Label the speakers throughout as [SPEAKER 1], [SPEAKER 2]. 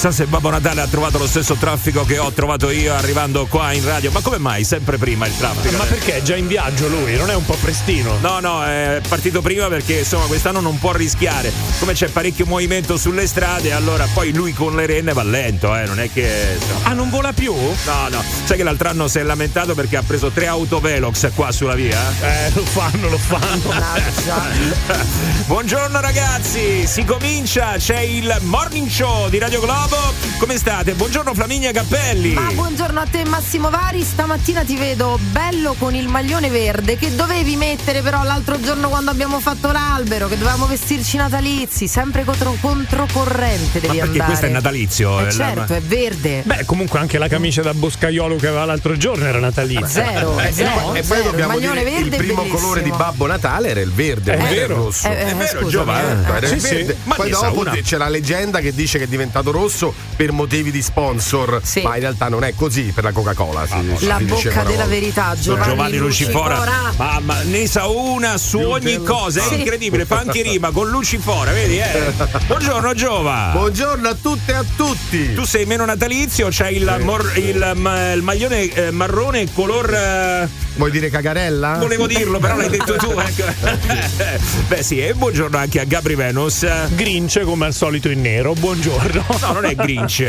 [SPEAKER 1] Chissà se Babbo Natale ha trovato lo stesso traffico che ho trovato io arrivando qua in radio. Ma come mai? Sempre prima il traffico.
[SPEAKER 2] Ma perché è già in viaggio lui? Non è un po' prestino?
[SPEAKER 1] No, no, è partito prima perché insomma quest'anno non può rischiare. Come c'è parecchio movimento sulle strade, allora poi lui con le renne va lento, eh. Non è che. Insomma...
[SPEAKER 2] Ah, non vola più?
[SPEAKER 1] No, no. Sai che l'altro anno si è lamentato perché ha preso tre autovelox qua sulla via?
[SPEAKER 2] Eh, lo fanno, lo fanno.
[SPEAKER 1] Buongiorno ragazzi, si comincia, c'è il morning show di Radio Globo. Come state? Buongiorno Flaminia Cappelli.
[SPEAKER 3] Ma buongiorno a te Massimo Vari, stamattina ti vedo bello con il maglione verde che dovevi mettere però l'altro giorno quando abbiamo fatto l'albero, che dovevamo vestirci natalizi, sempre contro, controcorrente devi
[SPEAKER 1] Ma perché
[SPEAKER 3] andare.
[SPEAKER 1] questo è natalizio?
[SPEAKER 3] Eh
[SPEAKER 1] eh,
[SPEAKER 3] certo, è verde.
[SPEAKER 2] Beh, comunque anche la camicia da boscaiolo che aveva l'altro giorno era natalizia.
[SPEAKER 3] Zero,
[SPEAKER 4] Eh,
[SPEAKER 3] zero,
[SPEAKER 4] e poi- e poi
[SPEAKER 3] zero.
[SPEAKER 4] dobbiamo
[SPEAKER 3] il
[SPEAKER 4] dire
[SPEAKER 3] verde
[SPEAKER 4] il primo
[SPEAKER 3] bellissimo.
[SPEAKER 4] colore di Babbo Natale era il verde,
[SPEAKER 2] È
[SPEAKER 4] non era il
[SPEAKER 2] vero.
[SPEAKER 4] rosso.
[SPEAKER 3] Eh, eh,
[SPEAKER 1] È vero, Giovanni.
[SPEAKER 3] eh.
[SPEAKER 4] Era
[SPEAKER 2] Sì,
[SPEAKER 4] il
[SPEAKER 2] sì.
[SPEAKER 4] verde.
[SPEAKER 1] Ma
[SPEAKER 4] Poi dopo
[SPEAKER 1] una.
[SPEAKER 4] c'è la leggenda che dice che è diventato rosso per motivi di sponsor,
[SPEAKER 3] Sì.
[SPEAKER 4] ma in realtà non è così per la Coca-Cola. si- si
[SPEAKER 3] La bocca della
[SPEAKER 4] volta.
[SPEAKER 3] verità, Giovanni,
[SPEAKER 1] Giovanni Lucifora,
[SPEAKER 3] Lucifora.
[SPEAKER 1] mamma, ne sa una su ogni cosa, è
[SPEAKER 3] Sì.
[SPEAKER 1] incredibile, fa anche rima con Lucifora, vedi? Eh? Buongiorno Giova.
[SPEAKER 4] Buongiorno a tutte e a tutti.
[SPEAKER 1] Tu sei meno natalizio, c'hai il, mor- il, ma- il maglione eh, marrone color. eh,
[SPEAKER 4] Vuoi dire cagarella?
[SPEAKER 1] volevo dirlo, però l'hai detto tu. Ecco. Beh, sì, e buongiorno anche a Gabri Venus.
[SPEAKER 2] Grinch come al solito in nero. Buongiorno.
[SPEAKER 1] No, non è Grinch.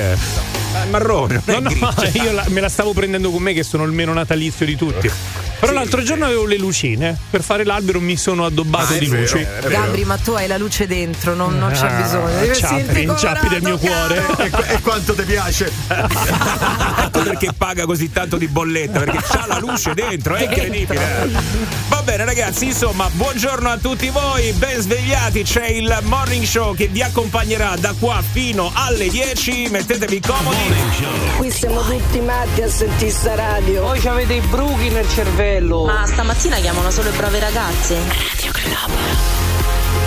[SPEAKER 1] È marrone, non
[SPEAKER 2] No,
[SPEAKER 1] è
[SPEAKER 2] no,
[SPEAKER 1] Grinch.
[SPEAKER 2] io la- me la stavo prendendo con me che sono il meno natalizio di tutti. Però l'altro giorno avevo le lucine. Per fare l'albero mi sono addobbato
[SPEAKER 4] Ah,
[SPEAKER 2] di
[SPEAKER 4] vero,
[SPEAKER 2] luci.
[SPEAKER 3] Gabri, ma tu hai la luce dentro, non, non c'è
[SPEAKER 2] Ah,
[SPEAKER 3] bisogno.
[SPEAKER 2] Ciappi, inciappi del mio cuore.
[SPEAKER 4] E, e quanto ti piace?
[SPEAKER 1] Ecco perché paga così tanto di bolletta, perché c'ha la luce dentro, è incredibile. Va bene ragazzi, insomma, buongiorno a tutti voi, ben svegliati, c'è il morning show che vi accompagnerà da qua fino alle 10, mettetevi comodi.
[SPEAKER 5] Qui siamo tutti matti a sentire sta radio.
[SPEAKER 6] Voi avete i bruchi nel cervello.
[SPEAKER 7] Ma stamattina chiamano solo le brave ragazze?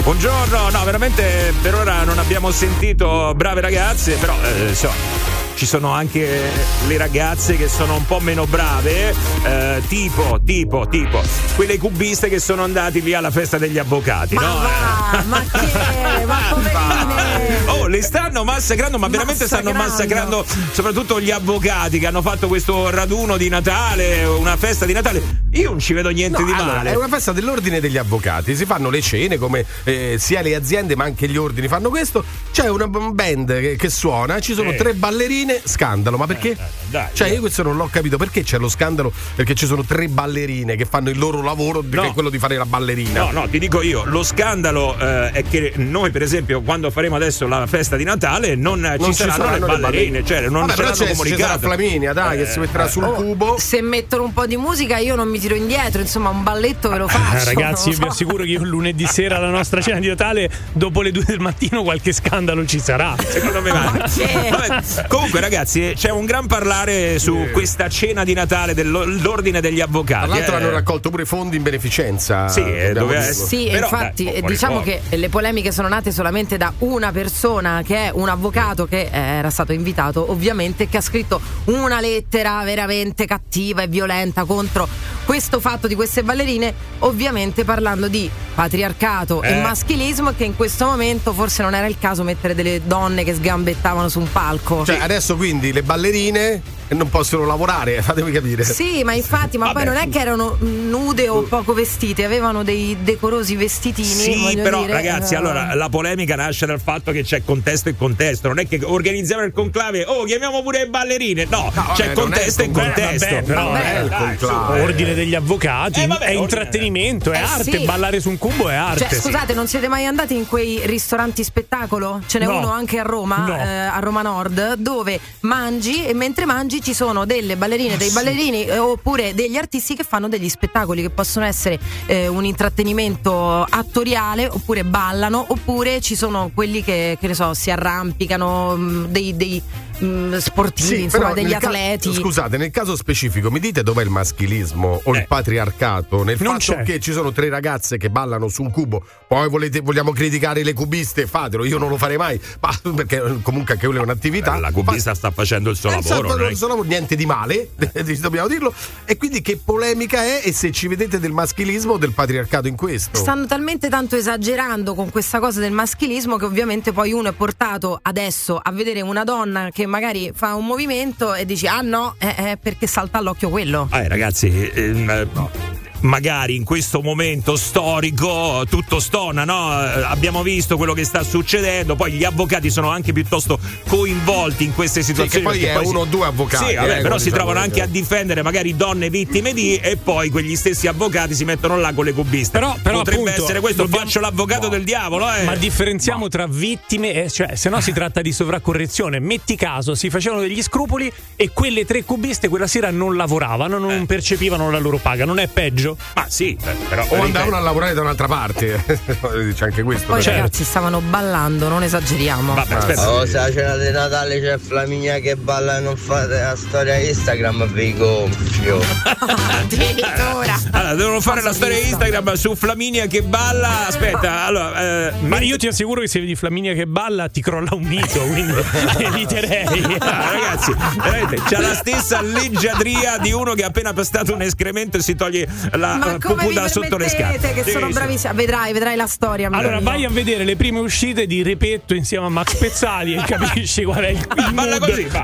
[SPEAKER 1] Buongiorno, no, veramente per ora non abbiamo sentito brave ragazze, però eh, insomma. Ci sono anche le ragazze che sono un po' meno brave, eh, tipo, tipo, tipo, quelle cubiste che sono andati lì alla festa degli avvocati,
[SPEAKER 3] Ma
[SPEAKER 1] no?
[SPEAKER 3] va, ma che? Ma poverine.
[SPEAKER 1] Oh, le stanno massacrando, ma veramente stanno
[SPEAKER 3] Massacrando.
[SPEAKER 1] massacrando soprattutto gli avvocati che hanno fatto questo raduno di Natale, una festa di Natale. Io non ci vedo niente
[SPEAKER 4] No,
[SPEAKER 1] di
[SPEAKER 4] allora,
[SPEAKER 1] male.
[SPEAKER 4] è una festa dell'ordine degli avvocati, si fanno le cene come eh, sia le aziende ma anche gli ordini fanno questo. C'è una band che, che suona, ci sono
[SPEAKER 1] Eh.
[SPEAKER 4] tre ballerine, scandalo, ma perché?
[SPEAKER 1] dai,
[SPEAKER 4] cioè
[SPEAKER 1] io-
[SPEAKER 4] questo non l'ho capito, perché c'è lo scandalo? Perché ci sono tre ballerine che fanno il loro lavoro che
[SPEAKER 1] No.
[SPEAKER 4] è quello di fare la ballerina.
[SPEAKER 1] No, no, ti dico io, lo scandalo eh, è che noi, per esempio, quando faremo adesso la festa di Natale, non,
[SPEAKER 4] Non
[SPEAKER 1] ci saranno, le ballerine, cioè non
[SPEAKER 4] Vabbè,
[SPEAKER 1] ce
[SPEAKER 4] però
[SPEAKER 1] l'hanno
[SPEAKER 4] c'è, ci sarà
[SPEAKER 1] comunicato.
[SPEAKER 4] Flaminia, dai, che si metterà sul cubo.
[SPEAKER 3] Se mettono un po' di musica io non mi tiro indietro, insomma un balletto ve lo faccio.
[SPEAKER 2] Eh, ragazzi, io vi
[SPEAKER 3] so.
[SPEAKER 2] assicuro che io lunedì sera alla nostra cena di Natale, dopo le due del mattino, qualche scandalo ci sarà.
[SPEAKER 1] Secondo me va. Vabbè, comunque, ragazzi, c'è un gran parlare su questa cena di Natale dell'ordine degli avvocati.
[SPEAKER 4] Tra l'altro
[SPEAKER 1] eh.
[SPEAKER 4] hanno raccolto pure fondi in beneficenza.
[SPEAKER 1] Sì, eh, dove-.
[SPEAKER 3] Sì,
[SPEAKER 1] Però,
[SPEAKER 3] infatti
[SPEAKER 1] dai,
[SPEAKER 3] eh,
[SPEAKER 1] fuori
[SPEAKER 3] diciamo che le polemiche sono nate solamente da una persona che è un avvocato che eh, era stato invitato ovviamente che ha scritto una lettera veramente cattiva e violenta contro questo fatto di queste ballerine, ovviamente parlando di patriarcato
[SPEAKER 1] Eh.
[SPEAKER 3] e maschilismo e che in questo momento forse non era il caso mettere delle donne che sgambettavano su un palco.
[SPEAKER 4] Cioè, adesso quindi le ballerine non possono lavorare, fatemi capire.
[SPEAKER 3] Sì, ma infatti, ma poi
[SPEAKER 1] Vabbè.
[SPEAKER 3] non è che erano nude o poco vestite, avevano dei decorosi vestitini.
[SPEAKER 1] Sì, però
[SPEAKER 3] dire,
[SPEAKER 1] ragazzi,
[SPEAKER 3] eh,
[SPEAKER 1] allora la polemica nasce dal fatto che c'è contesto e contesto. Non è che organizziamo il conclave, oh, chiamiamo pure le ballerine. No, c'è
[SPEAKER 4] vabbè, non
[SPEAKER 1] contesto e contesto.
[SPEAKER 2] vabbè, però
[SPEAKER 4] non è il
[SPEAKER 1] dai,
[SPEAKER 4] conclave.
[SPEAKER 2] Ordine degli avvocati,
[SPEAKER 1] Eh, vabbè,
[SPEAKER 2] è intrattenimento, è
[SPEAKER 3] Eh,
[SPEAKER 2] arte.
[SPEAKER 3] sì.
[SPEAKER 2] Ballare su un cubo è arte.
[SPEAKER 3] Cioè, scusate, non siete mai andati in quei ristoranti spettacolo? Ce n'è
[SPEAKER 2] No.
[SPEAKER 3] uno anche a Roma,
[SPEAKER 2] No.
[SPEAKER 3] eh, a Roma Nord, dove mangi e mentre mangi ci sono delle ballerine, dei ballerini eh, oppure degli artisti che fanno degli spettacoli che possono essere eh, un intrattenimento attoriale oppure ballano oppure ci sono quelli che, che ne so, si arrampicano, mh, dei, dei mh, sportivi, insomma,
[SPEAKER 4] però
[SPEAKER 3] degli
[SPEAKER 4] nel ca-
[SPEAKER 3] atleti.
[SPEAKER 4] scusate, nel caso specifico, mi dite dov'è il maschilismo o
[SPEAKER 1] Eh.
[SPEAKER 4] il patriarcato? Nel
[SPEAKER 2] Non
[SPEAKER 4] fatto
[SPEAKER 2] c'è.
[SPEAKER 4] che ci sono tre ragazze che ballano su un cubo, poi volete- vogliamo criticare le cubiste, fatelo, io non lo farei mai, ma perché eh, comunque anche quella è un'attività.
[SPEAKER 1] La cubista sta facendo il suo
[SPEAKER 4] Eh,
[SPEAKER 1] lavoro.
[SPEAKER 4] esatto,
[SPEAKER 1] non
[SPEAKER 4] sono niente di male, dobbiamo dirlo. E quindi che polemica è e se ci vedete del maschilismo o del patriarcato in questo?
[SPEAKER 3] Stanno talmente tanto esagerando con questa cosa del maschilismo che ovviamente poi uno è portato adesso a vedere una donna che magari fa un movimento e dici ah no, è, è perché salta all'occhio quello.
[SPEAKER 1] Eh, ragazzi, ehm, eh, magari in questo momento storico tutto stona, no? Eh, Abbiamo visto quello che sta succedendo, poi gli avvocati sono anche piuttosto coinvolti in queste situazioni.
[SPEAKER 4] poi
[SPEAKER 1] perché
[SPEAKER 4] è
[SPEAKER 1] si-
[SPEAKER 4] uno o due avvocati,
[SPEAKER 1] Sì, vabbè,
[SPEAKER 4] eh,
[SPEAKER 1] però si trovano anche
[SPEAKER 4] eh.
[SPEAKER 1] a difendere magari donne vittime di e poi quegli stessi avvocati si mettono là con le cubiste.
[SPEAKER 2] Però- però,
[SPEAKER 1] Potrebbe
[SPEAKER 2] appunto,
[SPEAKER 1] essere questo,
[SPEAKER 2] dobbiamo-
[SPEAKER 1] faccio l'avvocato del diavolo, eh.
[SPEAKER 2] Ma differenziamo tra vittime, e, cioè, se no si tratta di sovraccorrezione. Metti caso, si facevano degli scrupoli e quelle tre cubiste quella sera non lavoravano, non
[SPEAKER 1] Eh.
[SPEAKER 2] percepivano la loro paga. Non è peggio?
[SPEAKER 1] Ma sì, però
[SPEAKER 4] o
[SPEAKER 1] ripeto,
[SPEAKER 4] andavano a lavorare da un'altra parte, c'è anche questo.
[SPEAKER 3] Poi
[SPEAKER 4] però.
[SPEAKER 3] ragazzi stavano ballando, non esageriamo.
[SPEAKER 1] Vabbè, aspetta.
[SPEAKER 8] Oh, se la cena di Natale c'è Flaminia che balla e non fate la storia Instagram, vi gonfio.
[SPEAKER 3] Addirittura.
[SPEAKER 1] Allora, devono fare la
[SPEAKER 3] Cosa
[SPEAKER 1] storia
[SPEAKER 3] visto?
[SPEAKER 1] Instagram su Flaminia che balla. Aspetta, allora. eh,
[SPEAKER 2] Ma io ti assicuro che se vedi Flaminia che balla ti crolla un mito, quindi eviterei.
[SPEAKER 1] Ah, ragazzi, veramente c'ha la stessa leggiadria di uno che ha appena pestato un escremento e si toglie la
[SPEAKER 3] Ma
[SPEAKER 1] eh,
[SPEAKER 3] come
[SPEAKER 1] pupù
[SPEAKER 3] vi
[SPEAKER 1] da sotto le scarpe.
[SPEAKER 3] che sono
[SPEAKER 1] Sì, sì.
[SPEAKER 3] bravissima? Vedrai, vedrai la storia.
[SPEAKER 2] Allora
[SPEAKER 3] mio.
[SPEAKER 2] vai a vedere le prime uscite di Repetto insieme a Max Pezzali e capisci qual è il, il mood.
[SPEAKER 1] così, va.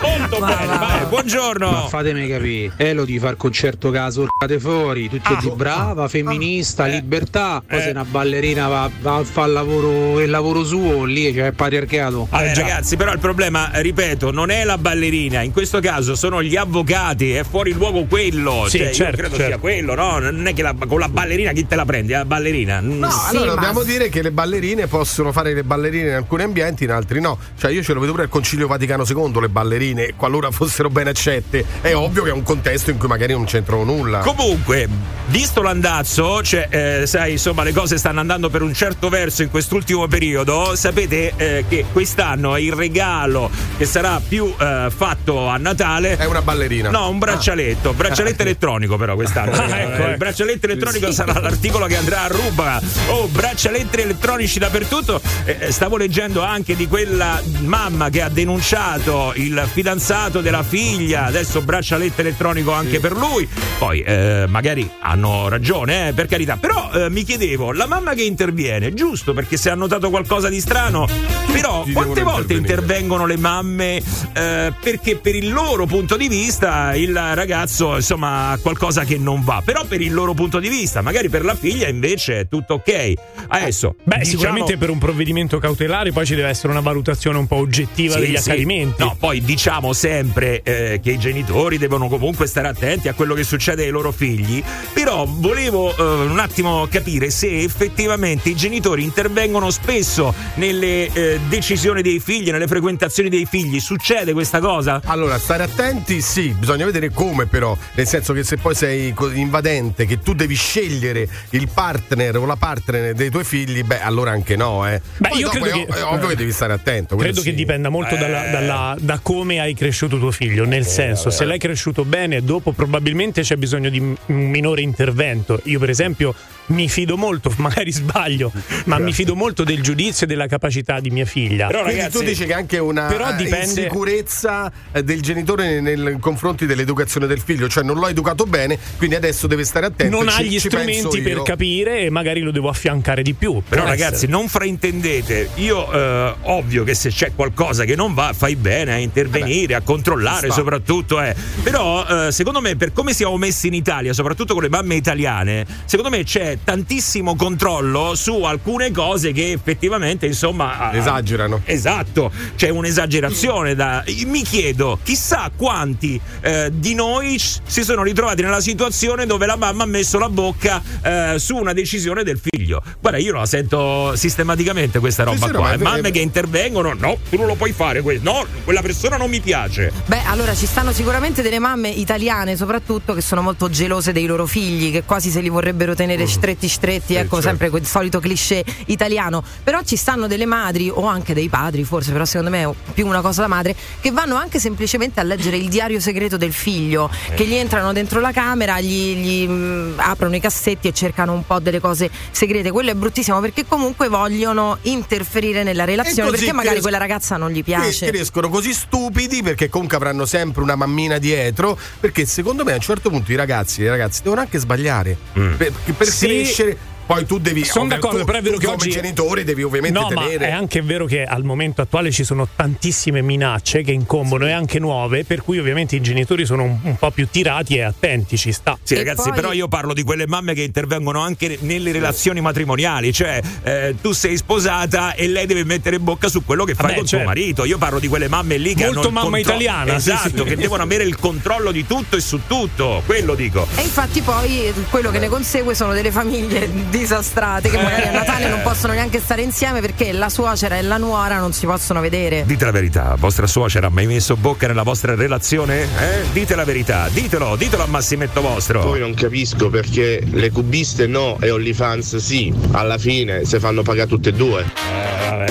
[SPEAKER 1] Molto
[SPEAKER 3] Va,
[SPEAKER 1] bene,
[SPEAKER 3] va, va.
[SPEAKER 1] buongiorno.
[SPEAKER 6] Fatemi capire, Elo di far concerto caso urcate fuori, tutti
[SPEAKER 1] Ah,
[SPEAKER 6] di brava, femminista,
[SPEAKER 1] eh,
[SPEAKER 6] libertà, poi
[SPEAKER 1] eh.
[SPEAKER 6] se una ballerina va, va a fare il lavoro, il lavoro suo, lì c'è il patriarcato.
[SPEAKER 1] Eh,
[SPEAKER 2] Eh, già.
[SPEAKER 1] ragazzi, però il problema, ripeto, non è la ballerina, in questo caso sono gli avvocati, è fuori luogo quello.
[SPEAKER 2] Sì,
[SPEAKER 1] cioè,
[SPEAKER 2] certo,
[SPEAKER 1] io credo
[SPEAKER 2] certo.
[SPEAKER 1] sia quello, no? Non è che la- con la ballerina chi te la prendi? La ballerina? Mm.
[SPEAKER 4] No,
[SPEAKER 3] Sì,
[SPEAKER 4] allora
[SPEAKER 3] ma-
[SPEAKER 4] dobbiamo dire che le ballerine possono fare le ballerine in alcuni ambienti, in altri no. Cioè, io ce lo vedo pure al Concilio Vaticano II, le ballerine, qualora fossero ben accette. È ovvio che è un contesto in cui magari non c'entrano nulla.
[SPEAKER 1] Comunque, visto l'andazzo, cioè, eh, sai, insomma, le cose stanno andando per un certo verso in quest'ultimo periodo. Sapete eh, che quest'anno il regalo che sarà più eh, fatto a Natale
[SPEAKER 4] È una ballerina.
[SPEAKER 1] No, un braccialetto, braccialetto electronico però quest'anno.
[SPEAKER 2] Ah, ecco,
[SPEAKER 1] il
[SPEAKER 2] ecco.
[SPEAKER 1] braccialetto elettronico sarà l'articolo che andrà a ruba. Oh, braccialetti elettronici dappertutto. Eh, eh, stavo leggendo anche di quella mamma che ha denunciato il fidanzato della figlia, adesso braccialetto elettronico anche per lui. Poi eh, magari hanno ragione, eh, per carità. Però eh, mi chiedevo, la mamma che interviene, giusto perché se ha notato qualcosa di strano, però
[SPEAKER 4] Tutti
[SPEAKER 1] quante volte intervengono le mamme eh, perché per il loro punto di vista il ragazzo insomma ha qualcosa che non va però per il loro punto di vista magari per la figlia invece è tutto ok adesso
[SPEAKER 2] Beh,
[SPEAKER 1] diciamo-
[SPEAKER 2] sicuramente per un provvedimento cautelare poi ci deve essere una valutazione un po' oggettiva
[SPEAKER 1] Sì,
[SPEAKER 2] degli
[SPEAKER 1] sì.
[SPEAKER 2] accadimenti.
[SPEAKER 1] No, poi diciamo sempre eh, che i genitori devono comunque stare attenti a quello che succede ai loro figli, però volevo eh, un attimo capire se effettivamente i genitori intervengono spesso nelle eh, decisioni dei figli, nelle frequentazioni dei figli. Succede questa cosa?
[SPEAKER 4] Allora, stare attenti, sì, bisogna vedere come però, nel senso che se poi sei invadente, che tu devi scegliere il partner o la partner dei tuoi figli, beh, allora anche no, eh.
[SPEAKER 2] Beh,
[SPEAKER 4] Poi
[SPEAKER 2] io
[SPEAKER 4] dopo
[SPEAKER 2] credo
[SPEAKER 4] è,
[SPEAKER 2] che-
[SPEAKER 4] ovvio che devi stare attento.
[SPEAKER 2] Credo che
[SPEAKER 4] sì.
[SPEAKER 2] dipenda molto
[SPEAKER 1] Eh.
[SPEAKER 2] dalla- dalla- da come hai cresciuto tuo figlio, nel senso, se l'hai cresciuto bene, dopo probabilmente c'è bisogno di un minore intervento. Io, per esempio, mi fido molto, magari sbaglio, ma mi fido molto del giudizio e della capacità di mia figlia.
[SPEAKER 1] Però
[SPEAKER 4] Quindi
[SPEAKER 1] ragazzi,
[SPEAKER 4] tu dici che anche una
[SPEAKER 2] Però
[SPEAKER 4] eh,
[SPEAKER 2] dipende-
[SPEAKER 4] insicurezza eh, del genitore nei, confronti dell'educazione del figlio, cioè non l'ho educato bene, quindi adesso deve stare attento.
[SPEAKER 2] non
[SPEAKER 4] ci-
[SPEAKER 2] ha gli strumenti per capire e magari lo devo affiancare di più.
[SPEAKER 1] Però
[SPEAKER 2] Può
[SPEAKER 1] ragazzi,
[SPEAKER 2] essere.
[SPEAKER 1] non fraintendete, io eh, ovvio che se c'è qualcosa che non va, fai bene a intervenire, a controllare soprattutto. Eh. Però eh, secondo me, per come siamo messi in Italia, soprattutto con le mamme italiane, secondo me c'è tantissimo controllo su alcune cose che effettivamente, insomma... ah,
[SPEAKER 4] Esagerano.
[SPEAKER 1] Esatto, c'è un'esagerazione. Da... Mi chiedo, chissà quanti eh, di noi si sono ritrovati nella situazione dove la mamma ha messo la bocca eh, su una decisione del figlio. Guarda, io la sento sistematicamente questa roba
[SPEAKER 4] sì, no,
[SPEAKER 1] qua. eh.
[SPEAKER 4] vero,
[SPEAKER 1] Mamme
[SPEAKER 4] è
[SPEAKER 1] che intervengono, no, tu non lo puoi fare questo. No, quella persona non mi piace.
[SPEAKER 3] Beh, allora ci stanno sicuramente delle mamme italiane, soprattutto, che sono molto gelose dei loro figli, che quasi se li vorrebbero tenere
[SPEAKER 1] Mm.
[SPEAKER 3] Stretti stretti, ecco
[SPEAKER 4] certo.
[SPEAKER 3] sempre quel solito cliché italiano. Però ci stanno delle madri o anche dei padri, forse, però secondo me è più una cosa da madre, che vanno anche semplicemente a leggere il diario segreto del figlio, che gli entrano dentro la camera, gli, gli, mh, aprono i cassetti e cercano un po' delle cose segrete. Quello è bruttissimo perché comunque vogliono interferire nella relazione, perché magari
[SPEAKER 4] cres-
[SPEAKER 3] quella ragazza non gli piace.
[SPEAKER 4] crescono così stupidi perché comunque avranno sempre una mammina dietro. Perché secondo me a un certo punto i ragazzi, i ragazzi devono anche sbagliare. Per, per
[SPEAKER 2] Sì.
[SPEAKER 4] Crescere. Poi tu devi.
[SPEAKER 2] Sono d'accordo,
[SPEAKER 4] tu-
[SPEAKER 2] però è vero che
[SPEAKER 4] come
[SPEAKER 2] oggi-
[SPEAKER 4] genitori devi ovviamente
[SPEAKER 2] No, ma
[SPEAKER 4] tenere.
[SPEAKER 2] è anche vero che al momento attuale ci sono tantissime minacce che incombono e anche nuove, per cui ovviamente i genitori sono un, un po' più tirati e attenti, ci sta.
[SPEAKER 1] Sì,
[SPEAKER 3] E
[SPEAKER 1] ragazzi,
[SPEAKER 3] poi-
[SPEAKER 1] però io parlo di quelle mamme che intervengono anche nelle relazioni matrimoniali, cioè eh, tu sei sposata e lei deve mettere in bocca su quello che fai
[SPEAKER 2] Vabbè,
[SPEAKER 1] con
[SPEAKER 2] certo.
[SPEAKER 1] tuo marito. Io parlo di quelle mamme lì che
[SPEAKER 2] Molto
[SPEAKER 1] hanno il
[SPEAKER 2] mamma
[SPEAKER 1] contro-
[SPEAKER 2] italiana, sì,
[SPEAKER 1] esatto,
[SPEAKER 2] sì.
[SPEAKER 1] che devono avere il controllo di tutto e su tutto, quello dico.
[SPEAKER 3] E infatti poi quello che ne consegue sono delle famiglie disastrate che magari a Natale non possono neanche stare insieme perché la suocera e la nuora non si possono vedere.
[SPEAKER 1] Dite la verità, vostra suocera ha mai messo bocca nella vostra relazione? Eh? Dite la verità, ditelo, ditelo a Massimetto vostro.
[SPEAKER 9] Poi non capisco perché le cubiste no e OnlyFans sì. Alla fine se fanno pagare tutte e due.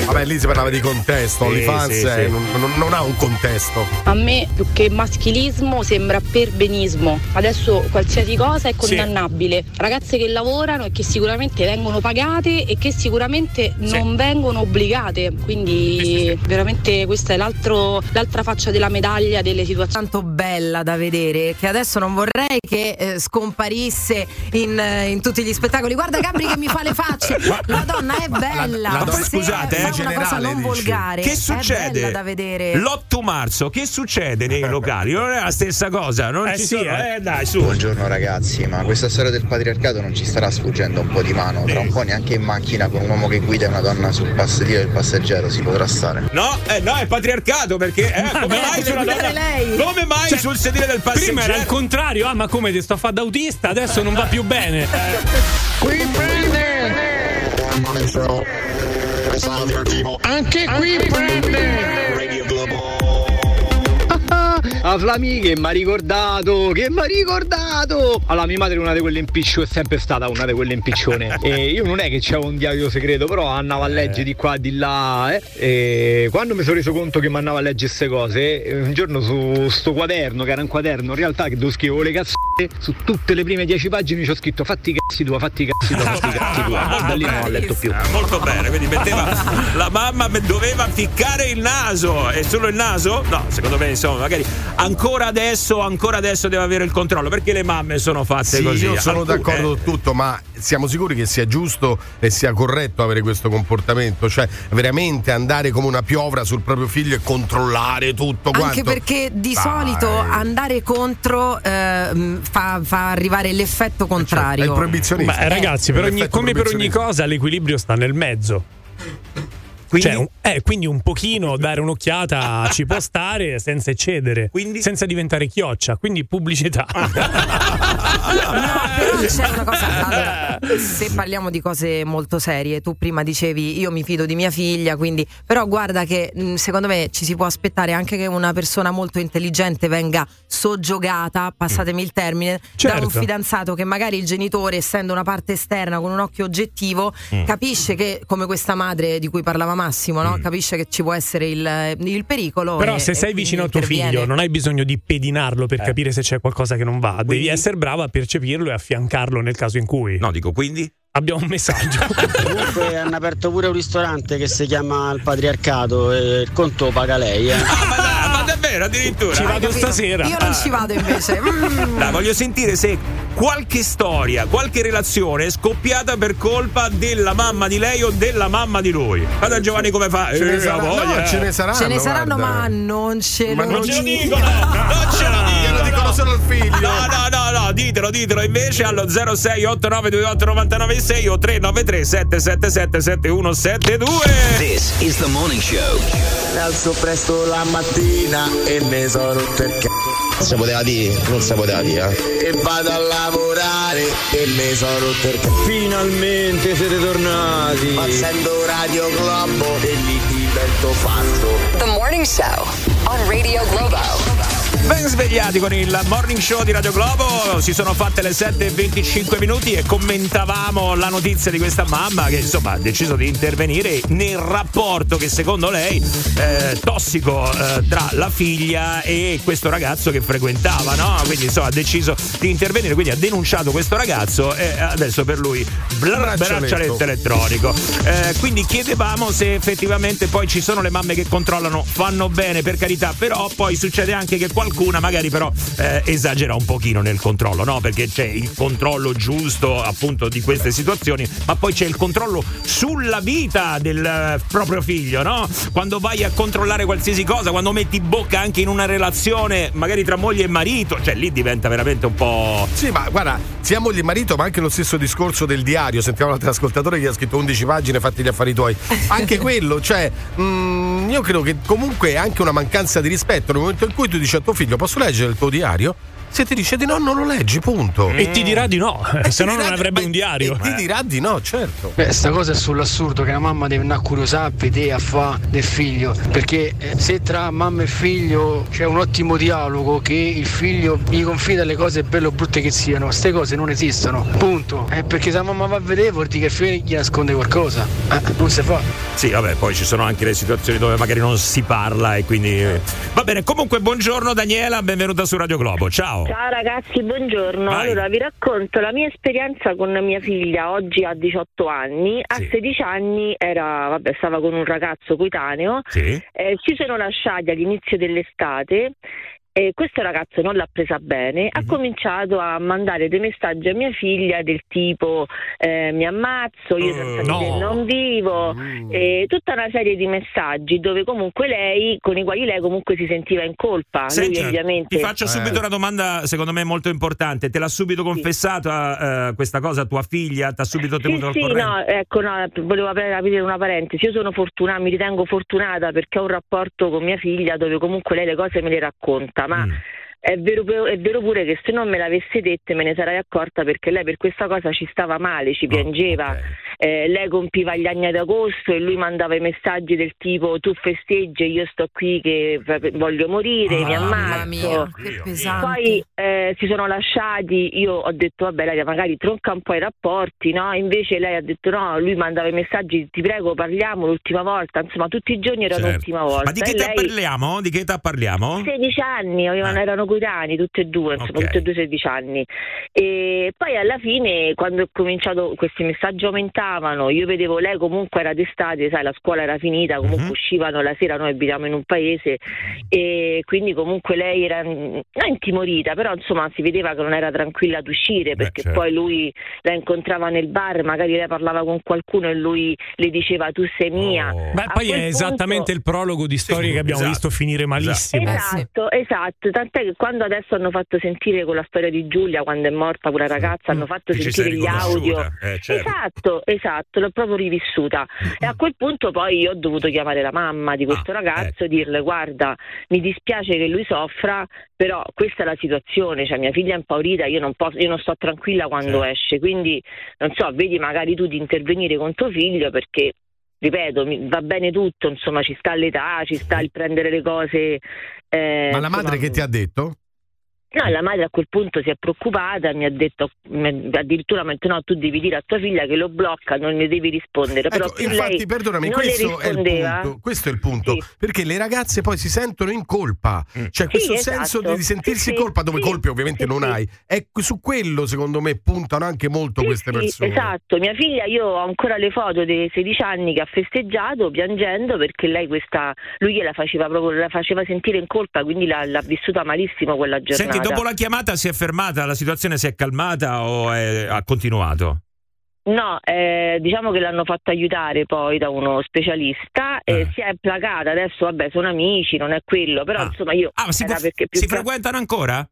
[SPEAKER 4] Vabbè, lì si parlava di contesto.
[SPEAKER 1] Sì,
[SPEAKER 4] OnlyFans
[SPEAKER 1] sì,
[SPEAKER 4] eh,
[SPEAKER 1] sì.
[SPEAKER 4] Non, non- non ha un contesto.
[SPEAKER 10] A me più che maschilismo sembra perbenismo. Adesso qualsiasi cosa è condannabile. Ragazze che lavorano e che sicuramente vengono pagate e che sicuramente non vengono obbligate. Quindi veramente questa è l'altro- l'altra faccia della medaglia delle situazioni.
[SPEAKER 3] Tanto bella da vedere che adesso non vorrei che eh, scomparisse in, eh, in tutti gli spettacoli. Guarda Gabri che mi fa le facce. La donna è bella.
[SPEAKER 1] la donna-
[SPEAKER 3] Se
[SPEAKER 1] scusate,
[SPEAKER 3] fa
[SPEAKER 1] eh,
[SPEAKER 3] una cosa non
[SPEAKER 4] dici.
[SPEAKER 3] volgare.
[SPEAKER 1] Che
[SPEAKER 3] È
[SPEAKER 1] succede?
[SPEAKER 3] bella da vedere.
[SPEAKER 1] L'8 marzo, che succede nei locali? Non è la stessa cosa, non
[SPEAKER 2] Eh
[SPEAKER 1] ci
[SPEAKER 2] sì,
[SPEAKER 1] sono.
[SPEAKER 2] eh.
[SPEAKER 1] Eh, dai, su.
[SPEAKER 11] Buongiorno ragazzi, ma questa storia del patriarcato non ci starà sfuggendo un po' di mano? Tra un po' neanche in macchina con un uomo che guida e una donna sul passeggero del passeggero si potrà stare.
[SPEAKER 1] No, eh, no, è patriarcato perché eh, come
[SPEAKER 3] Eh,
[SPEAKER 1] mai donna?
[SPEAKER 3] lei.
[SPEAKER 1] Come mai
[SPEAKER 2] Cioè,
[SPEAKER 1] sul sedile del passeggero?
[SPEAKER 2] Prima era il contrario, ah ma come ti sto a fare da autista, adesso non va più bene.
[SPEAKER 12] Qui prende! Anche qui prende!
[SPEAKER 6] A Flami che mi ha ricordato, che mi ha ricordato. Allora, mia madre è una di quelle impiccione, è sempre stata una di quelle impiccione. e io non è che c'avevo un diario segreto, però andavo a leggere di qua, di là. eh. E quando mi sono reso conto che mi andavo a leggere queste cose, eh, un giorno su sto quaderno, che era un quaderno, in realtà che dove scrivevo le cazzate, su tutte le prime dieci pagine ci ho scritto fatti i cazzi tua, fatti i cazzi tua, fatti i cazzi tua. Da lì non ho letto più.
[SPEAKER 1] Molto bene, quindi metteva la mamma me- doveva ficcare il naso e solo il naso? No, secondo me insomma, magari ancora adesso, ancora adesso deve avere il controllo perché le mamme sono fatte
[SPEAKER 4] Sì,
[SPEAKER 1] così.
[SPEAKER 4] io sono
[SPEAKER 1] Alcune-
[SPEAKER 4] d'accordo
[SPEAKER 1] eh,
[SPEAKER 4] su tutto, ma siamo sicuri che sia giusto e sia corretto avere questo comportamento? Cioè, veramente andare come una piovra sul proprio figlio e controllare tutto quanto?
[SPEAKER 3] Anche perché di
[SPEAKER 4] Dai.
[SPEAKER 3] solito andare contro ehm, fa, fa arrivare l'effetto
[SPEAKER 4] È il
[SPEAKER 3] contrario.
[SPEAKER 4] proibizionista.
[SPEAKER 2] Ma ragazzi, per ogni- come per ogni cosa, l'equilibrio sta nel mezzo.
[SPEAKER 1] Quindi?
[SPEAKER 2] Cioè, un- eh, quindi un pochino dare un'occhiata ci può stare senza eccedere,
[SPEAKER 1] Quindi?
[SPEAKER 2] senza diventare chioccia, quindi pubblicità.
[SPEAKER 3] No, però c'è una cosa. Allora, se parliamo di cose molto serie, tu prima dicevi io mi fido di mia figlia, quindi. Però guarda che mh, secondo me ci si può aspettare anche che una persona molto intelligente venga soggiogata, passatemi il termine, da
[SPEAKER 2] Certo.
[SPEAKER 3] un fidanzato che magari il genitore, essendo una parte esterna con un occhio oggettivo, capisce che, come questa madre di cui parlava Massimo, no? capisce che ci può essere il, il pericolo.
[SPEAKER 2] Però
[SPEAKER 3] e-
[SPEAKER 2] se sei
[SPEAKER 3] quindi
[SPEAKER 2] vicino al tuo
[SPEAKER 3] interviene.
[SPEAKER 2] figlio non hai bisogno di pedinarlo per capire se c'è qualcosa che non va, devi essere bravo a percepirlo e affiancarlo nel caso in cui.
[SPEAKER 1] No, dico quindi?
[SPEAKER 2] Abbiamo un messaggio.
[SPEAKER 13] Comunque hanno aperto pure un ristorante che si chiama Il Patriarcato e il conto paga lei. Eh.
[SPEAKER 1] Ah, davvero addirittura?
[SPEAKER 2] Ci vado stasera.
[SPEAKER 3] Io non ci vado invece. Mm.
[SPEAKER 1] Dai, voglio sentire se qualche storia, qualche relazione è scoppiata per colpa della mamma di lei o della mamma di lui. Guarda Giovanni come fa.
[SPEAKER 4] Ce ne,
[SPEAKER 1] Eh,
[SPEAKER 4] sarà-
[SPEAKER 1] la voglia,
[SPEAKER 4] no,
[SPEAKER 1] eh.
[SPEAKER 4] ce ne saranno.
[SPEAKER 3] Ce ne saranno,
[SPEAKER 4] guarda.
[SPEAKER 3] ma non ce
[SPEAKER 4] Ma
[SPEAKER 3] lo
[SPEAKER 4] non
[SPEAKER 1] Non ce lo
[SPEAKER 3] dico.
[SPEAKER 1] dicono, non ce lo dicono.
[SPEAKER 4] dicono solo al figlio.
[SPEAKER 1] No, no, no, no, ditelo, ditelo invece allo 068928 996 o 393 777 7172.
[SPEAKER 14] This is the morning show.
[SPEAKER 8] Mi alzo presto la mattina e mi sono rotto il c***o.
[SPEAKER 9] Si poteva dire, non si poteva dire. eh.
[SPEAKER 8] E vado a lavorare e mi sono rotto il c***o.
[SPEAKER 6] Finalmente siete tornati.
[SPEAKER 8] Accendo Radio Globo e lì divento fatto.
[SPEAKER 15] The Morning Show on Radio Globo.
[SPEAKER 1] Ben svegliati con il morning show di Radio Globo, si sono fatte le 7.25 minuti e commentavamo la notizia di questa mamma che insomma ha deciso di intervenire nel rapporto che secondo lei eh, tossico eh, tra la figlia e questo ragazzo che frequentava, no? Quindi insomma ha deciso di intervenire, quindi ha denunciato questo ragazzo e adesso per lui bla-
[SPEAKER 4] Braccialetto.
[SPEAKER 1] elettronico. Eh, quindi chiedevamo se effettivamente poi ci sono le mamme che controllano, fanno bene per carità, però poi succede anche che qualcuna magari però eh, esagera un pochino nel controllo, no? Perché c'è il controllo giusto appunto di queste situazioni, ma poi c'è il controllo sulla vita del eh, proprio figlio, no? Quando vai a controllare qualsiasi cosa, quando metti bocca anche in una relazione magari tra moglie e marito, cioè lì diventa veramente un po'...
[SPEAKER 4] Sì, ma guarda, sia moglie e marito, ma anche lo stesso discorso del diario. Sentiamo un altro ascoltatore che ha scritto 11 pagine, fatti gli affari tuoi. Anche quello, cioè, mm, io credo che comunque è anche una mancanza di rispetto nel momento in cui tu dici a tuo figlio posso leggere il tuo diario? Se ti dice di no, non lo leggi, punto.
[SPEAKER 2] E ti dirà di no,
[SPEAKER 4] E
[SPEAKER 2] se no non avrebbe un diario.
[SPEAKER 4] E ti dirà di no, certo.
[SPEAKER 15] Beh, sta cosa è sull'assurdo che la mamma deve andare a curiosare, a vedere, a fa del figlio. Perché eh, se tra mamma e figlio c'è un ottimo dialogo, che il figlio gli confida le cose belle o brutte che siano, queste cose non esistono. Punto. Eh, perché se la mamma va a vedere vuol dire che il figlio gli nasconde qualcosa. Eh, non si fa.
[SPEAKER 1] Sì, vabbè, poi ci sono anche le situazioni dove magari non si parla e quindi... Va bene, comunque buongiorno Daniela, benvenuta su Radio Globo, ciao.
[SPEAKER 16] Ciao ragazzi, buongiorno.
[SPEAKER 1] Vai.
[SPEAKER 16] Allora vi racconto la mia esperienza con mia figlia, oggi ha 18 anni, a 16 anni era, vabbè, stava con un ragazzo coetaneo,
[SPEAKER 1] Sì.
[SPEAKER 16] eh, si sono lasciati all'inizio dell'estate e questo ragazzo non l'ha presa bene, ha cominciato a mandare dei messaggi a mia figlia del tipo eh, mi ammazzo, io te
[SPEAKER 1] no.
[SPEAKER 16] non vivo, e tutta una serie di messaggi dove comunque lei, con i quali lei comunque si sentiva in colpa.
[SPEAKER 1] Senti,
[SPEAKER 16] Lui ovviamente...
[SPEAKER 1] ti faccio subito una domanda secondo me molto importante. Te l'ha subito confessata eh, questa cosa a tua figlia? Ti ha subito tenuto al
[SPEAKER 16] Sì, sì,
[SPEAKER 1] corrente?
[SPEAKER 16] no, ecco, no, volevo aprire aprire una parentesi. Io sono fortunata, mi ritengo fortunata perché ho un rapporto con mia figlia dove comunque lei le cose me le racconta, ma
[SPEAKER 1] Mm.
[SPEAKER 16] È, vero, è vero pure che se non me l'avesse dette me ne sarei accorta perché lei per questa cosa ci stava male, ci piangeva. Eh, lei compiva gli anni ad agosto e lui mandava i messaggi del tipo tu festeggi e io sto qui che voglio morire, mi
[SPEAKER 3] Mamma
[SPEAKER 16] ammazzo.
[SPEAKER 3] mia, che pesante.
[SPEAKER 16] Poi eh, si sono lasciati, io ho detto vabbè lei magari tronca un po' i rapporti, no? Invece lei ha detto no, lui mandava i messaggi ti prego parliamo l'ultima volta, insomma tutti i giorni era
[SPEAKER 1] Certo.
[SPEAKER 16] l'ultima volta.
[SPEAKER 1] Ma di che età
[SPEAKER 16] lei-
[SPEAKER 1] parliamo? Di che età parliamo?
[SPEAKER 16] 16 anni, avevano, erano coetanei tutti e due, insomma,
[SPEAKER 1] Ok.
[SPEAKER 16] tutti e due 16 anni. E poi alla fine, quando ho cominciato, questi messaggi aumentavano, io vedevo lei comunque era d'estate, sai, la scuola era finita, comunque
[SPEAKER 1] Mhm.
[SPEAKER 16] uscivano la sera, noi abitiamo in un paese e quindi comunque lei era mm, non intimorita, però insomma si vedeva che non era tranquilla ad uscire perché
[SPEAKER 1] certo.
[SPEAKER 16] poi lui la incontrava nel bar, magari lei parlava con qualcuno e lui le diceva tu sei mia.
[SPEAKER 2] Beh,
[SPEAKER 16] A
[SPEAKER 2] poi è esattamente il prologo di storie che abbiamo
[SPEAKER 1] esatto.
[SPEAKER 2] visto finire malissimo.
[SPEAKER 16] Esatto, esatto, tant'è che quando adesso hanno fatto sentire con la storia di Giulia, quando è morta quella ragazza, hanno fatto
[SPEAKER 1] Che
[SPEAKER 16] sentire gli audio.
[SPEAKER 1] eh, certo.
[SPEAKER 16] Esatto, esatto, l'ho proprio rivissuta. E a quel punto poi io ho dovuto chiamare la mamma di questo ragazzo e dirle guarda, mi dispiace che lui soffra, però questa è la situazione, cioè mia figlia è impaurita, io non, posso, io non sto tranquilla quando esce, quindi non so, vedi magari tu di intervenire con tuo figlio perché ripeto, va bene tutto, insomma, ci sta l'età, ci sta il prendere le cose. eh,
[SPEAKER 4] Ma la
[SPEAKER 16] insomma,
[SPEAKER 4] madre che ti ha detto?
[SPEAKER 16] No, la madre a quel punto si è preoccupata, mi ha detto mi- addirittura mi ha detto no, tu devi dire a tua figlia che lo blocca, non ne devi rispondere. Però
[SPEAKER 4] Ecco, infatti,
[SPEAKER 16] lei
[SPEAKER 4] perdonami, questo è punto. Questo è il punto. Perché le ragazze poi si sentono in colpa. Cioè, questo
[SPEAKER 16] esatto.
[SPEAKER 4] senso di, sentirsi
[SPEAKER 16] Sì,
[SPEAKER 4] in
[SPEAKER 16] sì,
[SPEAKER 4] colpa, dove
[SPEAKER 16] sì,
[SPEAKER 4] colpe ovviamente
[SPEAKER 16] sì,
[SPEAKER 4] non
[SPEAKER 16] sì.
[SPEAKER 4] hai. E su quello, secondo me, puntano anche molto queste
[SPEAKER 16] Sì,
[SPEAKER 4] persone.
[SPEAKER 16] esatto, mia figlia, io ho ancora le foto dei 16 anni che ha festeggiato piangendo perché lei questa, lui gliela faceva proprio, la faceva sentire in colpa, quindi l'ha, l'ha vissuta malissimo quella giornata.
[SPEAKER 1] Senti, dopo la chiamata si è fermata, la situazione si è calmata o è- ha continuato?
[SPEAKER 16] No, eh, diciamo che l'hanno fatto aiutare poi da uno specialista
[SPEAKER 1] Eh.
[SPEAKER 16] e si è placata, adesso vabbè sono amici, non è quello, però insomma io...
[SPEAKER 1] Ah, si, può-
[SPEAKER 16] perché più
[SPEAKER 1] si
[SPEAKER 16] che-
[SPEAKER 1] frequentano ancora?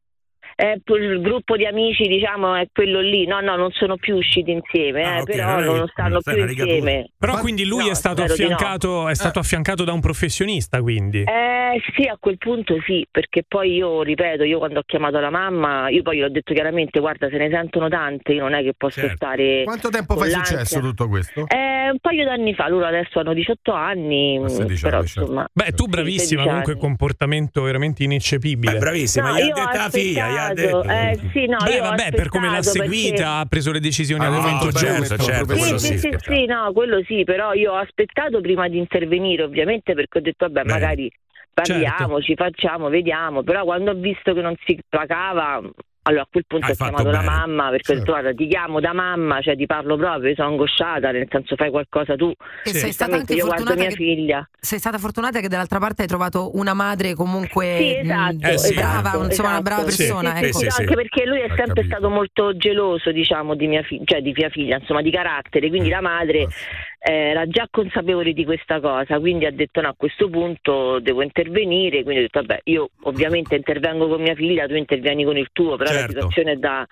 [SPEAKER 16] Eh, il gruppo di amici diciamo è quello lì, no no non sono più usciti insieme, eh,
[SPEAKER 2] Ah, ok,
[SPEAKER 16] però
[SPEAKER 2] allora
[SPEAKER 16] non stanno più insieme.
[SPEAKER 2] Però quindi lui
[SPEAKER 16] No,
[SPEAKER 2] è stato
[SPEAKER 16] di no.
[SPEAKER 2] affiancato, è stato affiancato da un professionista, quindi.
[SPEAKER 16] Eh Eh sì, a quel punto sì, perché poi io ripeto, io quando ho chiamato la mamma, io poi gli ho detto chiaramente, guarda, se ne sentono tante, io non è che posso
[SPEAKER 4] Certo.
[SPEAKER 16] stare.
[SPEAKER 4] Quanto tempo fa è successo tutto questo?
[SPEAKER 16] Eh, un paio d'anni fa, loro adesso hanno 18 anni,
[SPEAKER 4] Ah, 16
[SPEAKER 16] però
[SPEAKER 4] anni, certo.
[SPEAKER 16] insomma.
[SPEAKER 2] Beh, tu bravissima,
[SPEAKER 16] 16
[SPEAKER 2] comunque
[SPEAKER 16] anni.
[SPEAKER 2] comportamento veramente ineccepibile.
[SPEAKER 1] Beh, bravissima,
[SPEAKER 16] No,
[SPEAKER 1] gli
[SPEAKER 16] ho
[SPEAKER 1] detta la figlia, detto.
[SPEAKER 16] eh, sì, no,
[SPEAKER 2] Beh, vabbè, per come l'ha
[SPEAKER 16] aspettato perché-
[SPEAKER 2] seguita, ha preso le decisioni
[SPEAKER 4] Ah,
[SPEAKER 2] al momento
[SPEAKER 4] certo,
[SPEAKER 2] giusto.
[SPEAKER 4] certo,
[SPEAKER 16] Sì, sì,
[SPEAKER 4] sì,
[SPEAKER 16] sì, sì, no, quello sì, però io ho aspettato prima di intervenire, ovviamente, perché ho detto, vabbè,
[SPEAKER 1] Beh,
[SPEAKER 16] magari parliamo, ci facciamo, vediamo, però quando ho visto che non si placava, allora a quel punto
[SPEAKER 1] Hai
[SPEAKER 16] ho chiamato la
[SPEAKER 1] bene.
[SPEAKER 16] mamma, perché ho detto,
[SPEAKER 4] Certo.
[SPEAKER 16] guarda, ti chiamo da mamma, cioè ti parlo proprio, sono angosciata, nel senso fai qualcosa tu.
[SPEAKER 3] E sei stata anche
[SPEAKER 16] Io guardo
[SPEAKER 3] fortunata
[SPEAKER 16] mia
[SPEAKER 3] che,
[SPEAKER 16] figlia.
[SPEAKER 3] sei stata fortunata che dall'altra parte hai trovato una madre comunque
[SPEAKER 16] Sì, esatto,
[SPEAKER 3] mh,
[SPEAKER 1] Eh, sì.
[SPEAKER 3] brava,
[SPEAKER 16] esatto,
[SPEAKER 3] insomma una brava
[SPEAKER 16] esatto.
[SPEAKER 3] persona.
[SPEAKER 1] Sì,
[SPEAKER 3] ecco.
[SPEAKER 1] sì,
[SPEAKER 16] No,
[SPEAKER 1] sì.
[SPEAKER 16] anche perché lui è
[SPEAKER 4] Ho
[SPEAKER 16] sempre
[SPEAKER 4] capito.
[SPEAKER 16] stato molto geloso, diciamo, di mia, fi- cioè, di mia figlia, insomma, di carattere, quindi la madre era già consapevole di questa cosa, quindi ha detto no, a questo punto devo intervenire, quindi ho detto vabbè, io ovviamente intervengo con mia figlia, tu intervieni con il tuo, però la
[SPEAKER 1] Certo.
[SPEAKER 16] situazione è da,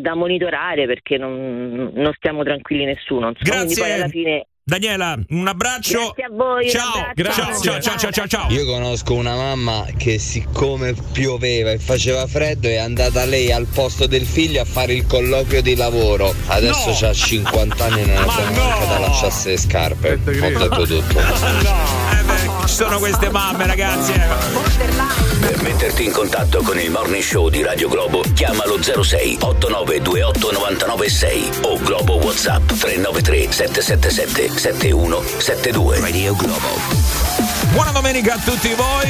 [SPEAKER 16] da monitorare perché non, non stiamo tranquilli nessuno, insomma, quindi poi alla
[SPEAKER 1] Grazie.
[SPEAKER 16] fine
[SPEAKER 1] Daniela, un abbraccio.
[SPEAKER 16] Grazie a voi,
[SPEAKER 1] Ciao,
[SPEAKER 16] abbraccio.
[SPEAKER 1] ciao, ciao, ciao, ciao, ciao, ciao.
[SPEAKER 8] Io conosco una mamma che siccome pioveva e faceva freddo è andata lei al posto del figlio a fare il colloquio di lavoro. Adesso
[SPEAKER 1] No.
[SPEAKER 8] ha 50 anni e non
[SPEAKER 1] Ma
[SPEAKER 8] sa
[SPEAKER 1] no.
[SPEAKER 8] neanche da lasciarsi le scarpe. Ho detto tutto.
[SPEAKER 1] Eh beh, ci sono queste mamme, ragazzi. eh.
[SPEAKER 14] Per metterti in contatto con il Morning Show di Radio Globo, chiamalo 06 8928 996 o Globo WhatsApp 393 777 7172. Radio Globo.
[SPEAKER 1] Buona domenica a tutti voi.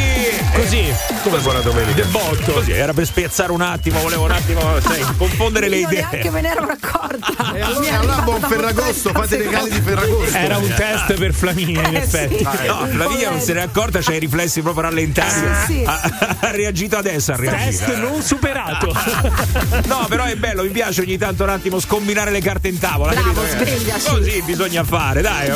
[SPEAKER 2] Così,
[SPEAKER 4] Come buona domenica.
[SPEAKER 1] Del botto. Così, era per spiazzare un attimo, volevo un attimo sai, confondere le idee.
[SPEAKER 3] neanche me ne ero accorta.
[SPEAKER 4] E allora, buon Ferragosto, fate i regali di Ferragosto.
[SPEAKER 2] era un test per Flaminia, in
[SPEAKER 3] Eh,
[SPEAKER 2] effetti.
[SPEAKER 3] sì.
[SPEAKER 1] No, Flavia non se n'è accorta, c'ha i riflessi proprio rallentati.
[SPEAKER 3] Sì.
[SPEAKER 1] Ha, ha reagito adesso, ha reagito.
[SPEAKER 2] Test non superato.
[SPEAKER 1] No, però è bello, mi piace ogni tanto un attimo scombinare le carte in tavola.
[SPEAKER 3] Bravo, svegliaci.
[SPEAKER 1] Così bisogna fare, dai.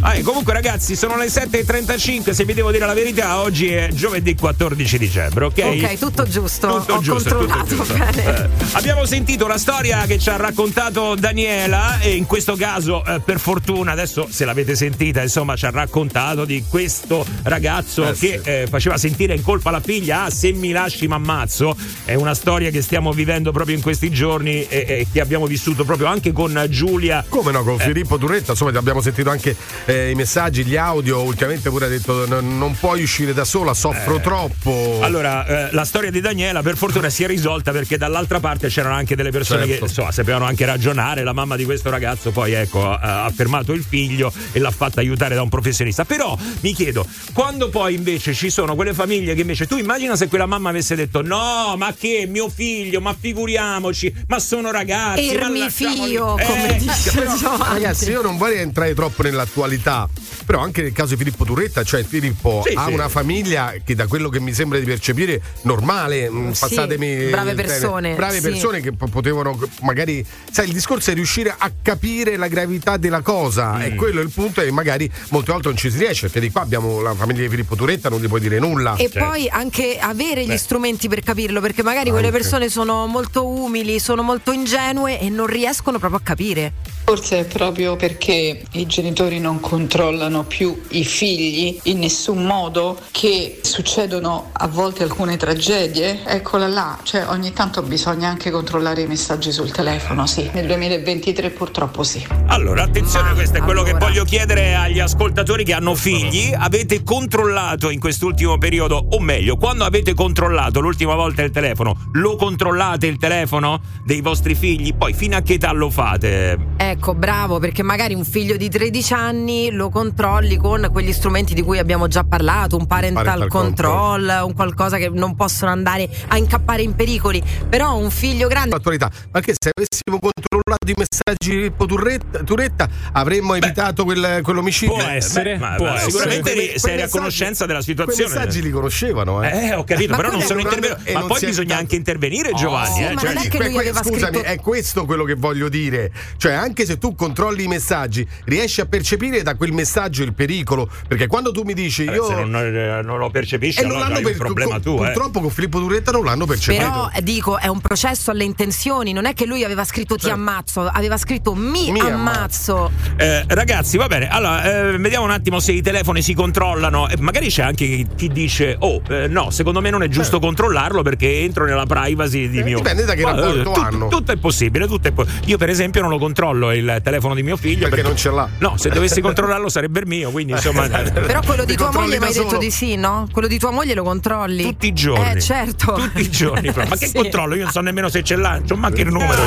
[SPEAKER 1] Ah, comunque, ragazzi, sono le 7.35. Se vi devo dire la verità, oggi è giovedì 14 dicembre, ok?
[SPEAKER 3] Ok, tutto giusto.
[SPEAKER 1] Tutto
[SPEAKER 3] Ho
[SPEAKER 1] giusto,
[SPEAKER 3] controllato
[SPEAKER 1] tutto giusto.
[SPEAKER 3] bene.
[SPEAKER 1] Eh, abbiamo sentito la storia che ci ha raccontato Daniela e in questo caso eh, per fortuna adesso se l'avete sentita insomma ci ha raccontato di questo ragazzo
[SPEAKER 4] Eh,
[SPEAKER 1] che
[SPEAKER 4] sì.
[SPEAKER 1] eh, faceva sentire in colpa la figlia ah se mi lasci m'ammazzo è una storia che stiamo vivendo proprio in questi giorni e, e che abbiamo vissuto proprio anche con Giulia
[SPEAKER 4] Come no, con Filippo Turretta, insomma, abbiamo sentito anche eh, i messaggi, gli audio. Ultimamente pure ha detto: "Non- Non puoi uscire da sola, soffro troppo.
[SPEAKER 1] Allora, eh, la storia di Daniela per fortuna si è risolta perché dall'altra parte c'erano anche delle persone
[SPEAKER 4] Certo.
[SPEAKER 1] che insomma, sapevano anche ragionare. La mamma di questo ragazzo poi ecco, ha, ha fermato il figlio e l'ha fatta aiutare da un professionista. Però mi chiedo, quando poi invece ci sono quelle famiglie che invece tu immagina se quella mamma avesse detto no, ma che mio figlio, ma figuriamoci, ma sono ragazzi, ma
[SPEAKER 3] Ermi
[SPEAKER 1] lasciamoli-"
[SPEAKER 3] figlio, come
[SPEAKER 1] Eh,
[SPEAKER 3] dice
[SPEAKER 1] però-.
[SPEAKER 4] Ragazzi, io non vorrei entrare troppo nell'attualità, però anche nel caso di Filippo Turretta, cioè Filippo
[SPEAKER 1] Sì,
[SPEAKER 4] ha
[SPEAKER 1] sì.
[SPEAKER 4] una famiglia che da quello che mi sembra di percepire normale, mh,
[SPEAKER 3] Sì,
[SPEAKER 4] passatemi
[SPEAKER 3] brave persone,
[SPEAKER 4] brave
[SPEAKER 3] sì.
[SPEAKER 4] persone che po- potevano magari, sai, il discorso è riuscire a capire la gravità della cosa
[SPEAKER 1] Mm.
[SPEAKER 4] e quello è il punto e magari molte volte non ci si riesce, perché di qua abbiamo la famiglia di Filippo Turretta, non gli puoi dire nulla.
[SPEAKER 3] E poi anche avere gli
[SPEAKER 1] Beh.
[SPEAKER 3] strumenti per capirlo, perché magari quelle
[SPEAKER 4] Anche.
[SPEAKER 3] persone sono molto umili, sono molto ingenue e non riescono proprio a capire.
[SPEAKER 17] Forse è proprio perché i genitori non controllano più i figli in nessun modo che succedono a volte alcune tragedie. Eccola là, cioè ogni tanto bisogna anche controllare i messaggi sul telefono, sì. Nel 2023 purtroppo sì.
[SPEAKER 1] Allora, attenzione,
[SPEAKER 3] Ma
[SPEAKER 1] questo è quello che
[SPEAKER 3] allora.
[SPEAKER 1] voglio chiedere agli ascoltatori che hanno figli. Avete controllato in quest'ultimo periodo, o meglio, quando avete controllato l'ultima volta il telefono, lo controllate il telefono dei vostri figli? Poi fino a che età lo fate?
[SPEAKER 3] Ecco, bravo, perché magari un figlio di 13 anni lo controlli con quegli strumenti di cui abbiamo già parlato, un parental,
[SPEAKER 4] Parental
[SPEAKER 3] control, un qualcosa che non possono andare a incappare in pericoli. Però un figlio grande
[SPEAKER 4] L'attualità, ma che se avessimo controllato i messaggi di Filippo Turretta, Turretta avremmo evitato quel, quell'omicidio.
[SPEAKER 2] Può essere,
[SPEAKER 1] ma-
[SPEAKER 2] può
[SPEAKER 1] ma
[SPEAKER 2] essere.
[SPEAKER 1] sicuramente
[SPEAKER 4] Quei-
[SPEAKER 1] sei a
[SPEAKER 4] messaggi-
[SPEAKER 1] conoscenza della situazione.
[SPEAKER 4] messaggi li conoscevano, eh.
[SPEAKER 1] Eh, ho capito,
[SPEAKER 3] Ma
[SPEAKER 1] però non sono intervenuti. Ma poi bisogna
[SPEAKER 4] dato-
[SPEAKER 1] anche intervenire, Giovanni.
[SPEAKER 3] sì,
[SPEAKER 1] eh,
[SPEAKER 3] ma
[SPEAKER 1] cioè-
[SPEAKER 3] non è che
[SPEAKER 4] Que- scusami,
[SPEAKER 3] scritto-
[SPEAKER 4] è questo quello che voglio dire. Cioè, anche anche se tu controlli i messaggi, riesci a percepire da quel messaggio il pericolo. Perché quando tu mi dici
[SPEAKER 1] Eh,
[SPEAKER 4] io.
[SPEAKER 1] Se non, eh, non lo percepisci,
[SPEAKER 4] E non
[SPEAKER 1] allora
[SPEAKER 4] per-
[SPEAKER 1] problema tu. eh.
[SPEAKER 4] Purtroppo con Filippo Turretta non l'hanno percepito.
[SPEAKER 3] Però eh, dico, è un processo alle intenzioni, non è che lui aveva scritto ti ammazzo, aveva scritto mi,
[SPEAKER 4] Mi
[SPEAKER 3] ammazzo.
[SPEAKER 1] Eh, ragazzi, va bene. Allora, eh, vediamo un attimo se i telefoni si controllano. Eh, magari c'è anche chi- dice: Oh, eh, no, secondo me non è giusto controllarlo perché entro nella privacy di
[SPEAKER 4] Eh,
[SPEAKER 1] mio
[SPEAKER 4] dipende da che
[SPEAKER 1] Ma,
[SPEAKER 4] rapporto
[SPEAKER 1] eh, tutto,
[SPEAKER 4] hanno.
[SPEAKER 1] Tutto è possibile. Tutto è po- Io, per esempio, non lo controllo il telefono di mio figlio
[SPEAKER 4] Perché non ce l'ha.
[SPEAKER 1] No, se dovessi controllarlo sarebbe il mio. Quindi, insomma.
[SPEAKER 3] Però quello di tua moglie mi hai detto di sì, no? Quello di tua moglie lo controlli.
[SPEAKER 1] Tutti i giorni.
[SPEAKER 3] Eh, certo.
[SPEAKER 1] Tutti i giorni. però. Ma che
[SPEAKER 3] Sì.
[SPEAKER 1] controllo? Io non so nemmeno se ce l'ha, c'ho manco il numero.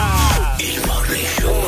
[SPEAKER 14] Il Morning Show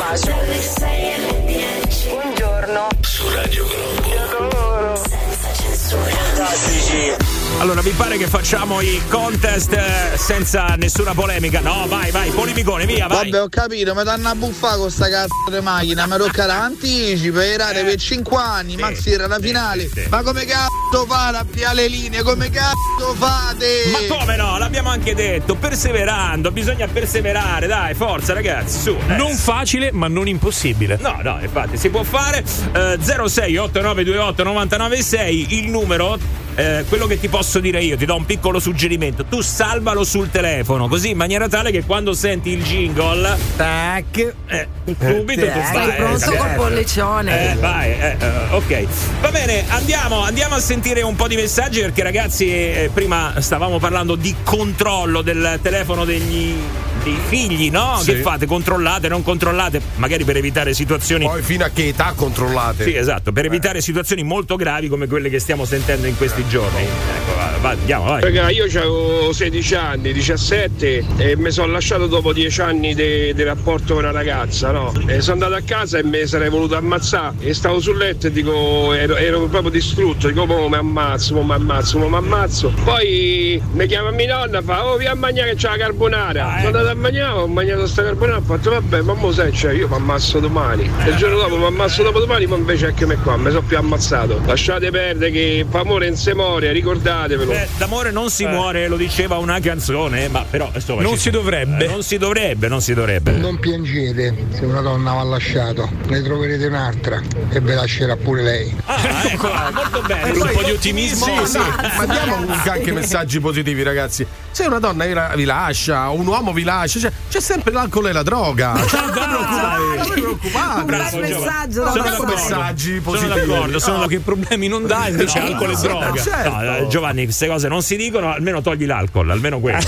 [SPEAKER 10] Buongiorno.
[SPEAKER 14] su Radio Globo.
[SPEAKER 10] Senza censura.
[SPEAKER 1] Allora, vi pare che facciamo i contest eh, senza nessuna polemica? No, vai, vai, polemicone, via, vai.
[SPEAKER 18] Vabbè, ho capito, mi danno a buffare con sta cazzo di macchina, mi toccherà anticipo, erare per 5 anni, Maxi era la finale. Ma come cazzo fate a piare le linee? Come cazzo fate?
[SPEAKER 1] Ma come no? L'abbiamo anche detto, perseverando, bisogna perseverare, dai, forza ragazzi, su. eh.
[SPEAKER 2] Non facile, ma non impossibile.
[SPEAKER 1] No, no, infatti si può fare. Eh, 068928 996 il numero. Eh, quello che ti posso dire io, ti do un piccolo suggerimento. Tu salvalo sul telefono, così in maniera tale che quando senti il jingle, tac, eh, subito tu
[SPEAKER 3] Stai pronto
[SPEAKER 1] eh,
[SPEAKER 3] col pollicione.
[SPEAKER 1] eh, vai, eh, eh, ok. Va bene, andiamo, andiamo a sentire un po' di messaggi perché ragazzi, eh, prima stavamo parlando di controllo del telefono degli dei figli, no?
[SPEAKER 4] Sì.
[SPEAKER 1] Che fate? Controllate, non controllate, magari per evitare situazioni
[SPEAKER 4] Poi fino a che età controllate?
[SPEAKER 1] Sì, esatto, per evitare situazioni molto gravi come quelle che stiamo sentendo in questi giorni. Ecco, va, va, andiamo, vai.
[SPEAKER 19] Raga, io avevo 16 anni, 17 e mi sono lasciato dopo 10 anni di rapporto con una ragazza, no? E sono andato a casa e mi sarei voluto ammazzare e stavo sul letto e dico, ero, ero proprio distrutto, dico, mo mi ammazzo, mi ammazzo, mi ammazzo. Poi mi chiama mia nonna, fa, oh vieni a mangiare che c'è la carbonara. Sono andato a mangiare, ho mangiato sta carbonara, ho fatto, vabbè, ma mo sai, cioè, io mi ammazzo domani. E il giorno dopo mi ammazzo dopo domani, ma invece eccomi qua, mi sono più ammazzato. Lasciate perdere che fa amore non si muore, ricordatevelo.
[SPEAKER 1] Eh, d'amore non si muore, lo diceva una canzone, ma però insomma.
[SPEAKER 2] Non si dovrebbe.
[SPEAKER 1] Eh, non si dovrebbe, non si dovrebbe.
[SPEAKER 20] Non piangete se una donna va lasciato, ne troverete un'altra e ve lascerà pure lei.
[SPEAKER 1] Ah, ecco, molto bene.
[SPEAKER 4] E
[SPEAKER 2] un po' di ottimismo.
[SPEAKER 4] Sì, sì. Mandiamo comunque anche messaggi positivi, ragazzi. Se una donna vi la- vi lascia, un uomo vi lascia, cioè, c'è sempre l'alcol e la droga. Cioè, non preoccupate.
[SPEAKER 3] Un bel
[SPEAKER 1] Bravo, Giovanni.
[SPEAKER 3] messaggio
[SPEAKER 1] Sono
[SPEAKER 3] da
[SPEAKER 4] Sono
[SPEAKER 1] d'accordo.
[SPEAKER 4] messaggi
[SPEAKER 1] Sono
[SPEAKER 4] positivi.
[SPEAKER 1] d'accordo, sono
[SPEAKER 2] No, che problemi non dà invece
[SPEAKER 1] No,
[SPEAKER 2] alcol e
[SPEAKER 1] no,
[SPEAKER 2] droga.
[SPEAKER 4] certo.
[SPEAKER 1] No, eh, Giovanni, queste cose non si dicono, almeno togli l'alcol, almeno quello.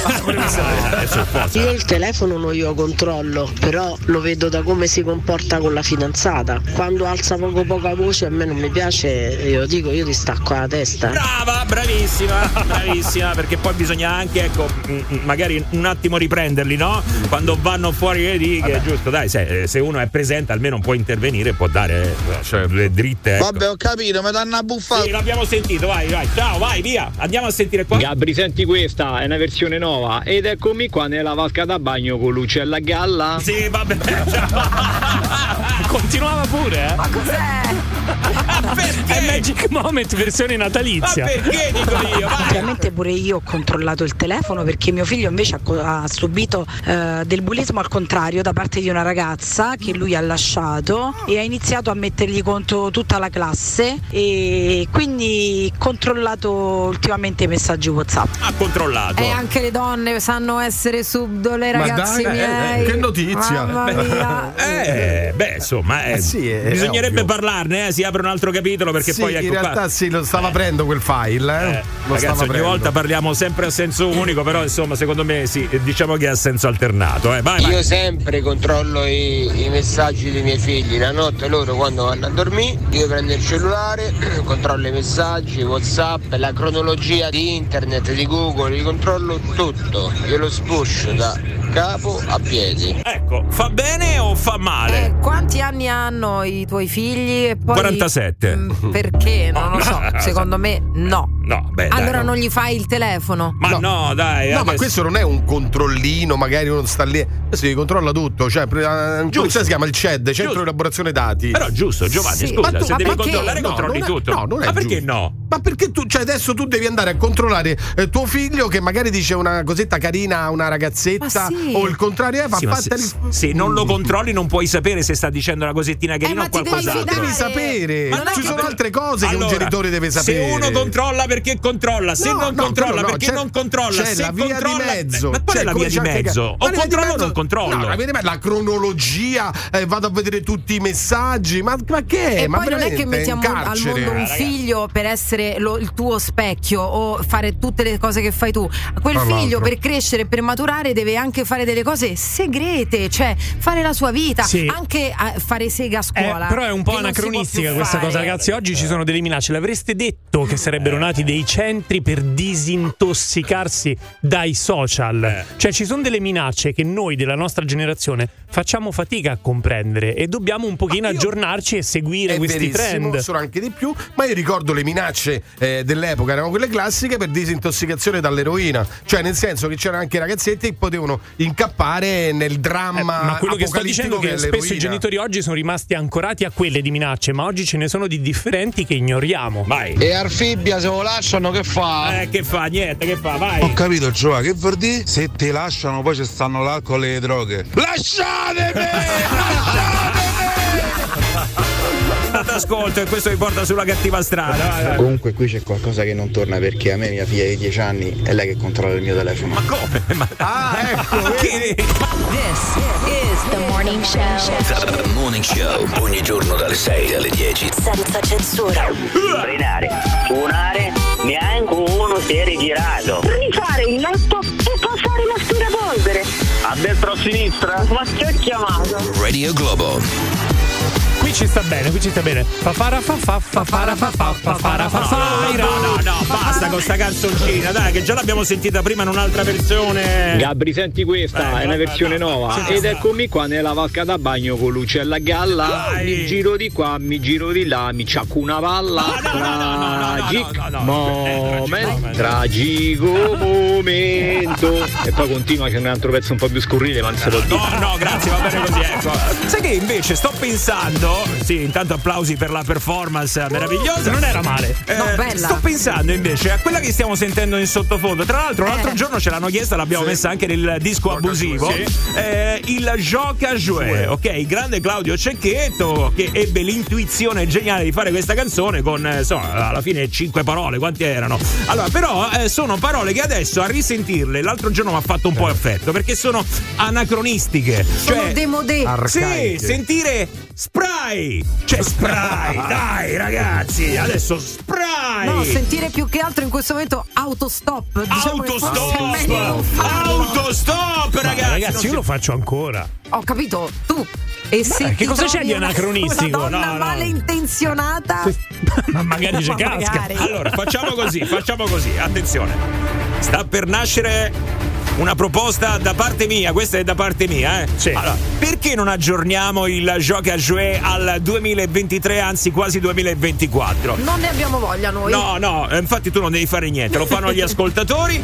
[SPEAKER 1] Adesso, forza.
[SPEAKER 5] Io il telefono non glielo controllo, però lo vedo da come si comporta con la fidanzata. Quando alza poco poca voce a me non mi piace, io dico io ti stacco la testa.
[SPEAKER 1] Brava, bravissima, bravissima, perché poi bisogna anche, ecco, magari un attimo riprenderli, no? Quando vanno fuori le righe, giusto? Dai, se, se uno è presente almeno può intervenire, può dare eh, delle dritte. Ecco.
[SPEAKER 18] Vabbè, ho capito, mi danno a buffare.
[SPEAKER 1] Sì, l'abbiamo sentito, vai, vai. Ciao, vai, via. Andiamo a sentire qua.
[SPEAKER 6] Gabri, senti questa, è una versione nuova. Ed eccomi qua nella vasca da bagno con l'uccella a galla.
[SPEAKER 1] Sì, vabbè.
[SPEAKER 2] Continuava pure, eh?
[SPEAKER 3] Ma cos'è?
[SPEAKER 2] È Magic Moment versione natalizia.
[SPEAKER 1] Ma perché dico io? Vai.
[SPEAKER 21] Ovviamente pure io ho controllato il telefono perché mio figlio invece ha, co- ha subito eh, del bullismo al contrario da parte di una ragazza che lui ha lasciato e ha iniziato a mettergli contro tutta la classe e quindi controllato ultimamente i messaggi WhatsApp.
[SPEAKER 1] Ha controllato.
[SPEAKER 3] E anche le donne sanno essere subdole,
[SPEAKER 4] Ma
[SPEAKER 3] ragazzi
[SPEAKER 4] dai, eh,
[SPEAKER 3] miei.
[SPEAKER 4] che notizia.
[SPEAKER 3] Mamma mia.
[SPEAKER 1] Eh, beh, insomma, eh,
[SPEAKER 4] Eh sì, è
[SPEAKER 1] bisognerebbe parlarne, eh, si apre un altro capitolo perché
[SPEAKER 4] Sì,
[SPEAKER 1] poi ecco
[SPEAKER 4] in realtà
[SPEAKER 1] qua.
[SPEAKER 4] sì, lo stava aprendo quel file, eh.
[SPEAKER 1] Eh,
[SPEAKER 4] lo
[SPEAKER 1] ragazzi, ogni volta parliamo sempre a senso unico, però insomma, secondo me sì, diciamo che ha senso alternato. Eh. Vai, vai.
[SPEAKER 8] Io sempre controllo i, i messaggi dei miei figli, la notte loro quando vanno a dormire, io prendo il cellulare, controllo i messaggi, Whatsapp, la cronologia di internet, di Google, li controllo tutto, io lo spush da capo a piedi.
[SPEAKER 1] Ecco, fa bene o fa male?
[SPEAKER 3] Eh, quanti anni hanno i tuoi figli? E poi,
[SPEAKER 1] 47.
[SPEAKER 3] Mm, Perché? Non lo so. Secondo me no.
[SPEAKER 1] No, beh, dai,
[SPEAKER 3] Allora
[SPEAKER 1] no.
[SPEAKER 3] non gli fai il telefono.
[SPEAKER 1] Ma no, dai.
[SPEAKER 4] No, ma
[SPEAKER 1] adesso-
[SPEAKER 4] questo non è un controllino, magari uno sta lì. Adesso si controlla tutto. Cioè, eh, come si chiama il CED, Centro
[SPEAKER 1] Giusto.
[SPEAKER 4] di Elaborazione Dati.
[SPEAKER 1] Però giusto, Giovanni,
[SPEAKER 3] Sì.
[SPEAKER 1] scusa,
[SPEAKER 4] Ma tu-
[SPEAKER 1] se
[SPEAKER 4] ma
[SPEAKER 1] devi
[SPEAKER 4] perché?
[SPEAKER 1] controllare,
[SPEAKER 4] No,
[SPEAKER 1] controlli
[SPEAKER 4] è-
[SPEAKER 1] tutto.
[SPEAKER 4] no, non è
[SPEAKER 1] ma perché
[SPEAKER 4] giusto.
[SPEAKER 1] no?
[SPEAKER 4] Ma perché tu, cioè adesso tu devi andare a controllare eh, tuo figlio che magari dice una cosetta carina a una ragazzetta
[SPEAKER 3] Ma sì.
[SPEAKER 4] Sì. o il contrario è, va
[SPEAKER 1] Sì, ma
[SPEAKER 4] fatta
[SPEAKER 1] se, se non lo controlli non puoi sapere se sta dicendo una cosettina
[SPEAKER 3] Eh,
[SPEAKER 1] carina
[SPEAKER 3] ma
[SPEAKER 1] o
[SPEAKER 3] ti devi
[SPEAKER 1] qualcos'altro.
[SPEAKER 4] Devi sapere,
[SPEAKER 1] Ma
[SPEAKER 4] ma ci
[SPEAKER 1] ma
[SPEAKER 4] sono
[SPEAKER 1] per-
[SPEAKER 4] altre cose che un
[SPEAKER 1] Allora,
[SPEAKER 4] genitore deve sapere.
[SPEAKER 1] Se uno controlla perché controlla, se
[SPEAKER 4] No,
[SPEAKER 1] non
[SPEAKER 4] no,
[SPEAKER 1] controlla
[SPEAKER 4] no,
[SPEAKER 1] perché
[SPEAKER 4] c'è-
[SPEAKER 1] non controlla,
[SPEAKER 4] c'è
[SPEAKER 1] se
[SPEAKER 4] la via di
[SPEAKER 1] controlla
[SPEAKER 4] mezzo.
[SPEAKER 1] Ma qual è la via di mezzo?
[SPEAKER 4] Ma
[SPEAKER 1] O
[SPEAKER 4] di
[SPEAKER 1] controllo o non controllo?
[SPEAKER 4] La di cronologia, eh, vado a vedere tutti i messaggi. Ma, ma che è?
[SPEAKER 3] E
[SPEAKER 4] ma
[SPEAKER 3] poi non è che mettiamo al mondo un
[SPEAKER 4] Eh,
[SPEAKER 3] figlio per essere lo- il tuo specchio o fare tutte le cose che fai tu. Quel figlio per crescere e per maturare deve anche fare delle cose segrete, cioè fare la sua vita,
[SPEAKER 2] Sì.
[SPEAKER 3] anche eh, fare sega a
[SPEAKER 2] Eh,
[SPEAKER 3] scuola.
[SPEAKER 2] però è un po' anacronistica questa
[SPEAKER 3] fare.
[SPEAKER 2] cosa, ragazzi. Oggi ci sono delle minacce. L'avreste detto che sarebbero nati dei centri per disintossicarsi dai social. Cioè, ci sono delle minacce che noi della nostra generazione facciamo fatica a comprendere e dobbiamo un pochino aggiornarci e seguire
[SPEAKER 4] È
[SPEAKER 2] questi trend.
[SPEAKER 4] sono anche di più, ma io ricordo le minacce eh, dell'epoca, erano quelle classiche per disintossicazione dall'eroina, cioè nel senso che c'erano anche ragazzetti che potevano incappare nel dramma
[SPEAKER 2] Eh, ma quello che sto dicendo è che spesso
[SPEAKER 4] l'eroina.
[SPEAKER 2] i genitori oggi sono rimasti ancorati a quelle di minacce, ma oggi ce ne sono di differenti che ignoriamo.
[SPEAKER 1] Vai.
[SPEAKER 18] E Arfibbia se lo lasciano che fa?
[SPEAKER 1] Eh, che fa? Niente, che fa? Vai.
[SPEAKER 22] Ho capito, Gioa, che vuol dire? Se ti lasciano poi ci stanno l'alcol e le droghe. Lasciatemi!
[SPEAKER 1] State ascolto e questo vi porta sulla cattiva strada. Vai, vai.
[SPEAKER 11] Comunque qui c'è qualcosa che non torna perché a me mia figlia di 10 anni è lei che controlla il mio telefono. Ma
[SPEAKER 1] come? Ma...
[SPEAKER 4] Ah, ecco?
[SPEAKER 14] This is the morning show. The morning show. Ogni giorno dalle 6 alle 10.
[SPEAKER 23] Senza censura.
[SPEAKER 24] Frenare, suonare, neanche uno si è rigirato.
[SPEAKER 23] Rifare il letto e passare l'aspirapolvere.
[SPEAKER 24] A destra o a sinistra?
[SPEAKER 23] Ma che ho chiamato?
[SPEAKER 14] Radio Globo.
[SPEAKER 2] Qui ci sta bene, qui ci sta bene. Fa fara fa fa fa fara fa fa fa fara fa fa.
[SPEAKER 1] No, no, basta con sta canzoncina, dai, che già l'abbiamo sentita prima in un'altra versione.
[SPEAKER 6] Gabri, senti questa,
[SPEAKER 1] Eh,
[SPEAKER 6] è una versione nuova. Ed eccomi qua nella vasca da bagno con l'uccella a galla. Mi giro di qua, mi giro di là, mi ciacco una palla. Tragic moment, tragico momento. E poi continua, c'è un altro pezzo un po' più scurrile, ma non se lo dico.
[SPEAKER 1] No, no, grazie, va bene così, ecco. Sai che invece sto pensando, sì, intanto applausi per la performance meravigliosa.
[SPEAKER 2] Non era male.
[SPEAKER 1] Eh,
[SPEAKER 3] No, bella.
[SPEAKER 1] Sto pensando invece a quella che stiamo sentendo in sottofondo. Tra l'altro, l'altro
[SPEAKER 3] Eh.
[SPEAKER 1] giorno ce l'hanno chiesta, l'abbiamo messa anche nel disco abusivo.
[SPEAKER 2] Sì.
[SPEAKER 1] Eh, il Gioca Jouet, ok? Il grande Claudio Cecchetto che ebbe l'intuizione geniale di fare questa canzone con, eh, insomma, alla fine cinque parole, quanti erano? Allora, però eh, sono parole che adesso a risentirle l'altro giorno mi ha fatto un po' effetto perché sono anacronistiche.
[SPEAKER 3] Sono
[SPEAKER 1] Cioè,
[SPEAKER 3] demodé.
[SPEAKER 1] sì, sentire spray. C'è spray, dai ragazzi, adesso spray.
[SPEAKER 3] No, sentire più che altro in questo momento autostop. Diciamo
[SPEAKER 1] Autostop! Autostop,
[SPEAKER 2] Ma
[SPEAKER 1] ragazzi!
[SPEAKER 2] ragazzi,
[SPEAKER 1] non
[SPEAKER 2] io
[SPEAKER 1] si-
[SPEAKER 2] lo faccio ancora.
[SPEAKER 3] Ho capito, tu. E se
[SPEAKER 2] che cosa c'è di anacronistico?
[SPEAKER 3] Una donna
[SPEAKER 2] No, no.
[SPEAKER 3] malintenzionata.
[SPEAKER 2] Ma magari ci
[SPEAKER 3] Ma
[SPEAKER 2] casca.
[SPEAKER 3] magari.
[SPEAKER 1] Allora, facciamo così, facciamo così, attenzione. Sta per nascere una proposta da parte mia, questa è da parte mia, eh.
[SPEAKER 2] Sì.
[SPEAKER 1] Allora, perché non aggiorniamo il Gioca Jouet al 2023, anzi quasi 2024?
[SPEAKER 3] Non ne abbiamo voglia noi.
[SPEAKER 1] No, no, infatti tu non devi fare niente, lo fanno gli ascoltatori.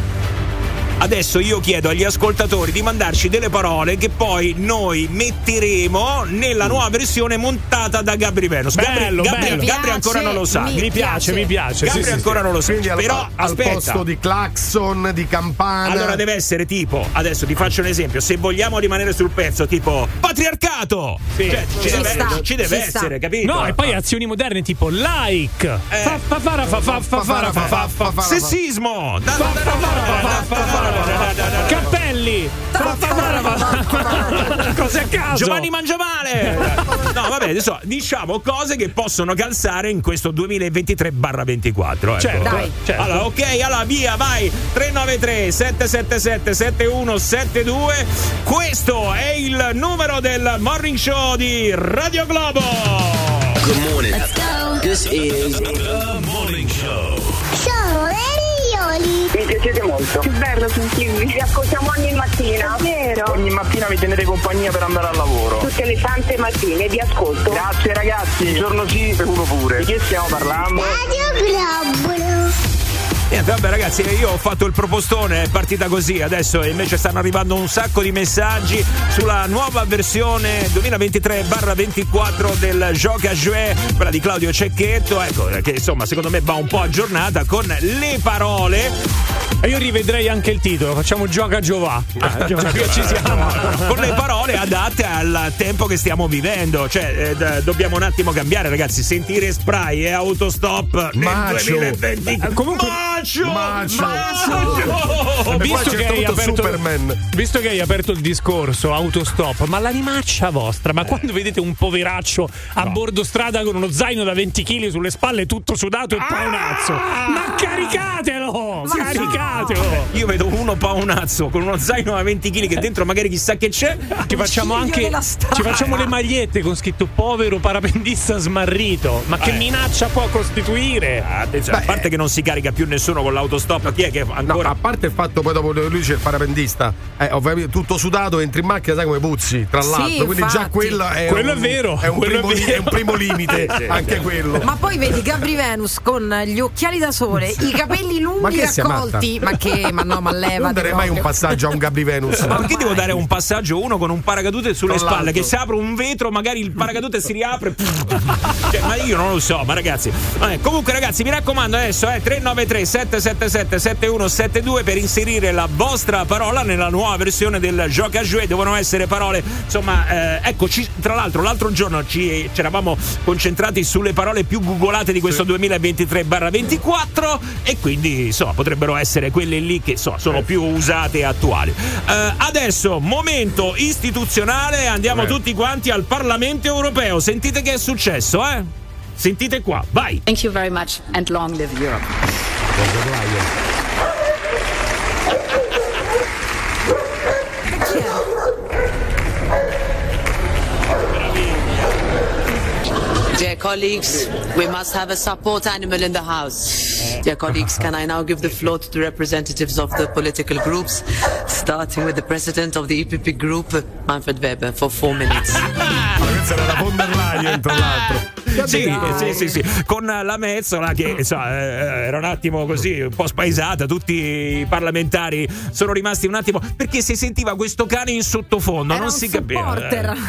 [SPEAKER 1] Adesso io chiedo agli ascoltatori di mandarci delle parole che poi noi metteremo nella nuova versione montata da Gabri Venus. Gabri,
[SPEAKER 2] Bello,
[SPEAKER 1] Gabri-
[SPEAKER 2] bello.
[SPEAKER 1] Gabri
[SPEAKER 3] Mi
[SPEAKER 1] ancora non lo sa.
[SPEAKER 3] piace,
[SPEAKER 2] Mi piace, mi piace.
[SPEAKER 1] Gabri
[SPEAKER 2] sì, sì,
[SPEAKER 1] ancora
[SPEAKER 2] sì.
[SPEAKER 1] non lo sa.
[SPEAKER 4] Quindi
[SPEAKER 1] Però
[SPEAKER 4] al
[SPEAKER 1] aspetta.
[SPEAKER 4] posto di clacson, di campana.
[SPEAKER 1] Allora deve essere tipo, adesso ti faccio un esempio, se vogliamo rimanere sul pezzo, tipo patriarcato! Cioè, ci
[SPEAKER 3] Ci
[SPEAKER 1] deve,
[SPEAKER 3] sta,
[SPEAKER 1] ci deve
[SPEAKER 3] ci sta.
[SPEAKER 1] essere, capito?
[SPEAKER 2] No, e poi azioni moderne tipo like.
[SPEAKER 1] Eh.
[SPEAKER 2] Fa fa fara fa fa fa fara fa fa fa fa.
[SPEAKER 1] Sessismo!
[SPEAKER 2] Cappelli. Cose a caso.
[SPEAKER 1] Giovanni mangia male! No, vabbè, adesso diciamo cose che possono calzare in questo 2023-24. Ecco.
[SPEAKER 2] Certo,
[SPEAKER 3] Dai.
[SPEAKER 2] certo.
[SPEAKER 1] Allora, ok, allora via, vai 393 777 7172. Questo è il numero del morning show di Radio Globo.
[SPEAKER 14] Good morning. This is the morning
[SPEAKER 24] piacete molto.
[SPEAKER 23] Che bello sentirvi. Vi ascoltiamo ogni mattina. Vero?
[SPEAKER 24] Ogni mattina mi tenete compagnia per andare al lavoro.
[SPEAKER 23] Tutte le sante mattine vi ascolto.
[SPEAKER 24] Grazie ragazzi, un giorno sì e uno pure. Di che stiamo parlando?
[SPEAKER 23] Radio Globo.
[SPEAKER 1] Niente, vabbè ragazzi, io ho fatto il propostone, è partita così, adesso invece stanno arrivando un sacco di messaggi sulla nuova versione 2023-24 del Gioca Jouet, quella di Claudio Cecchetto, ecco, che insomma secondo me va un po' aggiornata con le parole
[SPEAKER 2] E io rivedrei anche il titolo, facciamo gioca Giovà.
[SPEAKER 1] Ah,
[SPEAKER 2] Cioè, qui ci siamo.
[SPEAKER 1] con le parole adatte al tempo che stiamo vivendo. Cioè, eh, d- dobbiamo un attimo cambiare, ragazzi. Sentire spray e autostop nel
[SPEAKER 4] Macio.
[SPEAKER 1] 2020.
[SPEAKER 2] Eh, comunque-
[SPEAKER 1] Macio!
[SPEAKER 4] Macio.
[SPEAKER 2] Visto che, hai aperto,
[SPEAKER 4] Superman.
[SPEAKER 2] visto che hai aperto il discorso autostop, ma l'animaccia vostra, ma quando vedete un poveraccio a bordo strada con uno zaino da 20 kg sulle spalle tutto sudato e paonazzo, ma caricatelo! caricatelo!
[SPEAKER 1] Io vedo uno paonazzo con uno zaino da 20 kg che dentro magari chissà che c'è.
[SPEAKER 2] Ci facciamo anche ci facciamo le magliette con scritto povero parapendista smarrito. Ma che
[SPEAKER 1] Eh.
[SPEAKER 2] minaccia può costituire?
[SPEAKER 1] Attenzione, a parte che non si carica più nessuno con l'autostop, chi è che
[SPEAKER 4] No,
[SPEAKER 1] ancora
[SPEAKER 4] a parte il fatto poi dopo lui c'è il parapendista, eh, ovviamente tutto sudato, entri in macchina, sai come puzzi, tra
[SPEAKER 3] Sì,
[SPEAKER 4] l'altro. Quindi già
[SPEAKER 3] infatti.
[SPEAKER 4] quello è
[SPEAKER 2] Quello
[SPEAKER 4] un,
[SPEAKER 2] è vero,
[SPEAKER 4] È un, primo,
[SPEAKER 2] è
[SPEAKER 4] è un primo limite,
[SPEAKER 1] Sì,
[SPEAKER 4] anche
[SPEAKER 1] sì.
[SPEAKER 4] quello.
[SPEAKER 3] Ma poi vedi Gabri Venus con gli occhiali da sole, i capelli
[SPEAKER 4] Ma
[SPEAKER 3] lunghi
[SPEAKER 4] sei
[SPEAKER 3] raccolti. Ma che? Ma no, ma leva.
[SPEAKER 4] non darei mai un passaggio a un Gabri Venus.
[SPEAKER 1] Ma perché devo dare un passaggio uno con un paracadute sulle spalle?
[SPEAKER 4] l'altro.
[SPEAKER 1] Che se apre un vetro, magari il paracadute si riapre. Cioè, ma io non lo so, ma ragazzi. Vabbè, comunque, ragazzi, mi raccomando adesso è 393 777 7172 per inserire la vostra parola nella nuova versione del Gioca Jouet. Devono essere parole, insomma, eh, ecco, tra l'altro, l'altro giorno ci eravamo concentrati sulle parole più googolate di questo 2023-24 e quindi, insomma, potrebbero essere quelle lì che insomma, sono più usate e attuali. Eh, adesso, momento istituzionale, andiamo
[SPEAKER 4] Eh.
[SPEAKER 1] tutti quanti al Parlamento europeo. Sentite che è successo, eh? Sentite qua, vai!
[SPEAKER 25] Thank you very much and long live Europe.
[SPEAKER 26] Dear colleagues, we must have a support animal in the House. Dear colleagues, can I now give the floor to the representatives of the political groups, starting with the president of the EPP group, Manfred Weber, for four minutes.
[SPEAKER 1] Sì, sì, sì, sì, con la mezzola che insomma, eh, era un attimo così, un po' spaesata, tutti i parlamentari sono rimasti un attimo perché si sentiva questo cane in sottofondo,
[SPEAKER 3] Era
[SPEAKER 1] non
[SPEAKER 3] un
[SPEAKER 1] si capiva.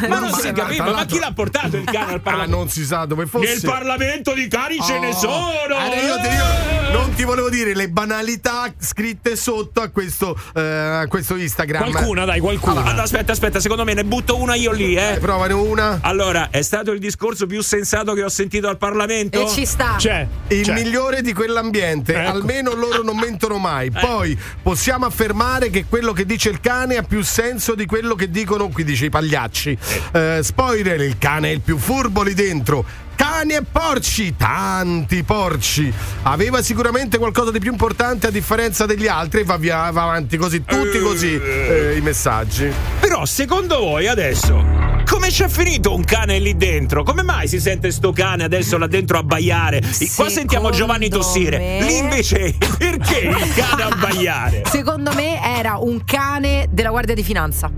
[SPEAKER 1] Ma non
[SPEAKER 3] No,
[SPEAKER 1] si capiva, ma chi l'ha portato il cane al
[SPEAKER 4] Ah,
[SPEAKER 1] Parlamento?
[SPEAKER 4] non si sa dove fosse.
[SPEAKER 1] Nel Parlamento di cani ce ne
[SPEAKER 4] Oh.
[SPEAKER 1] sono!
[SPEAKER 4] Ah, io, te- io non ti volevo dire le banalità scritte sotto a questo, eh, a questo Instagram.
[SPEAKER 2] Qualcuna, dai, qualcuna.
[SPEAKER 1] Allora, aspetta, aspetta, secondo me ne butto una io lì, eh.
[SPEAKER 4] Eh, provane una.
[SPEAKER 1] Allora, è stato il discorso più sensato che ho sentito al Parlamento?
[SPEAKER 3] E ci sta.
[SPEAKER 2] C'è.
[SPEAKER 4] Il
[SPEAKER 2] c'è.
[SPEAKER 4] migliore di quell'ambiente,
[SPEAKER 2] Ecco.
[SPEAKER 4] almeno loro non mentono mai. Poi possiamo affermare che quello che dice il cane ha più senso di quello che dicono, qui dice i pagliacci. Eh, spoiler, il cane è il più furbo lì dentro. Cani e porci, tanti porci. Aveva sicuramente qualcosa di più importante a differenza degli altri e va, via, va avanti così, tutti così eh, i messaggi.
[SPEAKER 1] Però, secondo voi adesso, come c'è finito un cane lì dentro? Come mai si sente sto cane adesso là dentro a abbaiare? Qua sentiamo Giovanni tossire.
[SPEAKER 3] me-
[SPEAKER 1] Lì invece, perché il cane a abbaiare?
[SPEAKER 3] Secondo me era un cane della Guardia di Finanza.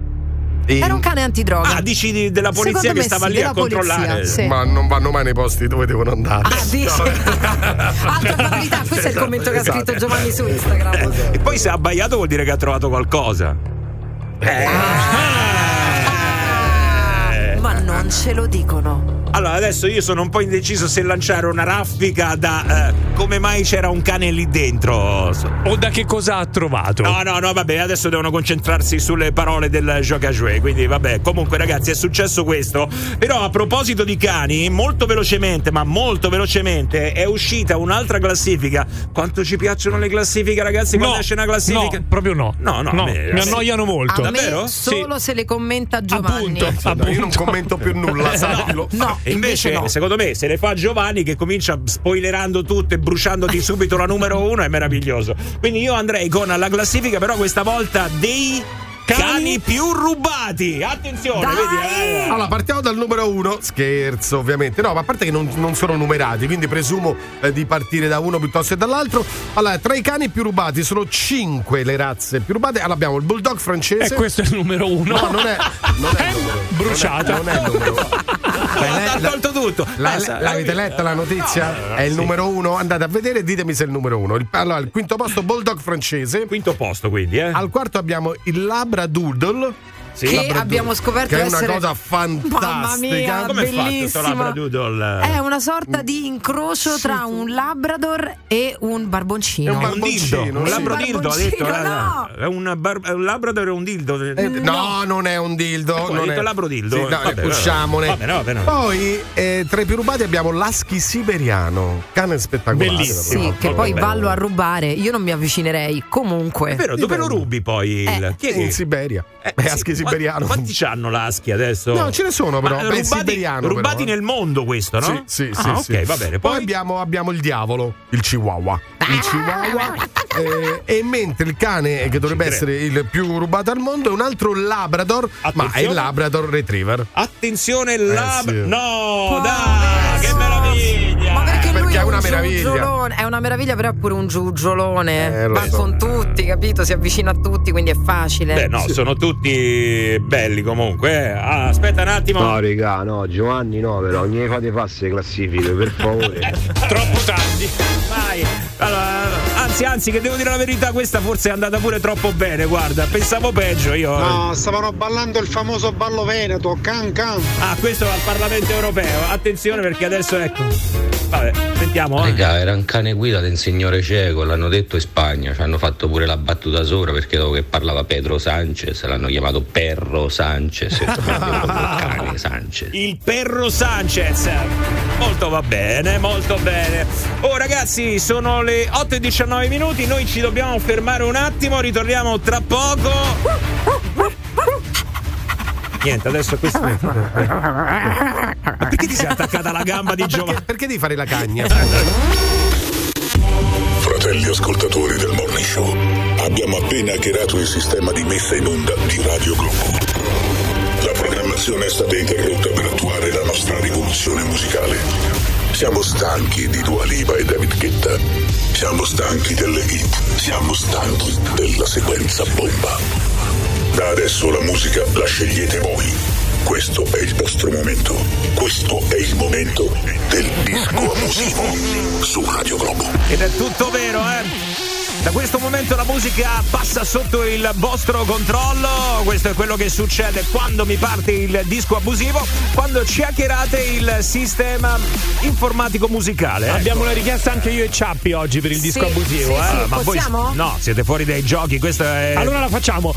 [SPEAKER 4] E-
[SPEAKER 3] Era un cane antidroga.
[SPEAKER 1] Ah, dici di- della polizia che stava
[SPEAKER 3] sì,
[SPEAKER 1] lì a
[SPEAKER 3] della polizia,
[SPEAKER 1] controllare?
[SPEAKER 3] sì.
[SPEAKER 4] Ma non vanno mai nei posti dove devono andare.
[SPEAKER 3] Ah, dici? Altra banalità, questo è il commento che ha scritto Giovanni su Instagram.
[SPEAKER 1] E poi se ha abbaiato vuol dire che ha trovato qualcosa.
[SPEAKER 3] Ma non ce lo dicono.
[SPEAKER 1] Allora, adesso io sono un po' indeciso se lanciare una raffica da eh, come mai c'era un cane lì dentro.
[SPEAKER 2] O da che cosa ha trovato?
[SPEAKER 1] No, no, no, vabbè, adesso devono concentrarsi sulle parole del Gioca Jouet. Quindi, vabbè, comunque, ragazzi, è successo questo. Però, a proposito di cani, molto velocemente, ma molto velocemente, è uscita un'altra classifica. Quanto ci piacciono le classifiche, ragazzi? Quando
[SPEAKER 2] No,
[SPEAKER 1] esce una classifica?
[SPEAKER 2] no, proprio no.
[SPEAKER 1] No, no,
[SPEAKER 2] No,
[SPEAKER 1] me-
[SPEAKER 2] mi annoiano molto.
[SPEAKER 3] A
[SPEAKER 1] Davvero?
[SPEAKER 3] me solo se le commenta Giovanni.
[SPEAKER 2] Appunto,
[SPEAKER 4] Io non commento più nulla, sappilo.
[SPEAKER 3] No,
[SPEAKER 1] E invece,
[SPEAKER 3] invece no.
[SPEAKER 1] secondo me, se le fa Giovanni che comincia spoilerando tutto e bruciandoti subito la numero uno, è meraviglioso. Quindi io andrei con la classifica, però questa volta dei cani, più rubati. Attenzione,
[SPEAKER 3] Dai!
[SPEAKER 1] vedi? eh.
[SPEAKER 4] Allora, partiamo dal numero uno. Scherzo, ovviamente. No, ma a parte che non, non sono numerati, quindi presumo eh, di partire da uno piuttosto che dall'altro. Allora, tra i cani più rubati sono cinque le razze più rubate. Allora, abbiamo il bulldog francese.
[SPEAKER 2] E questo è il numero uno.
[SPEAKER 4] No, non è, non è numero uno.
[SPEAKER 2] Bruciata.
[SPEAKER 4] Non è, non è il numero uno.
[SPEAKER 1] Ha tolto tutto.
[SPEAKER 4] La- l'avete letta la notizia?
[SPEAKER 1] no, no,
[SPEAKER 4] è il
[SPEAKER 1] sì.
[SPEAKER 4] numero uno. Andate a vedere e ditemi se è il numero uno. Il, allora, il quinto posto, bulldog francese.
[SPEAKER 1] Quinto posto, quindi, eh.
[SPEAKER 4] Al quarto abbiamo il Labradoodle.
[SPEAKER 1] Sì.
[SPEAKER 3] che
[SPEAKER 1] Labradoodle.
[SPEAKER 3] abbiamo scoperto
[SPEAKER 4] Che è una
[SPEAKER 3] essere
[SPEAKER 4] cosa fantastica.
[SPEAKER 3] Mamma mia,
[SPEAKER 1] Come è fatto questo labradoodle?
[SPEAKER 3] È una sorta di incrocio tra un labrador e un barboncino.
[SPEAKER 1] È un, dildo, un
[SPEAKER 3] sì.
[SPEAKER 1] labrodildo ha detto.
[SPEAKER 3] Barboncino,
[SPEAKER 1] eh,
[SPEAKER 3] no.
[SPEAKER 1] È un, bar- un labrador e un dildo.
[SPEAKER 4] Eh, no, non è un dildo.
[SPEAKER 1] Come,
[SPEAKER 4] non è...
[SPEAKER 1] labrodildo?
[SPEAKER 4] Sì, no,
[SPEAKER 1] Vabbè,
[SPEAKER 4] usciamone.
[SPEAKER 1] vabbè, no, vabbè, no.
[SPEAKER 4] Poi eh, tra i più rubati abbiamo l'husky siberiano, cane spettacolare.
[SPEAKER 2] Bellissimo.
[SPEAKER 3] Sì, che poi vallo a rubare. Io non mi avvicinerei. Comunque.
[SPEAKER 1] È vero, dove lo rubi poi? Il...
[SPEAKER 3] Eh,
[SPEAKER 1] Chi è
[SPEAKER 4] In Siberia.
[SPEAKER 1] Eh, sì, qua-
[SPEAKER 4] siberiano.
[SPEAKER 1] Quanti c'hanno l'aschi adesso?
[SPEAKER 4] No, ce ne sono però.
[SPEAKER 1] Ma
[SPEAKER 4] Beh,
[SPEAKER 1] rubati,
[SPEAKER 4] siberiano,
[SPEAKER 1] rubati
[SPEAKER 4] però, eh.
[SPEAKER 1] nel mondo questo, no?
[SPEAKER 4] Sì, sì,
[SPEAKER 1] Ah,
[SPEAKER 4] sì,
[SPEAKER 1] ok,
[SPEAKER 4] sì.
[SPEAKER 1] va bene.
[SPEAKER 4] Poi,
[SPEAKER 1] Poi,
[SPEAKER 4] abbiamo, abbiamo il diavolo, il chihuahua. Il chihuahua. eh, e mentre il cane che dovrebbe essere il più rubato al mondo è un altro labrador, ma è
[SPEAKER 1] Attenzione.
[SPEAKER 4] il labrador retriever.
[SPEAKER 1] attenzione, lab...
[SPEAKER 4] sì.
[SPEAKER 1] No, dai, che meraviglia!
[SPEAKER 3] Ma perché, lui
[SPEAKER 4] perché
[SPEAKER 3] è,
[SPEAKER 4] è una
[SPEAKER 3] un
[SPEAKER 4] meraviglia.
[SPEAKER 3] È una meraviglia, però è pure un giugiolone.
[SPEAKER 4] Eh,
[SPEAKER 3] Va
[SPEAKER 4] so.
[SPEAKER 3] con tutti, capito? Si avvicina a tutti, quindi è facile.
[SPEAKER 1] Beh, no, sono tutti belli comunque. eh. Ah, aspetta un attimo.
[SPEAKER 27] No, regà, no, Giovanni no, però non gli fate fasse le classifiche, per favore.
[SPEAKER 2] Troppo tardi.
[SPEAKER 1] Vai. Allora, anzi, anzi, che devo dire la verità, questa forse è andata pure troppo bene. Guarda, pensavo peggio io.
[SPEAKER 20] No, stavano ballando il famoso ballo veneto, can can.
[SPEAKER 1] Ah, questo al Parlamento europeo. Attenzione perché adesso ecco. Vabbè, sentiamo. eh.
[SPEAKER 28] Raga, era un cane guida del signore cieco, l'hanno detto in Spagna, ci hanno fatto pure la battuta sopra perché dopo che parlava Pedro Sanchez l'hanno chiamato Perro Sanchez, cane Sanchez.
[SPEAKER 1] Il perro Sanchez. Molto va bene, molto bene. Oh ragazzi, sono le 8 e 19 minuti, noi ci dobbiamo fermare un attimo, ritorniamo tra poco. Niente, adesso questo. Ma perché ti sei attaccata alla gamba di Giovanni?
[SPEAKER 4] Perché, perché devi fare la cagna?
[SPEAKER 29] Fratelli ascoltatori del Morning Show, abbiamo appena hackerato il sistema di messa in onda di Radio Globo. La programmazione è stata interrotta per attuare la nostra rivoluzione musicale. Siamo stanchi di Dua Lipa e David Guetta. Siamo stanchi delle hit. Siamo stanchi della sequenza bomba. Da adesso la musica la scegliete voi. Questo è il vostro momento. Questo è il momento del disco abusivo su Radio Globo.
[SPEAKER 1] Ed è tutto vero, eh? Da questo momento la musica passa sotto il vostro controllo, questo è quello che succede quando mi parte il disco abusivo, quando ci hackerate il sistema informatico musicale. ecco.
[SPEAKER 2] Abbiamo una richiesta anche io e Ciappi oggi per il disco
[SPEAKER 3] Sì,
[SPEAKER 2] abusivo,
[SPEAKER 3] sì,
[SPEAKER 2] eh.
[SPEAKER 3] sì.
[SPEAKER 1] Ma voi
[SPEAKER 3] Possiamo?
[SPEAKER 1] no, siete fuori dai giochi, questo è
[SPEAKER 2] Allora la facciamo.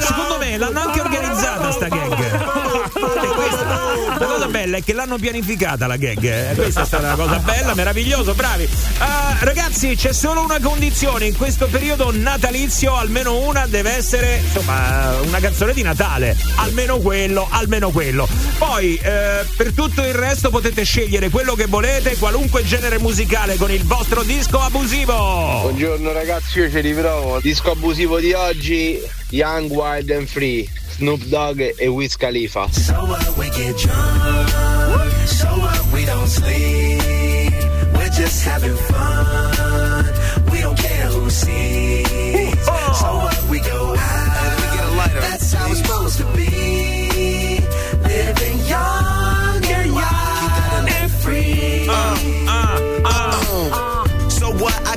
[SPEAKER 1] Secondo me l'hanno anche organizzata sta gag. E questa- La cosa bella è che l'hanno pianificata la gag. eh. Questa è stata una cosa bella, meraviglioso, bravi. Ah, ragazzi, c'è solo una condizione: in questo periodo natalizio, almeno una deve essere insomma una canzone di Natale. Almeno quello, almeno quello. Poi, eh, per tutto il resto potete scegliere quello che volete, qualunque genere musicale con il vostro disco abusivo.
[SPEAKER 8] Buongiorno ragazzi, io ci riprovo. Disco abusivo di oggi, Young, Wild and Free, Snoop Dogg e Wiz Khalifa.
[SPEAKER 30] So what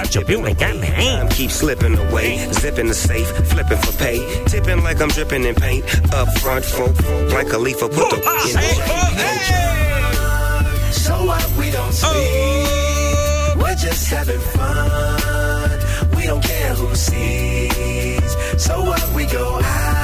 [SPEAKER 30] Faccio più le canne, Time keep slipping away. Zipping the safe, flipping for pay. Tipping like I'm dripping in paint. Up front, folk, like a leaf, put the in the So what we don't sleep. We're just having fun. We don't care who sees. So what we go out.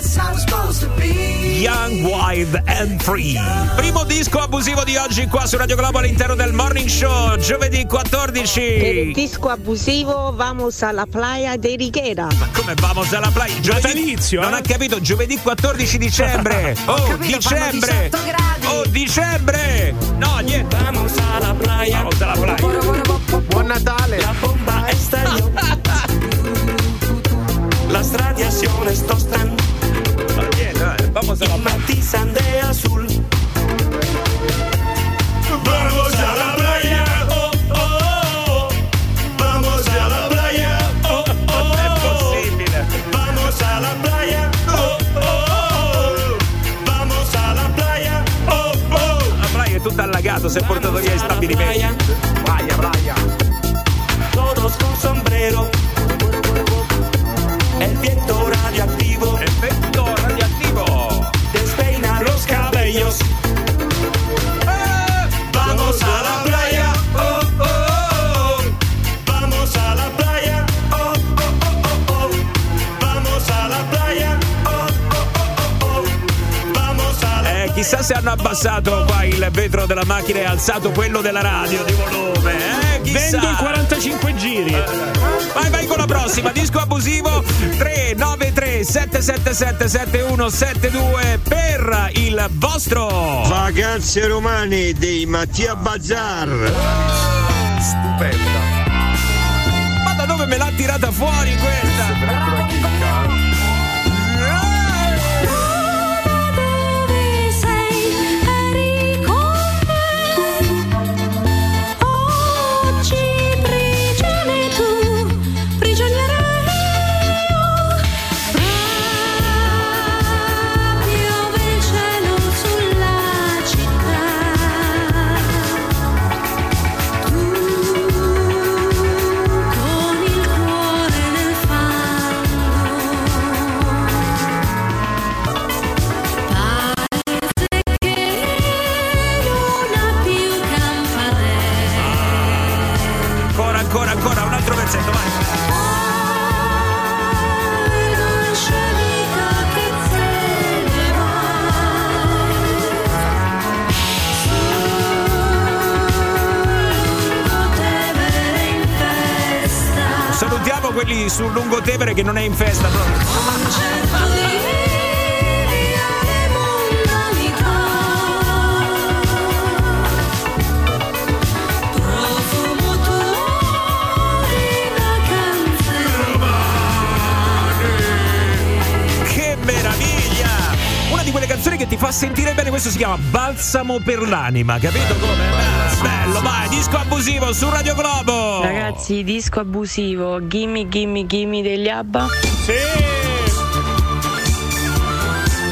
[SPEAKER 1] Young, Wild and Free. Primo disco abusivo di oggi qua su Radio Globo all'interno del Morning Show, giovedì 14.
[SPEAKER 31] Per il disco abusivo vamos alla playa de Riguera.
[SPEAKER 1] Come vamos alla playa? Giovedì, non ha capito, giovedì 14 dicembre. Oh,
[SPEAKER 31] capito,
[SPEAKER 1] dicembre.
[SPEAKER 31] 18 gradi.
[SPEAKER 1] Oh, dicembre. No, niente. Vamos alla playa. Vamos alla playa.
[SPEAKER 4] Buon Natale.
[SPEAKER 30] La bomba estalló.
[SPEAKER 1] adesso si è portato Vamos a la playa.
[SPEAKER 30] Matizan de azul. Vamos
[SPEAKER 1] a la
[SPEAKER 30] playa. Oh, oh. Vamos a la playa. Oh, oh, oh. Vamos a la playa. Oh, Vamos a la playa. Oh, oh. La playa è tutta allagata, seppur
[SPEAKER 1] todavía está bien. Vaya, vaya. Todos con abbassato qua il vetro della macchina e alzato quello della radio di volume. Eh, chissà.
[SPEAKER 2] Vendo i 45 giri.
[SPEAKER 1] Vai, vai con la prossima, disco abusivo 393 777 7172 per il vostro
[SPEAKER 9] Vacanze romane dei Mattia Bazzar.
[SPEAKER 4] Stupenda.
[SPEAKER 1] Ma da dove me l'ha tirata fuori questa?
[SPEAKER 30] Dove
[SPEAKER 1] sul Lungotevere che non è in festa proprio.
[SPEAKER 30] Di
[SPEAKER 1] quelle canzoni che ti fa sentire bene, questo si chiama Balsamo per l'anima, capito come? Bello, vai, disco abusivo su Radio Globo!
[SPEAKER 23] Ragazzi, disco abusivo, gimme gimme gimme degli ABBA.
[SPEAKER 1] Sì!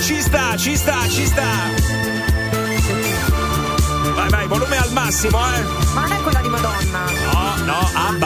[SPEAKER 1] Ci sta, ci sta, ci sta! Vai, vai, volume al massimo, eh!
[SPEAKER 3] Ma non è quella di Madonna.
[SPEAKER 1] No, no, abba,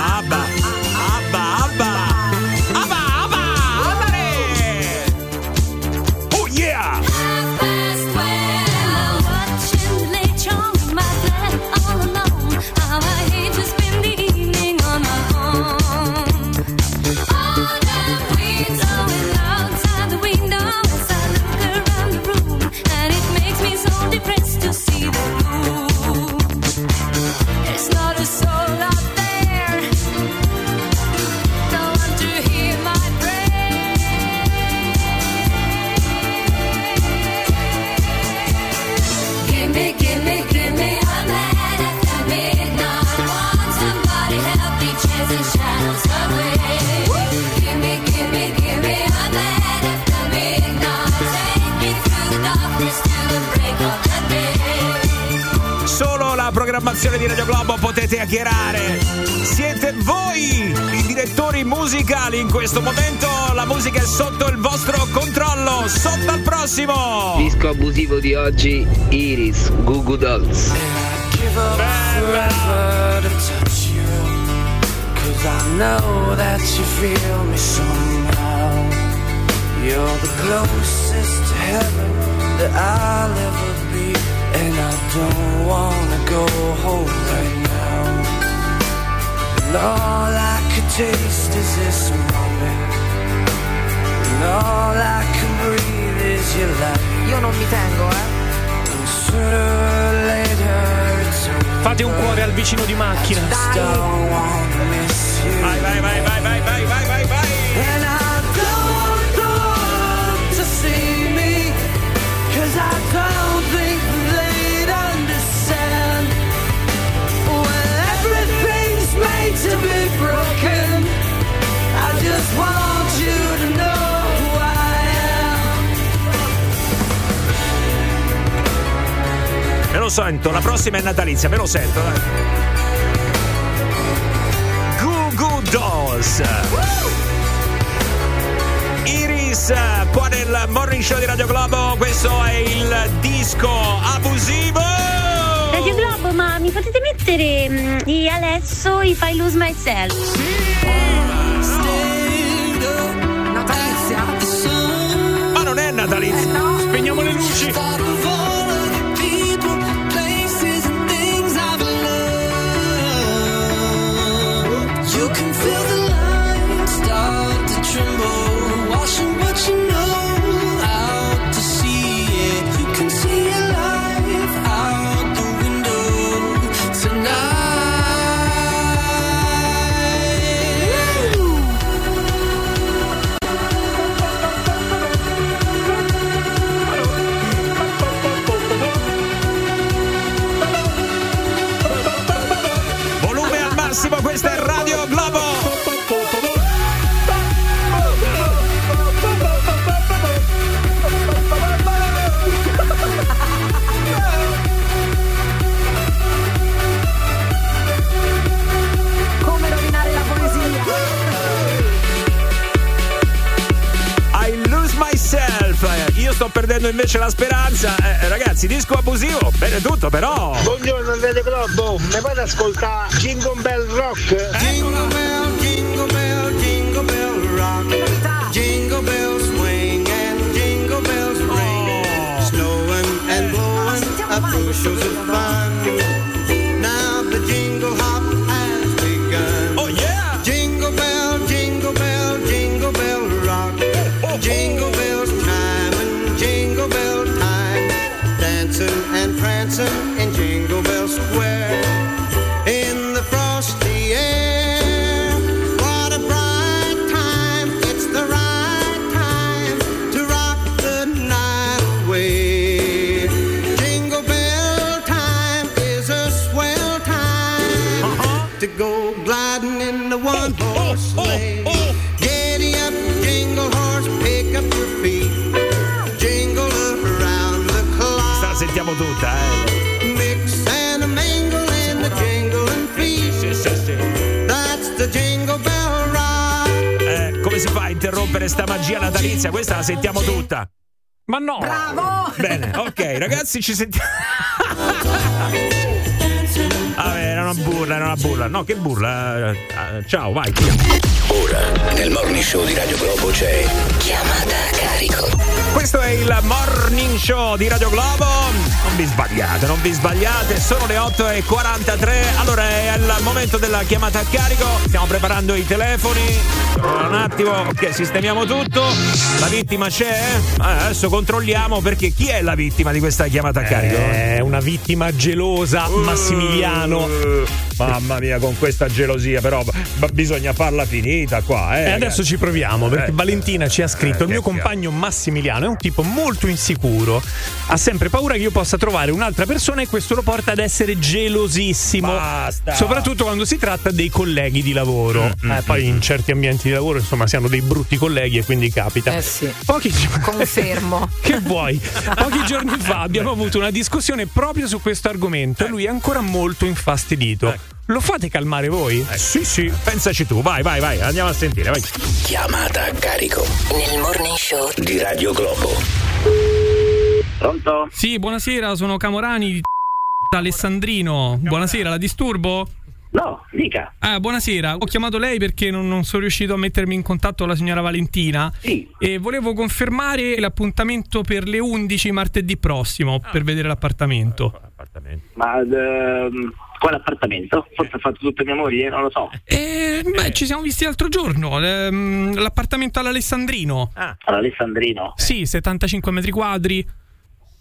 [SPEAKER 1] in questo momento. La musica è sotto il vostro controllo. Sotto al prossimo.
[SPEAKER 32] Disco abusivo di oggi, Iris, Goo Goo Dolls.
[SPEAKER 30] I know that you feel me somehow. You're the closest to heaven that I'll ever be. And I don't wanna go home right now. And all I could taste is this moment. And all I can breathe is your light.
[SPEAKER 3] Io non mi tengo, eh.
[SPEAKER 30] And sooner or later it's over.
[SPEAKER 2] Fate un cuore al vicino di macchina.
[SPEAKER 30] Don't wanna miss you.
[SPEAKER 1] Vai, vai, vai, vai, vai, vai, vai, vai, vai.
[SPEAKER 30] And I don't want to see me, cause I don't
[SPEAKER 1] sento, la prossima è natalizia, me lo sento, dai. Goo Goo Dolls. Iris, qua nel morning show di Radio Globo, questo è il disco abusivo.
[SPEAKER 23] Radio Globo, ma
[SPEAKER 33] mi potete mettere mm, di Alesso If I Lose Myself?
[SPEAKER 3] Natalizia?
[SPEAKER 1] Ma non è natalizio.
[SPEAKER 2] Spegniamo le luci.
[SPEAKER 1] Ragazzi, disco abusivo, bene tutto, però.
[SPEAKER 34] Buongiorno Radio Globo, mi fate ascoltare Jingle Bell Rock?
[SPEAKER 35] Jingle
[SPEAKER 1] interrompere sta magia natalizia? Questa la sentiamo tutta.
[SPEAKER 2] Ma no!
[SPEAKER 3] Bravo!
[SPEAKER 1] Bene, ok, ragazzi, ci sentiamo. Vabbè, era una burla, era una burla. No, che burla. Eh, ciao, vai.
[SPEAKER 14] Ora, nel morning show di Radio Globo c'è Chiamata a carico.
[SPEAKER 1] Questo è il morning show di Radio Globo. Non vi sbagliate, non vi sbagliate. Sono le 8.43. Allora è il momento della chiamata a carico. Stiamo preparando i telefoni. Un attimo, ok, sistemiamo tutto. La vittima c'è? Eh, adesso controlliamo perché chi è la vittima di questa chiamata a carico?
[SPEAKER 2] È una vittima gelosa, Massimiliano.
[SPEAKER 1] Eh, Mamma mia, con questa gelosia, però b- bisogna farla finita qua. Eh,
[SPEAKER 2] E adesso ci proviamo perché
[SPEAKER 1] Eh,
[SPEAKER 2] Valentina ci ha scritto:
[SPEAKER 1] eh,
[SPEAKER 2] Il mio compagno Massimiliano è un tipo molto insicuro. Ha sempre paura che io possa trovare un'altra persona e questo lo porta ad essere gelosissimo.
[SPEAKER 1] Basta.
[SPEAKER 2] Soprattutto quando si tratta dei colleghi di lavoro.
[SPEAKER 1] Mm,
[SPEAKER 2] Eh, poi in certi ambienti di lavoro, insomma, siano dei brutti colleghi e quindi capita.
[SPEAKER 3] Eh sì.
[SPEAKER 2] Pochi
[SPEAKER 3] Confermo.
[SPEAKER 2] che vuoi? Pochi giorni fa abbiamo avuto una discussione proprio su questo argomento e lui è ancora molto infastidito. Lo fate calmare voi?
[SPEAKER 1] Eh, sì, sì, pensaci tu. Vai, vai, vai, andiamo a sentire, vai.
[SPEAKER 14] Chiamata a carico
[SPEAKER 36] Nel morning show
[SPEAKER 14] di Radio Globo.
[SPEAKER 24] Pronto?
[SPEAKER 37] Sì, buonasera, sono Camorani di Alessandrino. Buonasera, la disturbo?
[SPEAKER 24] No, dica.
[SPEAKER 37] Ah, buonasera, ho chiamato lei perché non, non sono riuscito a mettermi in contatto con la signora Valentina.
[SPEAKER 24] Sì.
[SPEAKER 37] E volevo confermare l'appuntamento per le 11 martedì prossimo per vedere l'appartamento.
[SPEAKER 24] Ma ehm, quale appartamento? Forse ha fatto tutta mia moglie, non lo so.
[SPEAKER 37] Eh, beh, ci siamo visti l'altro giorno. ehm, l'appartamento all'Alessandrino.
[SPEAKER 24] All'Alessandrino.
[SPEAKER 37] Sì, 75 metri quadri.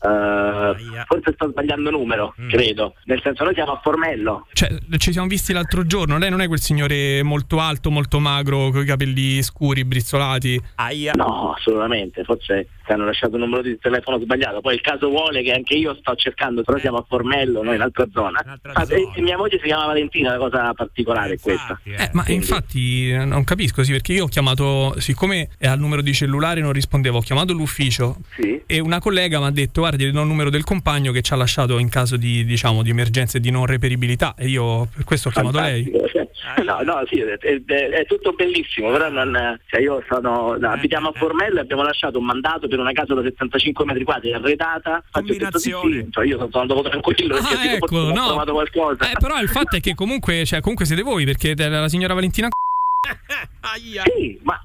[SPEAKER 24] Eh, forse sto sbagliando numero, credo. Nel senso, noi siamo a Formello.
[SPEAKER 37] Cioè, ci siamo visti l'altro giorno. Lei non è quel signore molto alto, molto magro, con i capelli scuri, brizzolati.
[SPEAKER 1] Aia.
[SPEAKER 24] No, assolutamente. Forse ti hanno lasciato un numero di telefono sbagliato. Poi il caso vuole che anche io sto cercando, però siamo a Formello, noi in altra zona. Ah, e- mia moglie si chiama Valentina, la cosa particolare è questa.
[SPEAKER 37] Eh, ma infatti eh, non capisco, sì, perché io ho chiamato, siccome è al numero di cellulare non rispondevo, ho chiamato l'ufficio
[SPEAKER 24] Sì.
[SPEAKER 37] e una collega mi ha detto guardi, le do il numero del compagno che ci ha lasciato in caso di, diciamo, di emergenza e di non reperibilità e io per questo ho chiamato lei.
[SPEAKER 24] Fantastico, cioè, No, no, sì, è, è- è tutto bellissimo, però non, cioè io sono, no, abitiamo a Formello e abbiamo lasciato un mandato per una casa da 75 metri quadri arredata. Sì, cioè io sono andato tranquillo perché
[SPEAKER 37] Ah, ecco,
[SPEAKER 24] ho
[SPEAKER 37] no.
[SPEAKER 24] trovato qualcosa.
[SPEAKER 37] Eh, però il fatto è che comunque, cioè, comunque siete voi, perché la signora Valentina.
[SPEAKER 24] Sì, ma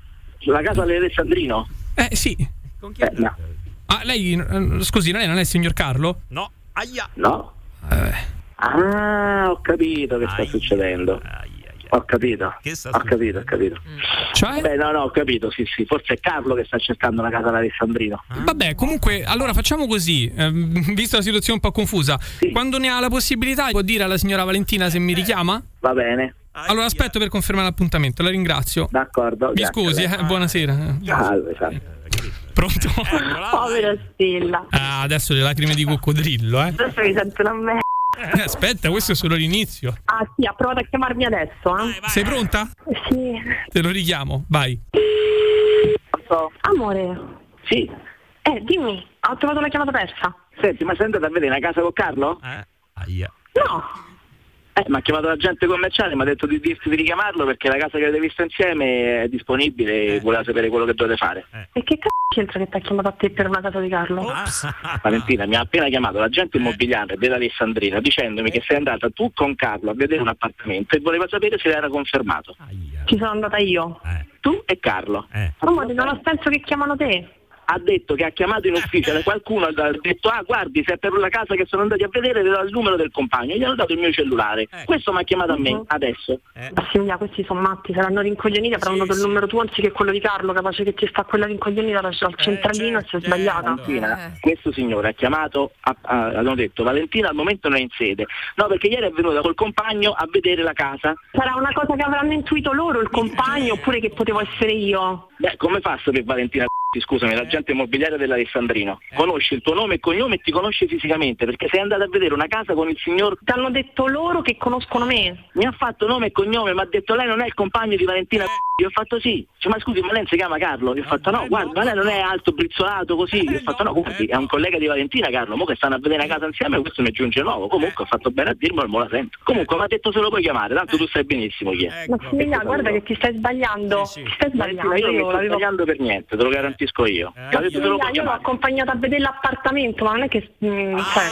[SPEAKER 24] la casa dell'Alessandrino?
[SPEAKER 37] Eh sì.
[SPEAKER 24] Eh, no.
[SPEAKER 37] Ah, lei. eh, Scusi, lei non è il signor Carlo?
[SPEAKER 1] No. Aia.
[SPEAKER 24] No. Ah, ho capito che sta succedendo. Ho capito. ho capito, ho capito.
[SPEAKER 37] Cioè?
[SPEAKER 24] Beh, no, no, ho capito, sì, sì. Forse è Carlo che sta cercando la casa dell'Alessandrino.
[SPEAKER 37] Vabbè, comunque, allora facciamo così. ehm, visto la situazione un po' confusa, quando ne ha la possibilità, può dire alla signora Valentina se mi richiama?
[SPEAKER 24] Va bene.
[SPEAKER 37] Allora aspetto per confermare l'appuntamento, la ringrazio.
[SPEAKER 24] D'accordo.
[SPEAKER 37] Mi scusi, eh, buonasera.
[SPEAKER 24] Salve, salve.
[SPEAKER 37] Pronto?
[SPEAKER 38] Povera Stella.
[SPEAKER 37] Ah, adesso le lacrime di coccodrillo, eh.
[SPEAKER 38] Adesso mi sento una merda.
[SPEAKER 37] Eh, Aspetta, questo è solo l'inizio.
[SPEAKER 38] Ah sì, ha provato a chiamarmi adesso, eh?
[SPEAKER 37] Sei pronta?
[SPEAKER 38] Sì.
[SPEAKER 37] Te lo richiamo, vai.
[SPEAKER 38] Amore.
[SPEAKER 24] Sì.
[SPEAKER 38] Eh, dimmi, ho trovato la chiamata persa.
[SPEAKER 24] Senti, ma sei andata a vedere una casa con Carlo?
[SPEAKER 1] Eh. Aia.
[SPEAKER 38] No.
[SPEAKER 24] Eh, mi ha chiamato l'agente commerciale, mi ha detto di dirti di richiamarlo perché la casa che avete visto insieme è disponibile e voleva sapere quello che dovete fare.
[SPEAKER 38] E che cazzo c'entra che ti ha chiamato a te per una casa di Carlo?
[SPEAKER 24] Valentina mi ha appena chiamato l'agente immobiliare dell'Alessandrina dicendomi che sei andata tu con Carlo a vedere un appartamento e voleva sapere se era confermato.
[SPEAKER 38] Ci sono andata io.
[SPEAKER 24] Tu e Carlo.
[SPEAKER 38] Amore, non ha senso che chiamano te.
[SPEAKER 24] Ha detto che ha chiamato in ufficio qualcuno ha detto ah guardi se è per la casa che sono andati a vedere le do il numero del compagno gli hanno dato il mio cellulare questo mi ha chiamato a me adesso
[SPEAKER 38] Massimiliano, questi sono matti, saranno rincoglioniti, avranno dato il numero tuo anziché quello di Carlo, capace che ti sta quella rincoglionita al al centralino e si è sbagliata.
[SPEAKER 24] Valentina, questo signore ha chiamato, ha- ha- hanno detto Valentina al momento non è in sede. No, perché ieri è venuta col compagno a vedere la casa.
[SPEAKER 38] Sarà una cosa che avranno intuito loro, il compagno, oppure che potevo essere io.
[SPEAKER 24] Beh, come fa a sapere Valentina? Scusami, l'agente immobiliare dell'Alessandrino. Conosce il tuo nome e cognome e ti conosce fisicamente perché sei andata a vedere una casa con il signor.
[SPEAKER 38] Ti hanno detto loro che conoscono me.
[SPEAKER 24] Mi ha fatto nome e cognome, mi ha detto lei non è il compagno di Valentina. Io ho fatto sì. Dice, ma scusi, ma lei non si chiama Carlo? Io ho fatto no, guarda, ma lei non è alto, brizzolato così. Io ho fatto no, guardi, è un collega di Valentina Carlo, mo che stanno a vedere una casa insieme, questo mi aggiunge nuovo. Comunque ho fatto bene a dirmelo, mo la sento. Comunque mi ha detto se lo puoi chiamare, tanto tu sai benissimo chi è.
[SPEAKER 38] Massimiliano, guarda che ti stai sbagliando. Ti stai sbagliando.
[SPEAKER 24] Valentina, io non
[SPEAKER 38] Io
[SPEAKER 24] sto sbagliando per niente, te lo garantisco io. Mi ha detto
[SPEAKER 38] io l'ho accompagnata a vedere l'appartamento, ma non è che. mm, cioè,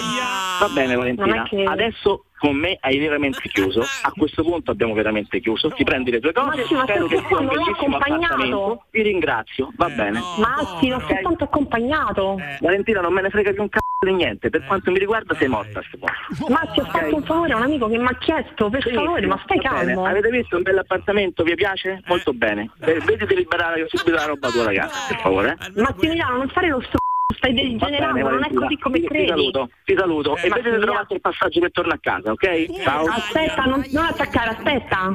[SPEAKER 24] Va bene Valentina,
[SPEAKER 38] Non è che-
[SPEAKER 24] adesso con me hai veramente chiuso, a questo punto abbiamo veramente chiuso, ti prendi le tue cose,
[SPEAKER 38] Ma sì, ma
[SPEAKER 24] spero che sia un bellissimo
[SPEAKER 38] accompagnato?
[SPEAKER 24] appartamento, ti ringrazio, va bene.
[SPEAKER 38] Massi, l'ho soltanto accompagnato.
[SPEAKER 24] Valentina non me ne frega di un cazzo di niente, per quanto mi riguarda sei morta a sto punto.
[SPEAKER 38] Ho fatto un favore a un amico che mi ha chiesto, per favore, ma stai
[SPEAKER 24] Va bene.
[SPEAKER 38] calmo.
[SPEAKER 24] Avete visto un bell'appartamento, vi piace? Molto bene. Eh, vedi di liberare subito la roba tua ragazza, per favore. eh.
[SPEAKER 38] Massimiliano, non fare lo st***o, stai degenerando,
[SPEAKER 24] bene,
[SPEAKER 38] non è così come
[SPEAKER 24] Ti-
[SPEAKER 38] credi.
[SPEAKER 24] Ti saluto, ti saluto. e vedete trovate il passaggio che torna a casa, ok? Ciao.
[SPEAKER 38] Aspetta, non, non attaccare, aspetta.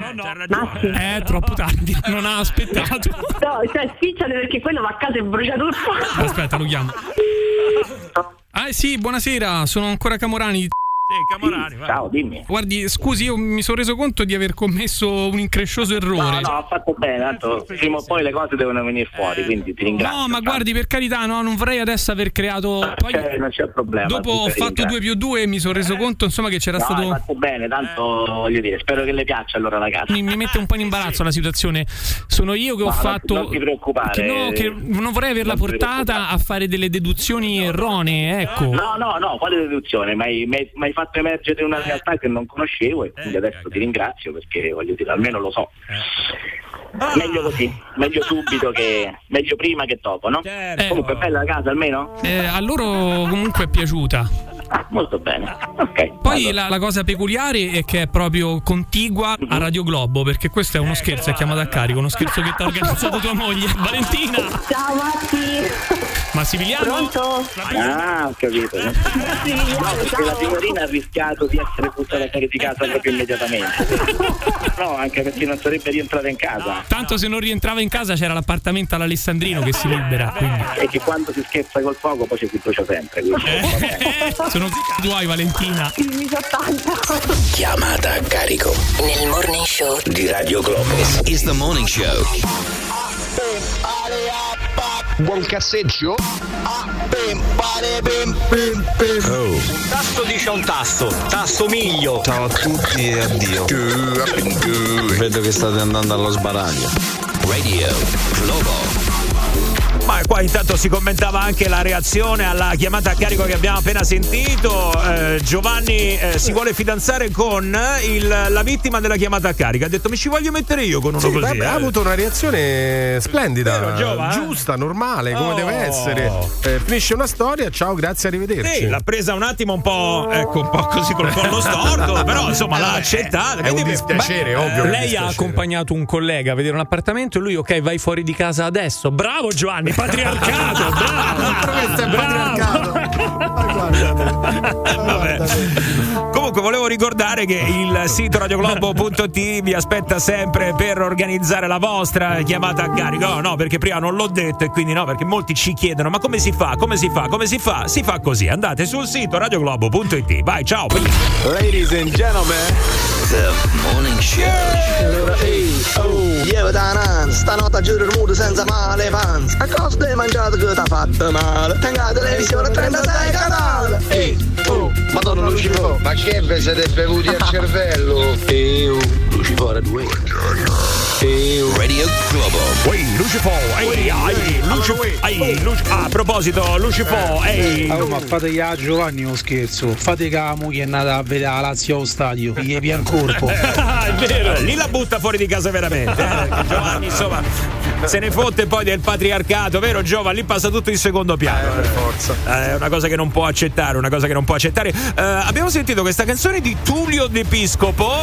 [SPEAKER 38] Massi.
[SPEAKER 37] Eh, troppo tardi, non ha aspettato.
[SPEAKER 38] No, cioè spicciate perché quello va a casa e brucia tutto.
[SPEAKER 37] Aspetta, lo chiamo. Ah sì, buonasera, sono ancora Camorani.
[SPEAKER 1] Sì, Camorani, va.
[SPEAKER 24] Ciao, dimmi.
[SPEAKER 37] Guardi, scusi, io mi sono reso conto di aver commesso un increscioso
[SPEAKER 24] No,
[SPEAKER 37] errore.
[SPEAKER 24] no, ho fatto bene, tanto prima o poi le cose devono venire fuori, quindi ti ringrazio.
[SPEAKER 37] No, ma guardi, per carità, no, non vorrei adesso aver creato. Poi
[SPEAKER 24] Eh, non c'è problema.
[SPEAKER 37] dopo ho fatto
[SPEAKER 24] ringrazio.
[SPEAKER 37] 2 più 2 e mi sono reso conto, insomma, che c'era
[SPEAKER 24] No,
[SPEAKER 37] stato.
[SPEAKER 24] fatto bene, tanto voglio dire, spero che le piaccia allora la casa.
[SPEAKER 37] Mi, mi mette un po' in imbarazzo la situazione. Sono io che ho
[SPEAKER 24] Ma non-
[SPEAKER 37] fatto.
[SPEAKER 24] non ti preoccupare.
[SPEAKER 37] Che no, che non vorrei averla
[SPEAKER 24] Non
[SPEAKER 37] portata a fare delle deduzioni erronee, ecco.
[SPEAKER 24] No, no, no, quale deduzione? Mi hai, fatto emergere una realtà che non conoscevo e quindi adesso ti ringrazio perché voglio dire, almeno lo so. Meglio così, meglio subito che meglio prima che dopo, no? Comunque è bella la casa almeno?
[SPEAKER 37] Eh, a loro comunque è piaciuta.
[SPEAKER 24] Molto bene. Ok.
[SPEAKER 37] Poi la, la cosa peculiare è che è proprio contigua a Radio Globo, perché questo è uno scherzo, è chiamato a carico, uno scherzo che ti ha organizzato tua moglie. Valentina!
[SPEAKER 38] Ciao Massi.
[SPEAKER 37] Massimiliano?
[SPEAKER 38] Pronto?
[SPEAKER 24] Ah, ho capito. No, perché la signorina ha rischiato di essere buttata fuori di casa proprio immediatamente. No, anche perché non sarebbe rientrata in casa.
[SPEAKER 37] Tanto se non rientrava in casa c'era l'appartamento all'Alessandrino che si libera. Quindi.
[SPEAKER 24] E che quando si scherza col fuoco poi ci si brucia sempre. quindi va bene.
[SPEAKER 37] Sono tuoi, Valentina.
[SPEAKER 38] Mi sa tanto.
[SPEAKER 14] Chiamata a carico
[SPEAKER 36] Nel morning show
[SPEAKER 14] di Radio Globo.
[SPEAKER 36] is the morning show.
[SPEAKER 34] Buon casseggio?
[SPEAKER 36] Tasto dice un tasto, tasto miglio.
[SPEAKER 39] Ciao a tutti e addio. Vedo che state andando allo sbaraglio.
[SPEAKER 14] Radio Globo.
[SPEAKER 1] Ma qua intanto si commentava anche la reazione alla chiamata a carico che abbiamo appena sentito. Eh, Giovanni eh, si vuole fidanzare con il- la vittima della chiamata a carico. Ha detto mi ci voglio mettere io con uno
[SPEAKER 4] Sì,
[SPEAKER 1] così.
[SPEAKER 4] vabbè,
[SPEAKER 1] eh.
[SPEAKER 4] ha avuto una reazione splendida,
[SPEAKER 1] Vero, eh?
[SPEAKER 4] giusta, normale, come
[SPEAKER 1] Oh.
[SPEAKER 4] deve essere. Eh, finisce una storia, ciao, grazie, arrivederci.
[SPEAKER 1] Sì, l'ha presa un attimo un po', ecco, un po' così col collo storto, però insomma l'ha accettata.
[SPEAKER 4] È un dispiacere,
[SPEAKER 1] Beh,
[SPEAKER 4] ovvio.
[SPEAKER 2] Lei ha
[SPEAKER 4] dispiacere.
[SPEAKER 2] accompagnato un collega a vedere un appartamento e lui, ok, vai fuori di casa adesso. Bravo Giovanni, patriarcato, bravo.
[SPEAKER 4] Questo è patriarcato.
[SPEAKER 1] Vabbè. Comunque volevo ricordare che il sito radioglobo.it vi aspetta sempre per organizzare la vostra chiamata a carico. No, no, perché prima non l'ho detto e quindi no, perché molti ci chiedono ma come si fa? Come si fa? Come si fa? Si fa così. Andate sul sito radioglobo.it. Vai, ciao.
[SPEAKER 34] Ladies and gentlemen.
[SPEAKER 14] The Morning Show.
[SPEAKER 31] Allora, ehi, oh, io da nan, stanotte giuro il muto senza male pants. A cosa hai mangiato che ti ha fatto male? Tenga la televisione 36 canali. Ehi, oh, madonna Lucifero.
[SPEAKER 27] Ma che ve siete bevuti al cervello?
[SPEAKER 14] Ehi, Lucifora 2. Radio Globo.
[SPEAKER 1] Ehi, Lucifo, ehi, ehi, Lucifo, ehi, Luc- ah, a proposito, Lucifo, ehi.
[SPEAKER 40] Oh, ma fate che a Giovanni uno scherzo. Fate che la moglie è nata a vedere la Lazio allo stadio. Gli pian corpo.
[SPEAKER 1] Ah, è vero. Lì la butta fuori di casa veramente. eh, Giovanni, insomma, se ne fotte poi del patriarcato, vero Giovanni? Lì passa tutto in secondo piano. per forza. È una cosa che non può accettare, una cosa che non può accettare. Eh, abbiamo sentito questa canzone di Tullio D'Episcopo.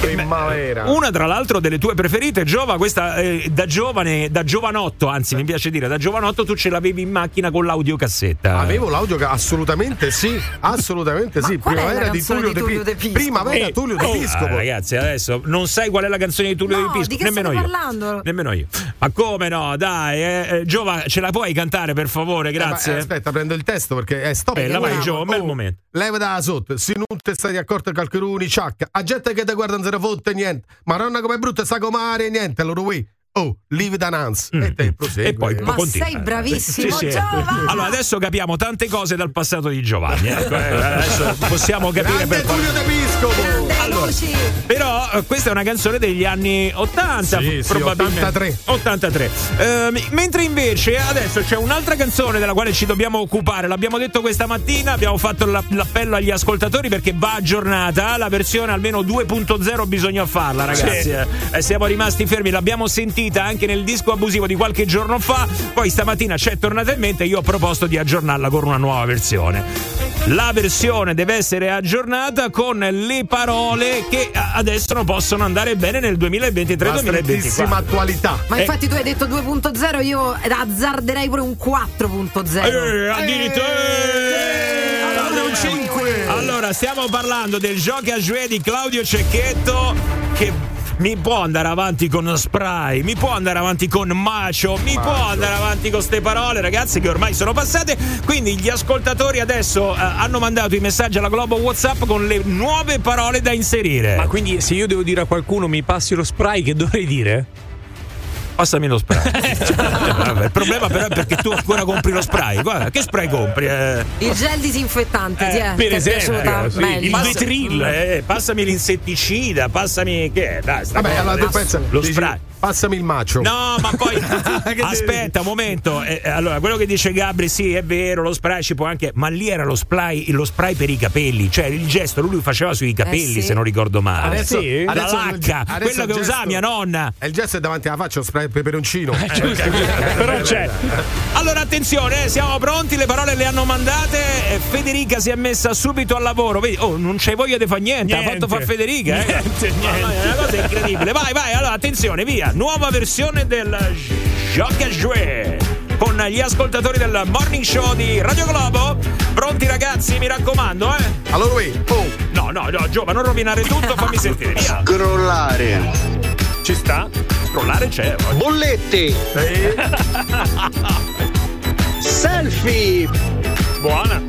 [SPEAKER 4] Primavera.
[SPEAKER 1] Una tra l'altro delle tue preferite, Giova, questa eh, da giovane, da giovanotto, anzi mi piace dire, da giovanotto tu ce l'avevi in macchina con l'audiocassetta.
[SPEAKER 4] Avevo l'audio che assolutamente sì, assolutamente sì. Primavera di Tullio
[SPEAKER 3] di Tullio
[SPEAKER 4] De
[SPEAKER 3] D'Episcopo?
[SPEAKER 4] Primavera
[SPEAKER 1] Eh,
[SPEAKER 4] Tullio
[SPEAKER 1] oh,
[SPEAKER 4] D'Episcopo.
[SPEAKER 1] ah, ragazzi, adesso non sai qual è la canzone di Tullio
[SPEAKER 3] No,
[SPEAKER 1] D'Episcopo?
[SPEAKER 3] di che
[SPEAKER 1] Nemmeno io.
[SPEAKER 3] parlando?
[SPEAKER 1] Nemmeno io. Ma come no? Dai, eh, eh, Giova, ce la puoi cantare per favore? Grazie.
[SPEAKER 4] Eh, ma, eh, aspetta, prendo il testo perché è stop.
[SPEAKER 1] Bella, vai, Giova, un bel
[SPEAKER 4] oh,
[SPEAKER 1] momento.
[SPEAKER 4] Leva da sotto, se non ti stai accorto che qualcuno ciacca, a gente che ti guarda non se ne fotte niente. Maronna come è brutta sta comare niente, allora Oh, leave the dance. E te prosegui.
[SPEAKER 1] Mm, E poi
[SPEAKER 3] Ma
[SPEAKER 1] continua.
[SPEAKER 3] sei bravissimo,
[SPEAKER 1] Sì, sì. Allora, adesso capiamo tante cose dal passato di Giovanni. ecco, eh, adesso possiamo capire
[SPEAKER 4] Grande
[SPEAKER 1] per
[SPEAKER 4] Tullio D'Episcopo.
[SPEAKER 3] Grande
[SPEAKER 1] Allora! Però eh, questa è una canzone degli anni 80,
[SPEAKER 4] Sì, sì,
[SPEAKER 1] probabilmente
[SPEAKER 4] 83.
[SPEAKER 1] 83. Ehm, mentre invece adesso c'è un'altra canzone della quale ci dobbiamo occupare. L'abbiamo detto questa mattina, abbiamo fatto la- l'appello agli ascoltatori perché va aggiornata. La versione almeno 2.0 bisogna farla, ragazzi. Eh, siamo rimasti fermi, l'abbiamo sentita anche nel disco abusivo di qualche giorno fa. Poi stamattina ci è tornata in mente e io ho proposto di aggiornarla con una nuova versione. La versione deve essere aggiornata con le parole che adesso non possono andare bene nel 2023-2024.
[SPEAKER 4] Strettissima attualità.
[SPEAKER 3] Ma
[SPEAKER 1] Eh.
[SPEAKER 3] infatti tu hai detto 2.0, io azzarderei pure un 4.0.
[SPEAKER 1] Eh, addirittura eh, un 5. Allora, stiamo parlando del gioco a jouet di Claudio Cecchetto che mi può andare avanti con spray, mi può andare avanti con macio, mi può andare avanti con ste parole, ragazzi, che ormai sono passate. Quindi gli ascoltatori adesso eh, hanno mandato i messaggi alla Globo WhatsApp con le nuove parole da inserire.
[SPEAKER 2] Ma quindi se io devo dire a qualcuno mi passi lo spray, che dovrei dire?
[SPEAKER 1] Passami lo spray. Vabbè, il problema però è perché tu ancora compri lo spray. Guarda, che spray compri? Eh?
[SPEAKER 3] Il gel disinfettante, è?
[SPEAKER 1] per esempio, sì, il vetril, eh, passami l'insetticida, passami che è? Dai,
[SPEAKER 4] Vabbè, allora tu pensa.
[SPEAKER 1] lo
[SPEAKER 4] dici,
[SPEAKER 1] spray.
[SPEAKER 4] Passami il macio.
[SPEAKER 1] No, ma poi aspetta un momento. Eh, eh, allora, quello che dice Gabri, sì, è vero, lo spray ci può anche. Ma lì era lo spray, lo spray per i capelli. Cioè, il gesto lui lo faceva sui capelli,
[SPEAKER 3] sì.
[SPEAKER 1] se non ricordo male.
[SPEAKER 4] Adesso,
[SPEAKER 1] sì, la
[SPEAKER 4] adesso
[SPEAKER 1] lacca,
[SPEAKER 4] adesso
[SPEAKER 1] quello che
[SPEAKER 4] gesto-
[SPEAKER 1] usava mia nonna.
[SPEAKER 4] E il gesto è davanti alla faccia, lo spray peperoncino.
[SPEAKER 1] Però c'è. Allora attenzione, eh, siamo pronti, le parole le hanno mandate. eh, Federica si è messa subito al lavoro. Vedi, oh, non c'hai voglia di fare niente, ha
[SPEAKER 2] Niente.
[SPEAKER 1] fatto fare Federica. Eh.
[SPEAKER 2] Niente,
[SPEAKER 1] mia, È una cosa incredibile. Vai, vai, allora attenzione, via. Nuova versione del Gioca Jouet. Con gli ascoltatori del morning show di Radio Globo. Pronti ragazzi, mi raccomando, eh?
[SPEAKER 4] Allora, wait, oh,
[SPEAKER 1] No, no, no, Giova, non rovinare tutto, fammi sentire. Via.
[SPEAKER 27] Scrollare.
[SPEAKER 1] Ci sta? Scrollare c'è. poi.
[SPEAKER 27] Bollette. Selfie.
[SPEAKER 1] Buona.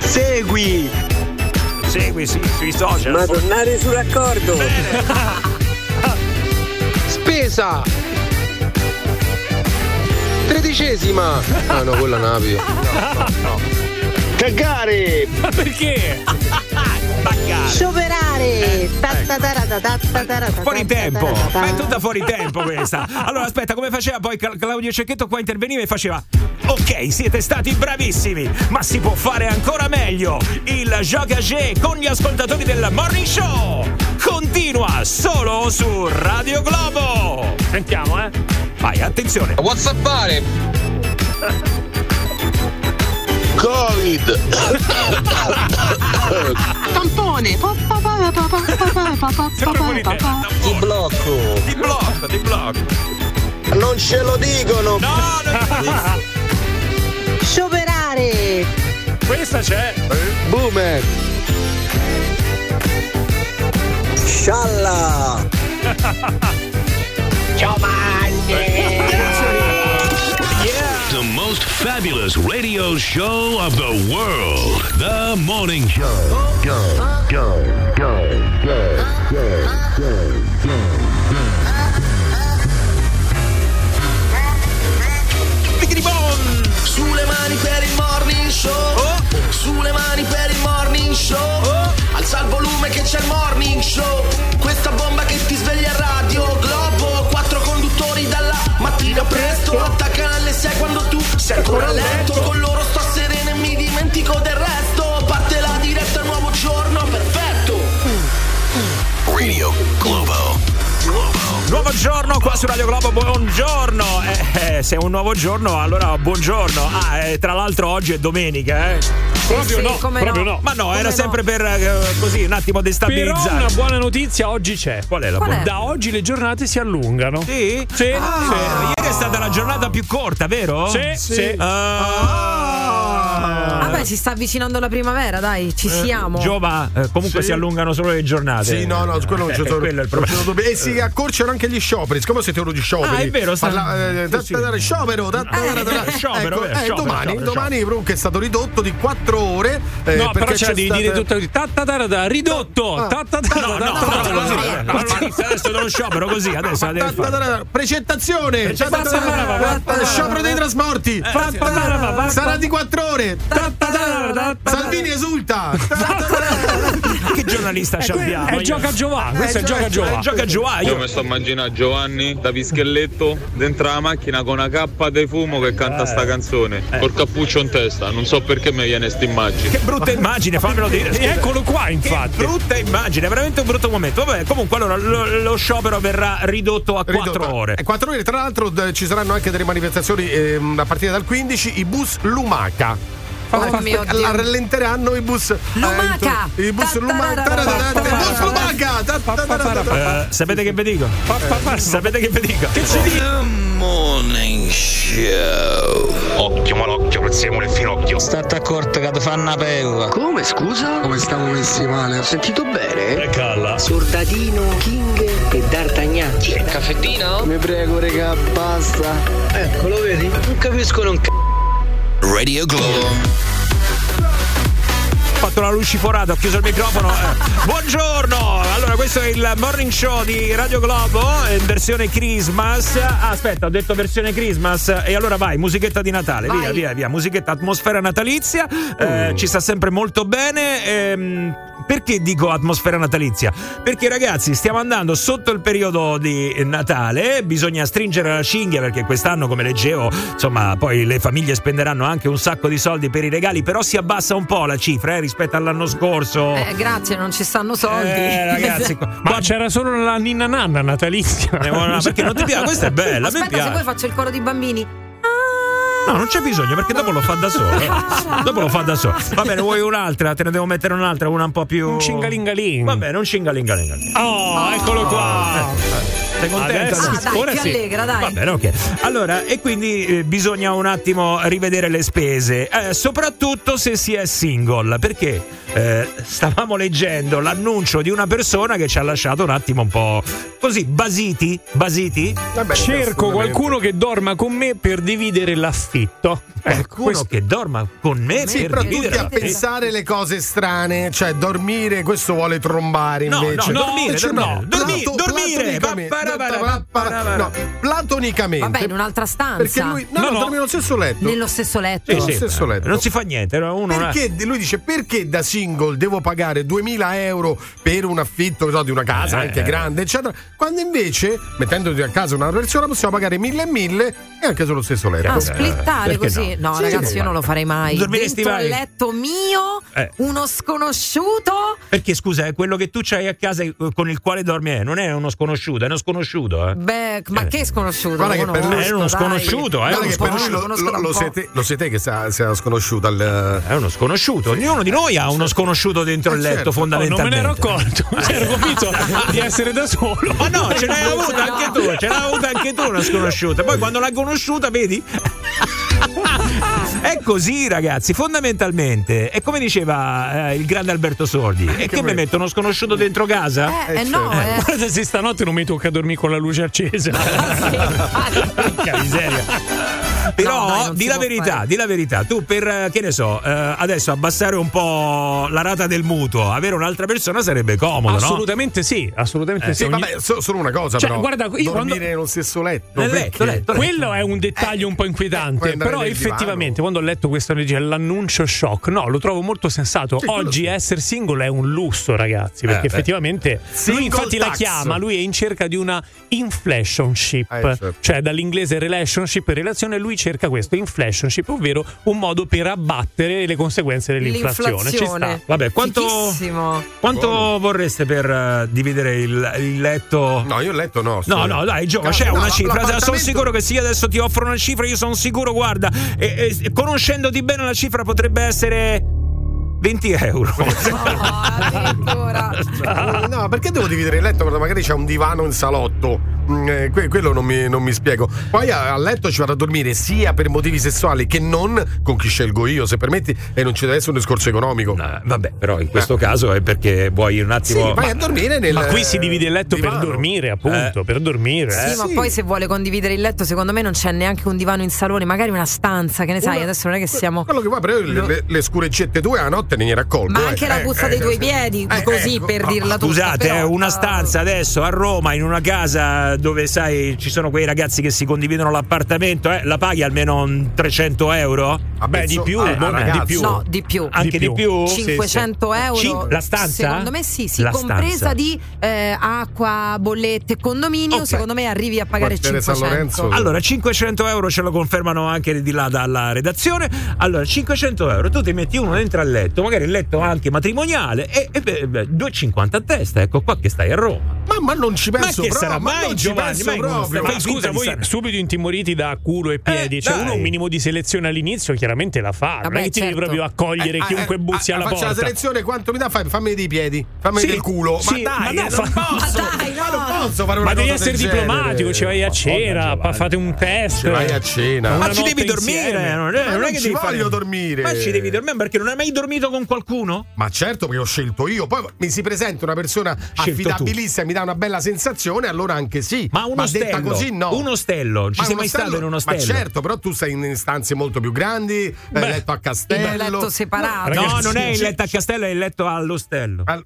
[SPEAKER 27] Segui.
[SPEAKER 1] Segui, sì, sui social.
[SPEAKER 27] tornare sul raccordo. Spesa. Tredicesima! Ah no, quella Navi.
[SPEAKER 34] Cagare!
[SPEAKER 2] Ma perché?
[SPEAKER 3] Scioperare!
[SPEAKER 1] Fuori tempo, ma è tutta fuori tempo questa. Allora aspetta, come faceva poi Cla- Claudio Cecchetto qua interveniva e faceva Ok, siete stati bravissimi, ma si può fare ancora meglio. Il Jogage con gli ascoltatori del Morning Show continua solo su Radio Globo.
[SPEAKER 2] Sentiamo, eh.
[SPEAKER 1] Vai, attenzione.
[SPEAKER 27] Whatsappare!
[SPEAKER 34] Covid!
[SPEAKER 41] Tampone.
[SPEAKER 27] Ti blocco!
[SPEAKER 1] Ti blocco, ti blocco.
[SPEAKER 27] Non ce lo dicono!
[SPEAKER 1] No, no,
[SPEAKER 3] Scioperare!
[SPEAKER 2] Questa c'è.
[SPEAKER 27] Boomer! Scialla!
[SPEAKER 34] Ciao
[SPEAKER 14] The most fabulous radio show of the world. The Morning Show. Go, go, go, go, go, go, go,
[SPEAKER 42] Sulle mani per il morning show. Sulle mani per il morning show. Alza il volume che c'è il morning show. Questa bomba che ti sveglia a radio globo. Quattro conduttori dalla mattina presto. Attaccano alle 6 quando tu sei ancora a letto. Con loro sto sereno e mi dimentico del resto. Parte la diretta, nuovo giorno, perfetto.
[SPEAKER 14] Radio Globo.
[SPEAKER 1] Nuovo giorno qua su Radio Globo, buongiorno. Eh, eh, se è un nuovo giorno, allora buongiorno. Ah, eh, tra l'altro oggi è domenica, eh.
[SPEAKER 2] Proprio
[SPEAKER 3] sì,
[SPEAKER 2] no, proprio
[SPEAKER 3] no.
[SPEAKER 2] no.
[SPEAKER 1] Ma no,
[SPEAKER 3] Come
[SPEAKER 1] era
[SPEAKER 3] no?
[SPEAKER 1] sempre per eh, così un attimo
[SPEAKER 2] Però
[SPEAKER 1] destabilizzare.
[SPEAKER 2] una buona notizia oggi c'è.
[SPEAKER 1] Qual è la
[SPEAKER 3] Qual
[SPEAKER 1] buona?
[SPEAKER 3] è?
[SPEAKER 2] Da oggi le giornate si allungano.
[SPEAKER 1] Sì?
[SPEAKER 2] Sì.
[SPEAKER 1] Eh, Ieri è stata la giornata più corta, vero?
[SPEAKER 2] Sì, sì.
[SPEAKER 1] Ah.
[SPEAKER 3] Vabbè, si sta avvicinando la primavera, dai, ci siamo.
[SPEAKER 1] Giova, eh, comunque
[SPEAKER 4] Sì.
[SPEAKER 1] si allungano solo le giornate.
[SPEAKER 4] Sì, no, no, quello non c'è
[SPEAKER 1] Eh,
[SPEAKER 4] solo.
[SPEAKER 1] quello è il
[SPEAKER 4] non
[SPEAKER 1] problema.
[SPEAKER 4] E si accorciano anche gli scioperi. Siccome siete ora di scioperi.
[SPEAKER 1] Ah, è vero,
[SPEAKER 4] parla- eh, sciopero.
[SPEAKER 1] Eh, sciopero,
[SPEAKER 4] ecco, eh, domani, domani comunque è stato ridotto di 4 ore. eh,
[SPEAKER 2] No, però
[SPEAKER 4] perché
[SPEAKER 2] c'è di dire tutto ta ta ta ta ta, ridotto.
[SPEAKER 4] Ah.
[SPEAKER 1] eh, adesso dello sciopero così, adesso
[SPEAKER 4] Precettazione!
[SPEAKER 2] Precettazione.
[SPEAKER 4] Ta- ta- Sciopero dei trasporti! Sarà di 4 ore! Salvini esulta! Ta- ta- ta-
[SPEAKER 1] Che giornalista ci
[SPEAKER 2] Eh,
[SPEAKER 1] abbiamo?
[SPEAKER 2] È gioca Giovanni, questo è
[SPEAKER 4] Eh,
[SPEAKER 2] gioca Giovanni.
[SPEAKER 1] Gioca Giova,
[SPEAKER 39] Io mi sto immaginando Giovanni da pischelletto dentro la macchina con una cappa di fumo che canta sta canzone col cappuccio in testa. Non so perché mi viene sta immagine.
[SPEAKER 1] Che brutta immagine, fammelo dire.
[SPEAKER 2] Eccolo qua, infatti.
[SPEAKER 1] Che brutta immagine, veramente un brutto momento. Vabbè, comunque allora lo, lo sciopero verrà ridotto a 4
[SPEAKER 4] Ridotto.
[SPEAKER 1] ore.
[SPEAKER 4] Eh, quattro ore, tra l'altro ci saranno anche delle manifestazioni ehm, a partire dal 15, i bus Lumaca.
[SPEAKER 3] Oh mio Dio.
[SPEAKER 4] La rallenteranno i bus
[SPEAKER 3] Lumaca!
[SPEAKER 4] eh, I bus Lumaca. Ta- ta- ta- ta-
[SPEAKER 1] Eh, sapete che vi dico? Sapete che vi dico?
[SPEAKER 14] Morning Show.
[SPEAKER 34] Occhio, malocchio, prezzemolo e finocchio.
[SPEAKER 27] State accorto che ti fanno una pella.
[SPEAKER 31] Come scusa?
[SPEAKER 27] Come stiamo messi male?
[SPEAKER 31] Ho sentito bene?
[SPEAKER 2] calla.
[SPEAKER 31] Sordatino, King e D'Artagnan.
[SPEAKER 41] Caffettino?
[SPEAKER 31] Mi prego, regà, basta. Ecco, lo vedi? Non capiscono un c***o.
[SPEAKER 14] Radio Globo.
[SPEAKER 1] Ho fatto la luciforata, ho chiuso il microfono. eh. Buongiorno! Allora, questo è il morning show di Radio Globo eh, in versione Christmas. Ah, aspetta, ho detto versione Christmas. E allora vai, musichetta di Natale.
[SPEAKER 3] Vai.
[SPEAKER 1] Via, via, via. Musichetta, atmosfera natalizia. eh, ci sta sempre molto bene. ehm, perché dico atmosfera natalizia? Perché ragazzi, stiamo andando sotto il periodo di Natale. Bisogna stringere la cinghia perché quest'anno, come leggevo, insomma, poi le famiglie spenderanno anche un sacco di soldi per i regali. Però si abbassa un po' la cifra eh, rispetto all'anno scorso.
[SPEAKER 3] Eh, grazie, non ci stanno soldi.
[SPEAKER 1] Eh, ragazzi, qua-
[SPEAKER 2] Ma c'era solo la ninna nanna natalizia.
[SPEAKER 1] Eh, ma perché non ti piace? Questa è bella,
[SPEAKER 3] Aspetta, se
[SPEAKER 1] piace.
[SPEAKER 3] poi faccio il coro di bambini.
[SPEAKER 1] No, non c'è bisogno perché dopo lo fa da solo. eh. dopo lo fa da solo. Va bene, vuoi un'altra? Te ne devo mettere un'altra, una un po' più.
[SPEAKER 2] Un cingalingaling.
[SPEAKER 1] Va bene, un cingalingaling.
[SPEAKER 2] Oh, eccolo qua.
[SPEAKER 1] Sei contenta?
[SPEAKER 2] Adesso-
[SPEAKER 3] Ah, dai,
[SPEAKER 2] ora sì.
[SPEAKER 3] allegra, dai.
[SPEAKER 1] Va bene, ok. Allora, e quindi eh, bisogna un attimo rivedere le spese, eh, soprattutto se si è single, perché eh, stavamo leggendo l'annuncio di una persona che ci ha lasciato un attimo un po' così basiti, basiti.
[SPEAKER 4] Vabbè,
[SPEAKER 2] Cerco qualcuno che dorma con me per dividere la affitto.
[SPEAKER 1] Qualcuno
[SPEAKER 2] questo-
[SPEAKER 1] che dorma con me
[SPEAKER 4] Sì,
[SPEAKER 1] per
[SPEAKER 4] però tu
[SPEAKER 1] dividere
[SPEAKER 4] ti a pensare le cose strane, cioè dormire, questo vuole trombare
[SPEAKER 1] No,
[SPEAKER 4] invece.
[SPEAKER 1] no, dormire,
[SPEAKER 4] Cioè,
[SPEAKER 1] dormire,
[SPEAKER 4] no,
[SPEAKER 1] dormi-
[SPEAKER 4] plato-
[SPEAKER 1] dormire,
[SPEAKER 4] platonicamente- no.
[SPEAKER 3] Vabbè, in un'altra stanza.
[SPEAKER 4] Perché lui no,
[SPEAKER 1] No,
[SPEAKER 4] no,
[SPEAKER 1] no.
[SPEAKER 4] dorme nello stesso letto.
[SPEAKER 3] Nello stesso letto.
[SPEAKER 1] Sì,
[SPEAKER 4] Nello
[SPEAKER 1] sì,
[SPEAKER 4] stesso letto.
[SPEAKER 1] Non si fa niente, era uno
[SPEAKER 4] Perché lui dice perché da single devo pagare 2000 euro per un affitto so, di una casa
[SPEAKER 1] Eh,
[SPEAKER 4] anche
[SPEAKER 1] eh.
[SPEAKER 4] grande, eccetera, quando invece mettendoti a casa una persona possiamo pagare 1000 e 1000 e anche sullo stesso letto.
[SPEAKER 3] Ah, splittare
[SPEAKER 1] perché
[SPEAKER 3] così? No,
[SPEAKER 4] Sì,
[SPEAKER 3] ragazzi, io non lo farei mai.
[SPEAKER 1] Dormiresti
[SPEAKER 3] Dentro al letto mio,
[SPEAKER 1] Eh.
[SPEAKER 3] uno sconosciuto.
[SPEAKER 1] Perché scusa, è quello che tu c'hai a casa eh, con il quale dormi, eh, non è uno sconosciuto, è uno sconosciuto, eh.
[SPEAKER 3] Beh, ma che sconosciuto?
[SPEAKER 4] Guarda che per lui
[SPEAKER 1] è uno sconosciuto, eh.
[SPEAKER 4] Che per lui lo, lo- lo siete, lo siete che sia, sia sconosciuto al,
[SPEAKER 1] È uno sconosciuto, ognuno di noi ha uno sconosciuto dentro
[SPEAKER 4] Eh,
[SPEAKER 1] il letto,
[SPEAKER 4] certo.
[SPEAKER 2] Oh, non me
[SPEAKER 1] fondamentalmente.
[SPEAKER 2] ne ero accorto, ero convinto di essere da solo.
[SPEAKER 1] Ma no, ce l'hai avuto anche tu, ce l'hai avuto anche tu una sconosciuta. Poi quando l'hai conosciuta, vedi? È così, ragazzi, fondamentalmente. È come diceva eh, il grande Alberto Sordi. E che mi metto uno sconosciuto dentro casa?
[SPEAKER 3] Eh, eh, no, eh.
[SPEAKER 2] Guarda se stanotte non mi tocca dormire con la luce accesa. Porca miseria.
[SPEAKER 1] Però,
[SPEAKER 3] No, dai,
[SPEAKER 1] di la verità,
[SPEAKER 3] fare.
[SPEAKER 1] di la verità, tu per, eh, che ne so, eh, adesso abbassare un po' la rata del mutuo, avere un'altra persona sarebbe comodo, no?
[SPEAKER 2] Assolutamente sì, assolutamente
[SPEAKER 1] Eh,
[SPEAKER 2] sì.
[SPEAKER 4] Sì,
[SPEAKER 2] Ogni-
[SPEAKER 4] vabbè, so- solo una cosa
[SPEAKER 2] Cioè,
[SPEAKER 4] però.
[SPEAKER 2] guarda, io
[SPEAKER 4] dormire
[SPEAKER 2] quando-
[SPEAKER 4] nello stesso letto.
[SPEAKER 1] Letto, letto, letto.
[SPEAKER 2] Quello è un dettaglio un po' inquietante,
[SPEAKER 4] andare
[SPEAKER 2] però effettivamente
[SPEAKER 4] divano.
[SPEAKER 2] quando ho letto questa legge, l'annuncio shock, no, lo trovo molto sensato.
[SPEAKER 4] Sì,
[SPEAKER 2] Oggi essere single è un lusso, ragazzi, perché
[SPEAKER 1] Eh,
[SPEAKER 2] effettivamente
[SPEAKER 4] Single
[SPEAKER 2] lui infatti la
[SPEAKER 4] tax.
[SPEAKER 2] chiama, lui è in cerca di una inflationship,
[SPEAKER 4] Eh, certo.
[SPEAKER 2] cioè dall'inglese relationship relazione, lui cerca questo inflationship, ovvero un modo per abbattere le conseguenze dell'inflazione. Ci sta.
[SPEAKER 3] L'inflazione.
[SPEAKER 1] Vabbè, quanto, quanto vorreste per eh, dividere il, il letto?
[SPEAKER 4] No, io il letto no.
[SPEAKER 1] No, no, dai, Gio, ma c'è
[SPEAKER 4] No,
[SPEAKER 1] una cifra. Sono sicuro che se io adesso ti offro una cifra, io sono sicuro, guarda, e- e- conoscendoti bene la cifra potrebbe essere 20 euro.
[SPEAKER 3] addirittura.
[SPEAKER 4] No, perché devo dividere il letto quando magari c'è un divano in salotto? Mm, eh, que- quello non mi, non mi spiego. Poi a, a letto ci vado a dormire sia per motivi sessuali che non con chi scelgo io, se permetti, e non ci deve essere un discorso economico.
[SPEAKER 1] Eh, vabbè, però in questo caso è perché vuoi un
[SPEAKER 4] Sì,
[SPEAKER 1] attimo.
[SPEAKER 4] vai a dormire nel.
[SPEAKER 2] Ma qui si divide il letto per
[SPEAKER 4] divano.
[SPEAKER 2] dormire, appunto, per dormire.
[SPEAKER 3] Sì,
[SPEAKER 2] eh.
[SPEAKER 3] ma poi se vuole condividere il letto, secondo me non c'è neanche un divano in salone, magari una stanza, che ne sai,
[SPEAKER 4] Una-
[SPEAKER 3] adesso non è che siamo.
[SPEAKER 4] Quello che vuoi, però le, le, le scureggette tue a notte ne raccolgo.
[SPEAKER 3] Ma
[SPEAKER 4] eh.
[SPEAKER 3] anche la
[SPEAKER 4] Eh,
[SPEAKER 3] puzza
[SPEAKER 4] eh,
[SPEAKER 3] dei tuoi
[SPEAKER 4] eh,
[SPEAKER 3] piedi,
[SPEAKER 4] eh,
[SPEAKER 3] così
[SPEAKER 4] ecco.
[SPEAKER 3] per dirla tutta.
[SPEAKER 1] Scusate,
[SPEAKER 3] però-
[SPEAKER 1] eh, una stanza adesso a Roma in una casa dove sai ci sono quei ragazzi che si condividono l'appartamento, eh, la paghi almeno un 300 euro?
[SPEAKER 2] Beh, di più, boh,
[SPEAKER 4] ragazzi.
[SPEAKER 2] di più.
[SPEAKER 3] No, di più.
[SPEAKER 1] Anche di
[SPEAKER 2] più.
[SPEAKER 1] più?
[SPEAKER 3] 500 euro.
[SPEAKER 1] Cin- la stanza?
[SPEAKER 3] Secondo me sì, sì,
[SPEAKER 1] La
[SPEAKER 3] compresa
[SPEAKER 1] stanza.
[SPEAKER 3] di eh, acqua, bollette e condominio,
[SPEAKER 1] Ok.
[SPEAKER 3] secondo me arrivi a pagare
[SPEAKER 4] Quartiere San
[SPEAKER 3] 500.
[SPEAKER 4] Lorenzo.
[SPEAKER 1] Allora, 500 euro ce lo confermano anche di là dalla redazione. Allora, 500 euro, tu ti metti uno dentro al letto, magari il letto anche matrimoniale, e, e beh, beh, 2,50 a testa. Ecco qua che stai a Roma.
[SPEAKER 4] Ma, ma non ci penso
[SPEAKER 1] che
[SPEAKER 4] proprio.
[SPEAKER 1] sarà
[SPEAKER 4] ma
[SPEAKER 1] mai,
[SPEAKER 4] non ci
[SPEAKER 1] Giovanni?
[SPEAKER 4] penso
[SPEAKER 1] come
[SPEAKER 4] proprio.
[SPEAKER 2] Ma scusa, voi subito intimoriti da culo e piedi,
[SPEAKER 1] Eh,
[SPEAKER 2] cioè
[SPEAKER 1] dai.
[SPEAKER 2] uno un minimo di selezione all'inizio chiaramente la fa, non
[SPEAKER 3] Vabbè,
[SPEAKER 2] è che ti devi
[SPEAKER 3] certo.
[SPEAKER 2] proprio accogliere
[SPEAKER 4] Eh,
[SPEAKER 2] chiunque
[SPEAKER 4] eh,
[SPEAKER 2] bussi
[SPEAKER 4] eh,
[SPEAKER 2] alla
[SPEAKER 4] faccio la
[SPEAKER 2] porta.
[SPEAKER 4] selezione, quanto mi dà? Fai, fammi dei piedi, fammi
[SPEAKER 2] Sì,
[SPEAKER 4] del culo.
[SPEAKER 2] sì,
[SPEAKER 4] ma dai,
[SPEAKER 2] ma no,
[SPEAKER 4] eh,
[SPEAKER 2] fa-
[SPEAKER 4] non posso,
[SPEAKER 3] Ma dai,
[SPEAKER 4] ma
[SPEAKER 3] no.
[SPEAKER 4] non posso fare una
[SPEAKER 2] Ma devi essere
[SPEAKER 4] del
[SPEAKER 2] diplomatico, ci vai a cena,
[SPEAKER 1] Giovanni.
[SPEAKER 2] pa- fate un test.
[SPEAKER 4] Ci vai a cena.
[SPEAKER 1] Ma ci devi dormire, non è,
[SPEAKER 4] Ma
[SPEAKER 1] non
[SPEAKER 4] non
[SPEAKER 1] che
[SPEAKER 4] ci
[SPEAKER 1] devi
[SPEAKER 4] voglio dormire.
[SPEAKER 1] Ma ci devi dormire perché non hai mai dormito con qualcuno?
[SPEAKER 4] Ma certo che ho scelto io, poi mi si presenta una persona affidabilissima e mi dà una bella sensazione, allora anche sì.
[SPEAKER 1] Ma un
[SPEAKER 4] detta
[SPEAKER 1] ostello,
[SPEAKER 4] così no.
[SPEAKER 1] un ostello, ci
[SPEAKER 4] Ma
[SPEAKER 1] sei mai stato in
[SPEAKER 4] Ma
[SPEAKER 1] ostello?
[SPEAKER 4] certo, però tu sei in stanze molto più grandi, eh,
[SPEAKER 2] Beh,
[SPEAKER 4] letto a castello.
[SPEAKER 3] Il letto separato.
[SPEAKER 1] No,
[SPEAKER 2] Ragazzi,
[SPEAKER 1] non è il
[SPEAKER 4] sì,
[SPEAKER 1] letto a castello, è il letto all'ostello.
[SPEAKER 4] Al-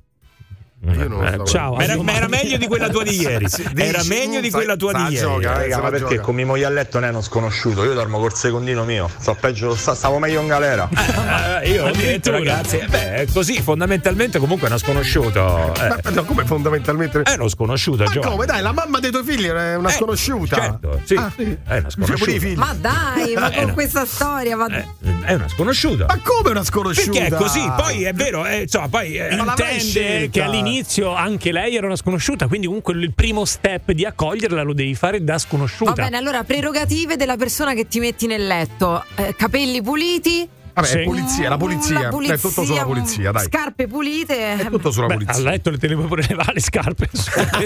[SPEAKER 4] So.
[SPEAKER 2] ciao.
[SPEAKER 1] Ma era, ma era meglio di quella tua di ieri. Era
[SPEAKER 4] Dici,
[SPEAKER 1] meglio di
[SPEAKER 4] sa-
[SPEAKER 1] quella tua
[SPEAKER 4] sa
[SPEAKER 1] di ieri.
[SPEAKER 4] gioca, eh,
[SPEAKER 43] Raga,
[SPEAKER 4] sa
[SPEAKER 43] ma perché
[SPEAKER 4] gioca.
[SPEAKER 43] con a letto non è uno sconosciuto? Io dormo col secondino mio. Sto peggio, sta- stavo meglio in galera.
[SPEAKER 1] Eh, io ho detto,
[SPEAKER 2] Addirittura.
[SPEAKER 1] ragazzi, eh, beh, è così fondamentalmente comunque è uno sconosciuto. eh.
[SPEAKER 4] Ma no, come fondamentalmente.
[SPEAKER 1] È uno sconosciuto,
[SPEAKER 4] Ma
[SPEAKER 1] Giovanni.
[SPEAKER 4] come dai, la mamma dei tuoi figli è una
[SPEAKER 1] Eh,
[SPEAKER 4] sconosciuta.
[SPEAKER 1] Certo, sì.
[SPEAKER 4] Ah, sì.
[SPEAKER 1] È una
[SPEAKER 4] Cioè,
[SPEAKER 1] sconosciuta.
[SPEAKER 4] figli.
[SPEAKER 3] Ma dai, ma
[SPEAKER 1] Eh,
[SPEAKER 3] con
[SPEAKER 1] no.
[SPEAKER 3] questa storia, ma
[SPEAKER 1] Eh, è una sconosciuta.
[SPEAKER 4] Ma come una sconosciuta?
[SPEAKER 1] Perché è così? Poi è vero, eh, insomma, poi eh,
[SPEAKER 2] Intende che all'inizio anche lei era una sconosciuta, quindi comunque il primo step di accoglierla lo devi fare da sconosciuta.
[SPEAKER 3] Va bene, allora prerogative della persona che ti metti nel letto. Eh, capelli puliti,
[SPEAKER 4] Vabbè,
[SPEAKER 2] Sì.
[SPEAKER 4] è polizia, la polizia.
[SPEAKER 3] La polizia,
[SPEAKER 4] È tutto sulla polizia, dai.
[SPEAKER 3] Scarpe pulite.
[SPEAKER 4] È tutto sulla
[SPEAKER 2] Beh,
[SPEAKER 4] polizia.
[SPEAKER 2] a letto le te le puoi pure levare le scarpe.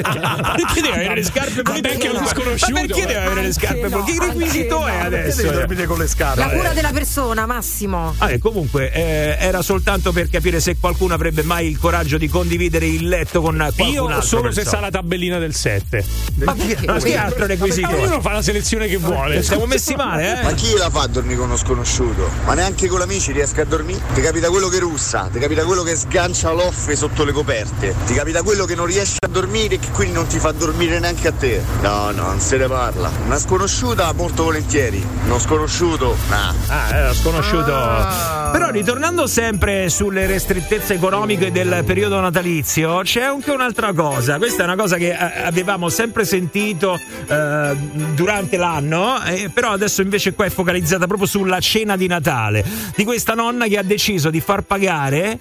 [SPEAKER 1] Perché deve avere le scarpe
[SPEAKER 2] Ma perché è uno sconosciuto?
[SPEAKER 1] Ma perché deve avere le scarpe?
[SPEAKER 3] no,
[SPEAKER 1] che requisito
[SPEAKER 3] anche
[SPEAKER 1] è
[SPEAKER 3] no.
[SPEAKER 1] adesso?
[SPEAKER 4] Perché devi dormire con le scarpe?
[SPEAKER 3] La cura della persona, Massimo.
[SPEAKER 1] Ah, e comunque eh, era soltanto per capire se qualcuno avrebbe mai il coraggio di condividere il letto con qualcun
[SPEAKER 2] Io
[SPEAKER 1] altro.
[SPEAKER 2] solo se sa la tabellina del 7.
[SPEAKER 1] Ma perché? Ma che altro requisito?
[SPEAKER 2] Ma ognuno fa la selezione che vuole.
[SPEAKER 1] Siamo messi male,
[SPEAKER 44] Ma
[SPEAKER 1] eh?
[SPEAKER 44] chi la fa a dormire con uno sconosciuto? Ma neanche con l'amici riesca a dormire? Ti capita quello che russa, ti capita quello che sgancia l'offe sotto le coperte, ti capita quello che non riesce a dormire e che quindi non ti fa dormire neanche a te. No, no, non se ne parla. Una sconosciuta molto volentieri, uno sconosciuto, nah.
[SPEAKER 1] Ah, era sconosciuto. Però ritornando sempre sulle restrettezze economiche del periodo natalizio, c'è anche un'altra cosa. Questa è una cosa che eh, avevamo sempre sentito eh, durante l'anno, eh, però adesso invece qua è focalizzata proprio sulla cena di Natale. Di questa nonna che ha deciso di far pagare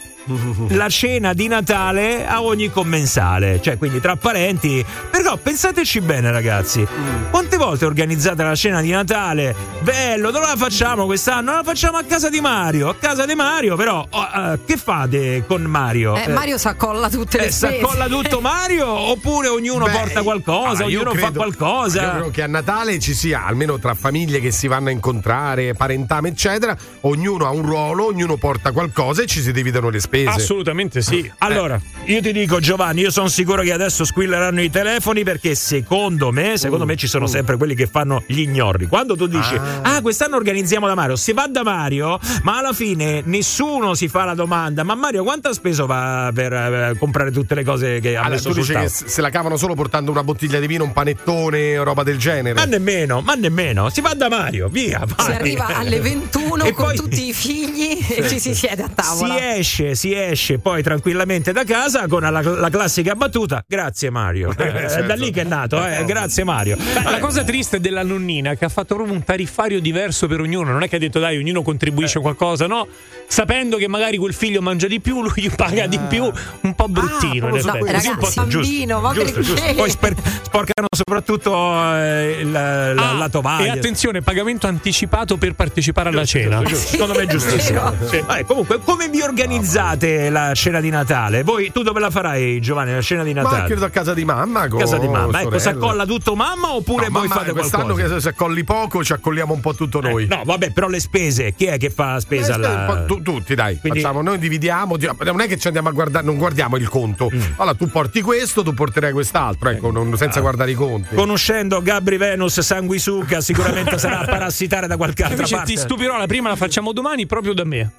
[SPEAKER 1] la cena di Natale a ogni commensale, cioè quindi tra parenti. Però pensateci bene, ragazzi. Quante volte organizzate la cena di Natale? Bello, dove la facciamo quest'anno? La facciamo a casa di Mario. A casa di Mario, però, oh, eh, che fate con Mario?
[SPEAKER 3] Eh, Mario s'accolla tutte le
[SPEAKER 1] Eh,
[SPEAKER 3] spese.
[SPEAKER 1] s'accolla tutto Mario? Oppure ognuno
[SPEAKER 4] Beh,
[SPEAKER 1] porta qualcosa,
[SPEAKER 4] ah, io
[SPEAKER 1] ognuno fa
[SPEAKER 4] credo-
[SPEAKER 1] qualcosa?
[SPEAKER 4] Io credo che a Natale ci sia, almeno tra famiglie che si vanno a incontrare, parentame, eccetera, ognuno ha un ruolo, ognuno porta qualcosa e ci si dividono le spese.
[SPEAKER 2] Assolutamente sì.
[SPEAKER 1] Allora, io ti dico Giovanni, io sono sicuro che adesso squilleranno i telefoni perché secondo me, secondo me ci sono sempre quelli che fanno gli ignorri. Quando tu dici "Ah, quest'anno organizziamo da Mario", si va da Mario, ma alla fine nessuno si fa la domanda "Ma Mario quanto ha speso va per eh, comprare tutte le cose che ha
[SPEAKER 4] Allora,
[SPEAKER 1] messo
[SPEAKER 4] tu
[SPEAKER 1] sul
[SPEAKER 4] dici che
[SPEAKER 1] tavolo?"
[SPEAKER 4] s- se la cavano solo portando una bottiglia di vino, un panettone o roba del genere.
[SPEAKER 1] Ma nemmeno, ma nemmeno, si va da Mario, via.
[SPEAKER 3] Si
[SPEAKER 1] vai.
[SPEAKER 3] arriva alle 21
[SPEAKER 1] E
[SPEAKER 3] con
[SPEAKER 1] poi-
[SPEAKER 3] tutti i figli e ci si siede a tavola.
[SPEAKER 1] Si esce, si esce poi tranquillamente da casa con la, la classica battuta. Grazie Mario. È
[SPEAKER 4] certo.
[SPEAKER 1] da lì che è nato, eh. Grazie Mario.
[SPEAKER 2] Beh, la cosa triste della nonnina che ha fatto proprio un tariffario diverso per ognuno. Non è che ha detto dai, ognuno contribuisce qualcosa, no? Sapendo che magari quel figlio mangia di più, lui paga di più, un po' bruttino. in
[SPEAKER 3] no,
[SPEAKER 2] effetti.
[SPEAKER 3] ragazzi,
[SPEAKER 2] un po'
[SPEAKER 3] bambino, ma
[SPEAKER 1] giusto, giusto.
[SPEAKER 3] perché?
[SPEAKER 1] Poi sper- sporcano soprattutto eh, il- la,
[SPEAKER 2] Ah,
[SPEAKER 1] la tovaglia.
[SPEAKER 2] E attenzione, pagamento anticipato per partecipare alla cena.
[SPEAKER 1] Secondo me è giustissimo. Sì. Vabbè, comunque, come vi organizzate la cena di Natale? Voi, tu dove la farai, Giovanni? La cena di
[SPEAKER 4] Ma
[SPEAKER 1] Natale?
[SPEAKER 4] credo a casa di mamma. Con
[SPEAKER 1] casa di mamma. Ecco, si accolla tutto mamma oppure
[SPEAKER 4] No,
[SPEAKER 1] voi
[SPEAKER 4] mamma,
[SPEAKER 1] fate
[SPEAKER 4] quest'anno
[SPEAKER 1] qualcosa?
[SPEAKER 4] che se accolli poco ci accolliamo un po' tutto noi.
[SPEAKER 1] No, vabbè, però le spese, chi è che fa la spesa?
[SPEAKER 4] Eh,
[SPEAKER 1] alla-
[SPEAKER 4] un po' tu- tutti, dai.
[SPEAKER 1] Quindi-
[SPEAKER 4] Facciamo, noi dividiamo. di- Non è che ci andiamo a guardare, non guardiamo il conto.
[SPEAKER 1] Mm.
[SPEAKER 4] Allora, tu porti questo, tu porterai quest'altro, ecco, non-
[SPEAKER 1] Ah.
[SPEAKER 4] senza guardare i conti.
[SPEAKER 1] Conoscendo Gabri Venus sanguisucca, sicuramente sarà a parassitare da qualche altra
[SPEAKER 2] Invece
[SPEAKER 1] parte.
[SPEAKER 2] ti stupirò, la prima la facciamo domani proprio da me.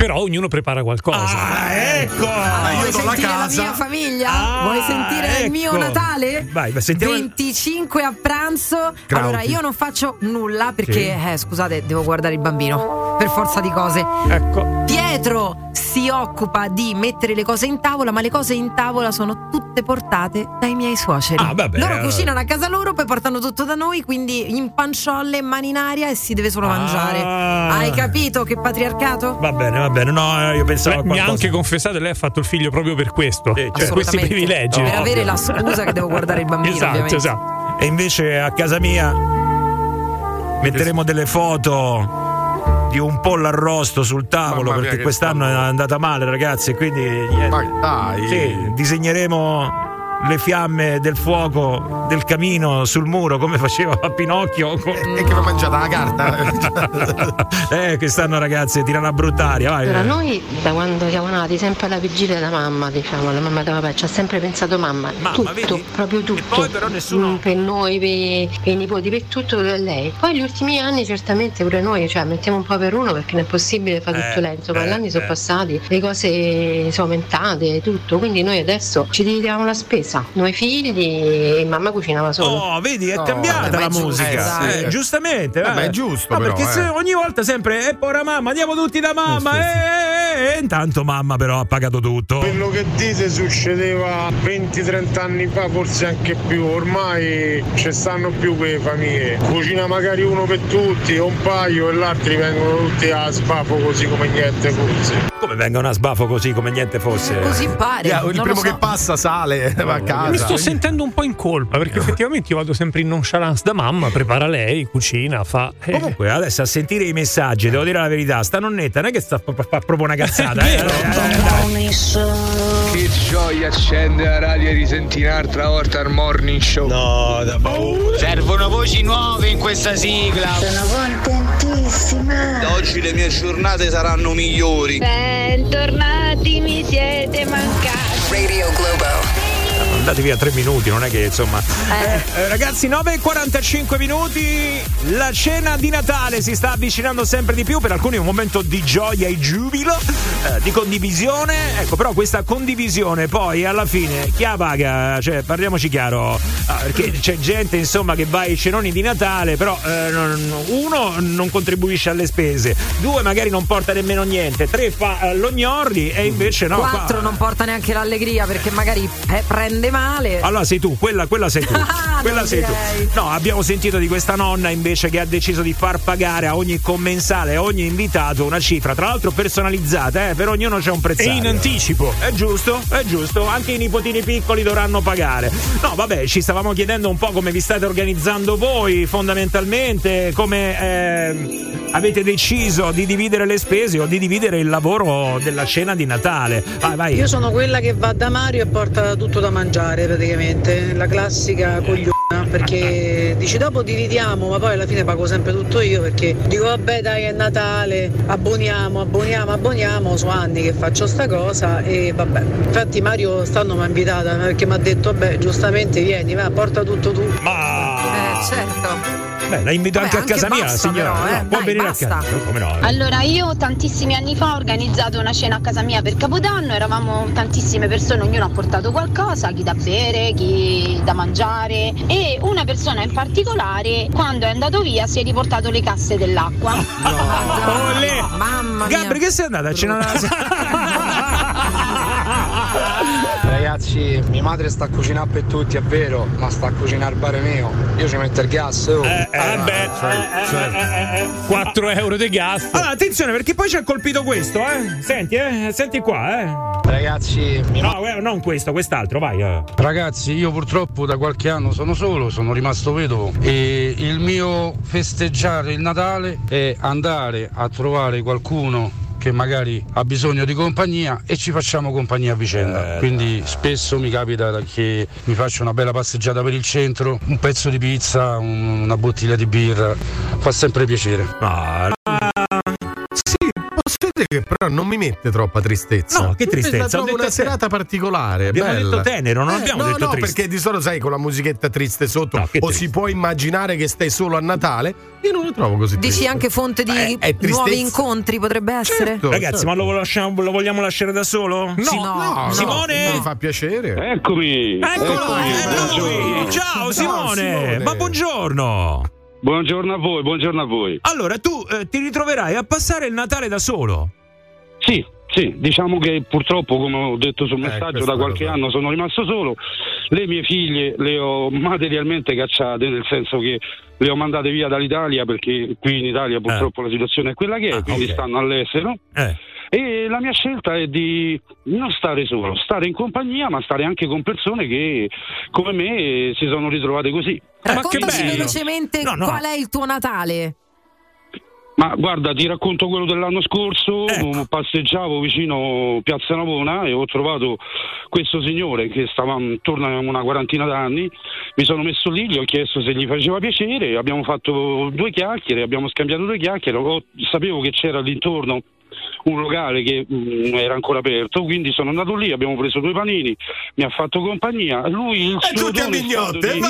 [SPEAKER 2] Però ognuno prepara qualcosa.
[SPEAKER 1] Ah, ecco!
[SPEAKER 3] Ah, vuoi
[SPEAKER 4] io do la
[SPEAKER 3] sentire la,
[SPEAKER 4] casa.
[SPEAKER 3] mia famiglia?
[SPEAKER 1] Ah,
[SPEAKER 3] Vuoi sentire il mio
[SPEAKER 1] ecco.
[SPEAKER 3] Natale?
[SPEAKER 1] Vai, vai, sentiamo il-
[SPEAKER 3] 25 a pranzo.
[SPEAKER 1] Crauti.
[SPEAKER 3] Allora, io non faccio nulla perché,
[SPEAKER 1] Sì.
[SPEAKER 3] eh, scusate, devo guardare il bambino. Per forza di cose.
[SPEAKER 1] Ecco.
[SPEAKER 3] Pietro si occupa di mettere le cose in tavola, ma le cose in tavola sono tutte portate dai miei suoceri.
[SPEAKER 1] Ah, vabbè,
[SPEAKER 3] loro
[SPEAKER 1] allora.
[SPEAKER 3] cucinano a casa loro, poi portano tutto da noi, quindi in panciolle, mani in aria e si deve solo mangiare.
[SPEAKER 1] Ah.
[SPEAKER 3] Hai capito che patriarcato?
[SPEAKER 1] Va bene, va bene. No, io pensavo
[SPEAKER 2] Beh, mi ha anche confessato, lei ha fatto il figlio proprio per questo.
[SPEAKER 1] Sì, certo.
[SPEAKER 2] per questi
[SPEAKER 3] Assolutamente.
[SPEAKER 2] privilegi.
[SPEAKER 3] Per avere la scusa che devo guardare il bambino,
[SPEAKER 2] Esatto,
[SPEAKER 3] ovviamente.
[SPEAKER 2] esatto.
[SPEAKER 1] E invece a casa mia metteremo delle foto di un pollo arrosto sul tavolo perché quest'anno è andata male, ragazzi. Quindi niente.
[SPEAKER 4] Ma dai.
[SPEAKER 1] Sì, disegneremo le fiamme del fuoco del camino sul muro come faceva Pinocchio. con-
[SPEAKER 4] E che va mangiata la carta?
[SPEAKER 1] eh, quest'anno ragazzi tira una bruttaria, vai.
[SPEAKER 45] Allora, noi da quando siamo nati, sempre alla vigilia della mamma, diciamo, la mamma del papà, ci ha sempre pensato mamma, tutto,
[SPEAKER 1] vedi?
[SPEAKER 45] proprio tutto.
[SPEAKER 1] poi però nessuno-
[SPEAKER 45] Mm, Per noi, per, per i nipoti, per tutto lei. Poi gli ultimi anni certamente pure noi, cioè mettiamo un po' per uno perché non è possibile fare tutto
[SPEAKER 1] Eh,
[SPEAKER 45] lei, insomma,
[SPEAKER 1] eh,
[SPEAKER 45] gli anni sono
[SPEAKER 1] eh.
[SPEAKER 45] passati, le cose sono aumentate, tutto, quindi noi adesso ci dividiamo la spesa, noi figli e mamma cucinava solo.
[SPEAKER 1] Oh, vedi, è
[SPEAKER 4] No,
[SPEAKER 1] cambiata
[SPEAKER 3] ma
[SPEAKER 1] la musica.
[SPEAKER 3] dai.
[SPEAKER 1] Eh, giustamente,
[SPEAKER 4] Eh,
[SPEAKER 1] eh.
[SPEAKER 4] ma è giusto
[SPEAKER 1] No,
[SPEAKER 4] però,
[SPEAKER 1] perché se
[SPEAKER 4] eh.
[SPEAKER 1] ogni volta sempre, eh, povera mamma, andiamo tutti da mamma.
[SPEAKER 4] Eh, sì, sì.
[SPEAKER 1] Eh, eh, E intanto mamma però ha pagato tutto.
[SPEAKER 34] Quello che dite succedeva 20-30 anni fa, forse anche più. Ormai ci stanno più quelle famiglie. Cucina magari uno per tutti, o un paio, e gli altri vengono tutti a sbafo così come niente fosse.
[SPEAKER 1] Come vengono a sbafo così come niente fosse?
[SPEAKER 3] Così pare.
[SPEAKER 4] Yeah, il primo
[SPEAKER 3] so.
[SPEAKER 4] che passa sale, va a casa.
[SPEAKER 2] Mi sto sentendo un po' in colpa perché effettivamente io vado sempre in nonchalance da mamma, prepara lei, cucina, fa. eh.
[SPEAKER 1] Comunque, adesso a sentire i messaggi, devo dire la verità, sta nonnetta non è che sta proprio una cazzata, eh.
[SPEAKER 46] Che gioia accendere la radio e risentire un'altra volta il morning show. No, da paura.
[SPEAKER 47] Servono voci nuove in questa sigla.
[SPEAKER 48] Sono contentissima.
[SPEAKER 47] Da oggi le mie giornate saranno migliori.
[SPEAKER 48] Bentornati, mi siete mancati. Radio Globo.
[SPEAKER 1] Andate via tre minuti, non è che insomma. Eh, ragazzi, 9.45 minuti. La cena di Natale si sta avvicinando sempre di più. Per alcuni è un momento di gioia e giubilo, eh, di condivisione. Ecco, però questa condivisione poi alla fine chi la paga? Cioè, parliamoci chiaro. Ah, perché c'è gente insomma che va ai cenoni di Natale, però eh, uno non contribuisce alle spese, due magari non porta nemmeno niente, tre fa eh, l'ognorri e invece no. qua-
[SPEAKER 3] Quattro non porta neanche l'allegria perché magari eh, prende male.
[SPEAKER 1] Allora sei tu, quella, quella sei tu.
[SPEAKER 3] Ah,
[SPEAKER 1] quella sei
[SPEAKER 3] direi.
[SPEAKER 1] tu. No, abbiamo sentito di questa nonna invece che ha deciso di far pagare a ogni commensale, a ogni invitato una cifra, tra l'altro personalizzata, eh, per ognuno c'è un prezzo.
[SPEAKER 2] E in anticipo.
[SPEAKER 1] È giusto, è giusto. Anche i nipotini piccoli dovranno pagare. No, vabbè, ci stavamo chiedendo un po' come vi state organizzando voi, fondamentalmente, come ehm, avete deciso di dividere le spese o di dividere il lavoro della cena di Natale. Vai, vai.
[SPEAKER 49] Io sono quella che va da Mario e porta tutto da mangiare praticamente, la classica cogliona perché dici dopo dividiamo ma poi alla fine pago sempre tutto io perché dico vabbè dai è Natale, abboniamo, abboniamo, abboniamo, so anni che faccio sta cosa e vabbè. Infatti Mario stanno mi ha invitata perché mi ha detto vabbè giustamente vieni, va, porta tutto tu.
[SPEAKER 3] Eh, certo.
[SPEAKER 1] Beh, la invito
[SPEAKER 3] Beh,
[SPEAKER 1] anche a
[SPEAKER 3] anche
[SPEAKER 1] casa mia,
[SPEAKER 3] basta
[SPEAKER 1] signora.
[SPEAKER 3] però, eh.
[SPEAKER 1] No, può
[SPEAKER 3] Dai,
[SPEAKER 1] venire
[SPEAKER 3] basta.
[SPEAKER 1] a casa. No, come no?
[SPEAKER 48] Allora, io tantissimi anni fa ho organizzato una cena a casa mia per Capodanno, eravamo tantissime persone, ognuno ha portato qualcosa, chi da bere, chi da mangiare e una persona in particolare quando è andato via si è riportato le casse dell'acqua.
[SPEAKER 1] Olè!
[SPEAKER 3] Mamma mia.
[SPEAKER 1] Gabri, che sei andata a cena
[SPEAKER 40] Ragazzi, mia madre sta a cucinare per tutti, è vero, ma sta a cucinare il bar mio. Io ci metto il gas. Oh.
[SPEAKER 2] Eh, eh, beh,
[SPEAKER 1] eh,
[SPEAKER 2] 4 euro di gas.
[SPEAKER 1] Allora, attenzione, perché poi ci ha colpito questo, eh? Senti, eh? Senti qua, eh?
[SPEAKER 40] Ragazzi,
[SPEAKER 1] No, eh, non questo, quest'altro, vai. eh.
[SPEAKER 40] Ragazzi, io purtroppo da qualche anno sono solo, sono rimasto vedovo e il mio festeggiare il Natale è andare a trovare qualcuno che magari ha bisogno di compagnia e ci facciamo compagnia a vicenda. Quindi spesso mi capita che mi faccio una bella passeggiata per il centro, un pezzo di pizza, un- una bottiglia di birra, fa sempre piacere.
[SPEAKER 4] Che però non mi mette troppa tristezza.
[SPEAKER 1] No, che tristezza, ho
[SPEAKER 4] trovo
[SPEAKER 1] detto
[SPEAKER 4] una serata particolare.
[SPEAKER 1] Abbiamo
[SPEAKER 4] bella.
[SPEAKER 1] detto tenero, non abbiamo
[SPEAKER 4] no,
[SPEAKER 1] detto
[SPEAKER 4] no,
[SPEAKER 1] triste.
[SPEAKER 4] perché di solito sai con la musichetta triste sotto
[SPEAKER 1] No,
[SPEAKER 4] o
[SPEAKER 1] triste.
[SPEAKER 4] si può immaginare che stai solo a Natale. Io non lo trovo così
[SPEAKER 3] Dici
[SPEAKER 4] triste.
[SPEAKER 3] anche fonte di
[SPEAKER 4] Eh, è
[SPEAKER 3] nuovi incontri potrebbe essere?
[SPEAKER 4] Certo,
[SPEAKER 1] Ragazzi,
[SPEAKER 4] certo.
[SPEAKER 1] ma lo, lasciamo- lo vogliamo lasciare da solo?
[SPEAKER 3] Sì, no, no.
[SPEAKER 1] Simone?
[SPEAKER 4] Mi fa piacere.
[SPEAKER 50] Eccomi.
[SPEAKER 1] Eccolo,
[SPEAKER 50] Eccomi,
[SPEAKER 1] è. Ciao
[SPEAKER 4] Ciao,
[SPEAKER 1] Simone.
[SPEAKER 4] Simone.
[SPEAKER 1] ma buongiorno.
[SPEAKER 50] Buongiorno a voi, buongiorno a voi.
[SPEAKER 1] Allora, tu eh, ti ritroverai a passare il Natale da solo.
[SPEAKER 50] Sì, sì, diciamo che purtroppo, come ho detto sul messaggio,
[SPEAKER 4] questo
[SPEAKER 50] da qualche anno sono rimasto solo. Le mie figlie le ho materialmente cacciate, nel senso che le ho mandate via dall'Italia perché qui in Italia purtroppo la situazione è quella che è,
[SPEAKER 1] Ah,
[SPEAKER 50] quindi
[SPEAKER 1] ok.
[SPEAKER 50] stanno all'estero.
[SPEAKER 1] Eh.
[SPEAKER 50] E la mia scelta è di non stare solo, stare in compagnia, ma stare anche con persone che come me si sono ritrovate così.
[SPEAKER 3] Raccontaci velocemente
[SPEAKER 1] No, no.
[SPEAKER 3] qual è il tuo Natale.
[SPEAKER 50] Ma guarda, ti racconto quello dell'anno scorso,
[SPEAKER 1] Ecco.
[SPEAKER 50] passeggiavo vicino Piazza Navona e ho trovato questo signore che stava intorno a una quarantina d'anni, mi sono messo lì, gli ho chiesto se gli faceva piacere, abbiamo fatto due chiacchiere, abbiamo scambiato due chiacchiere, sapevo che c'era all'intorno un locale che mm, era ancora aperto, quindi sono andato lì, abbiamo preso due panini, mi ha fatto compagnia, lui il
[SPEAKER 4] E
[SPEAKER 50] suo
[SPEAKER 4] tutti a mignotte.
[SPEAKER 50] di-
[SPEAKER 4] Ma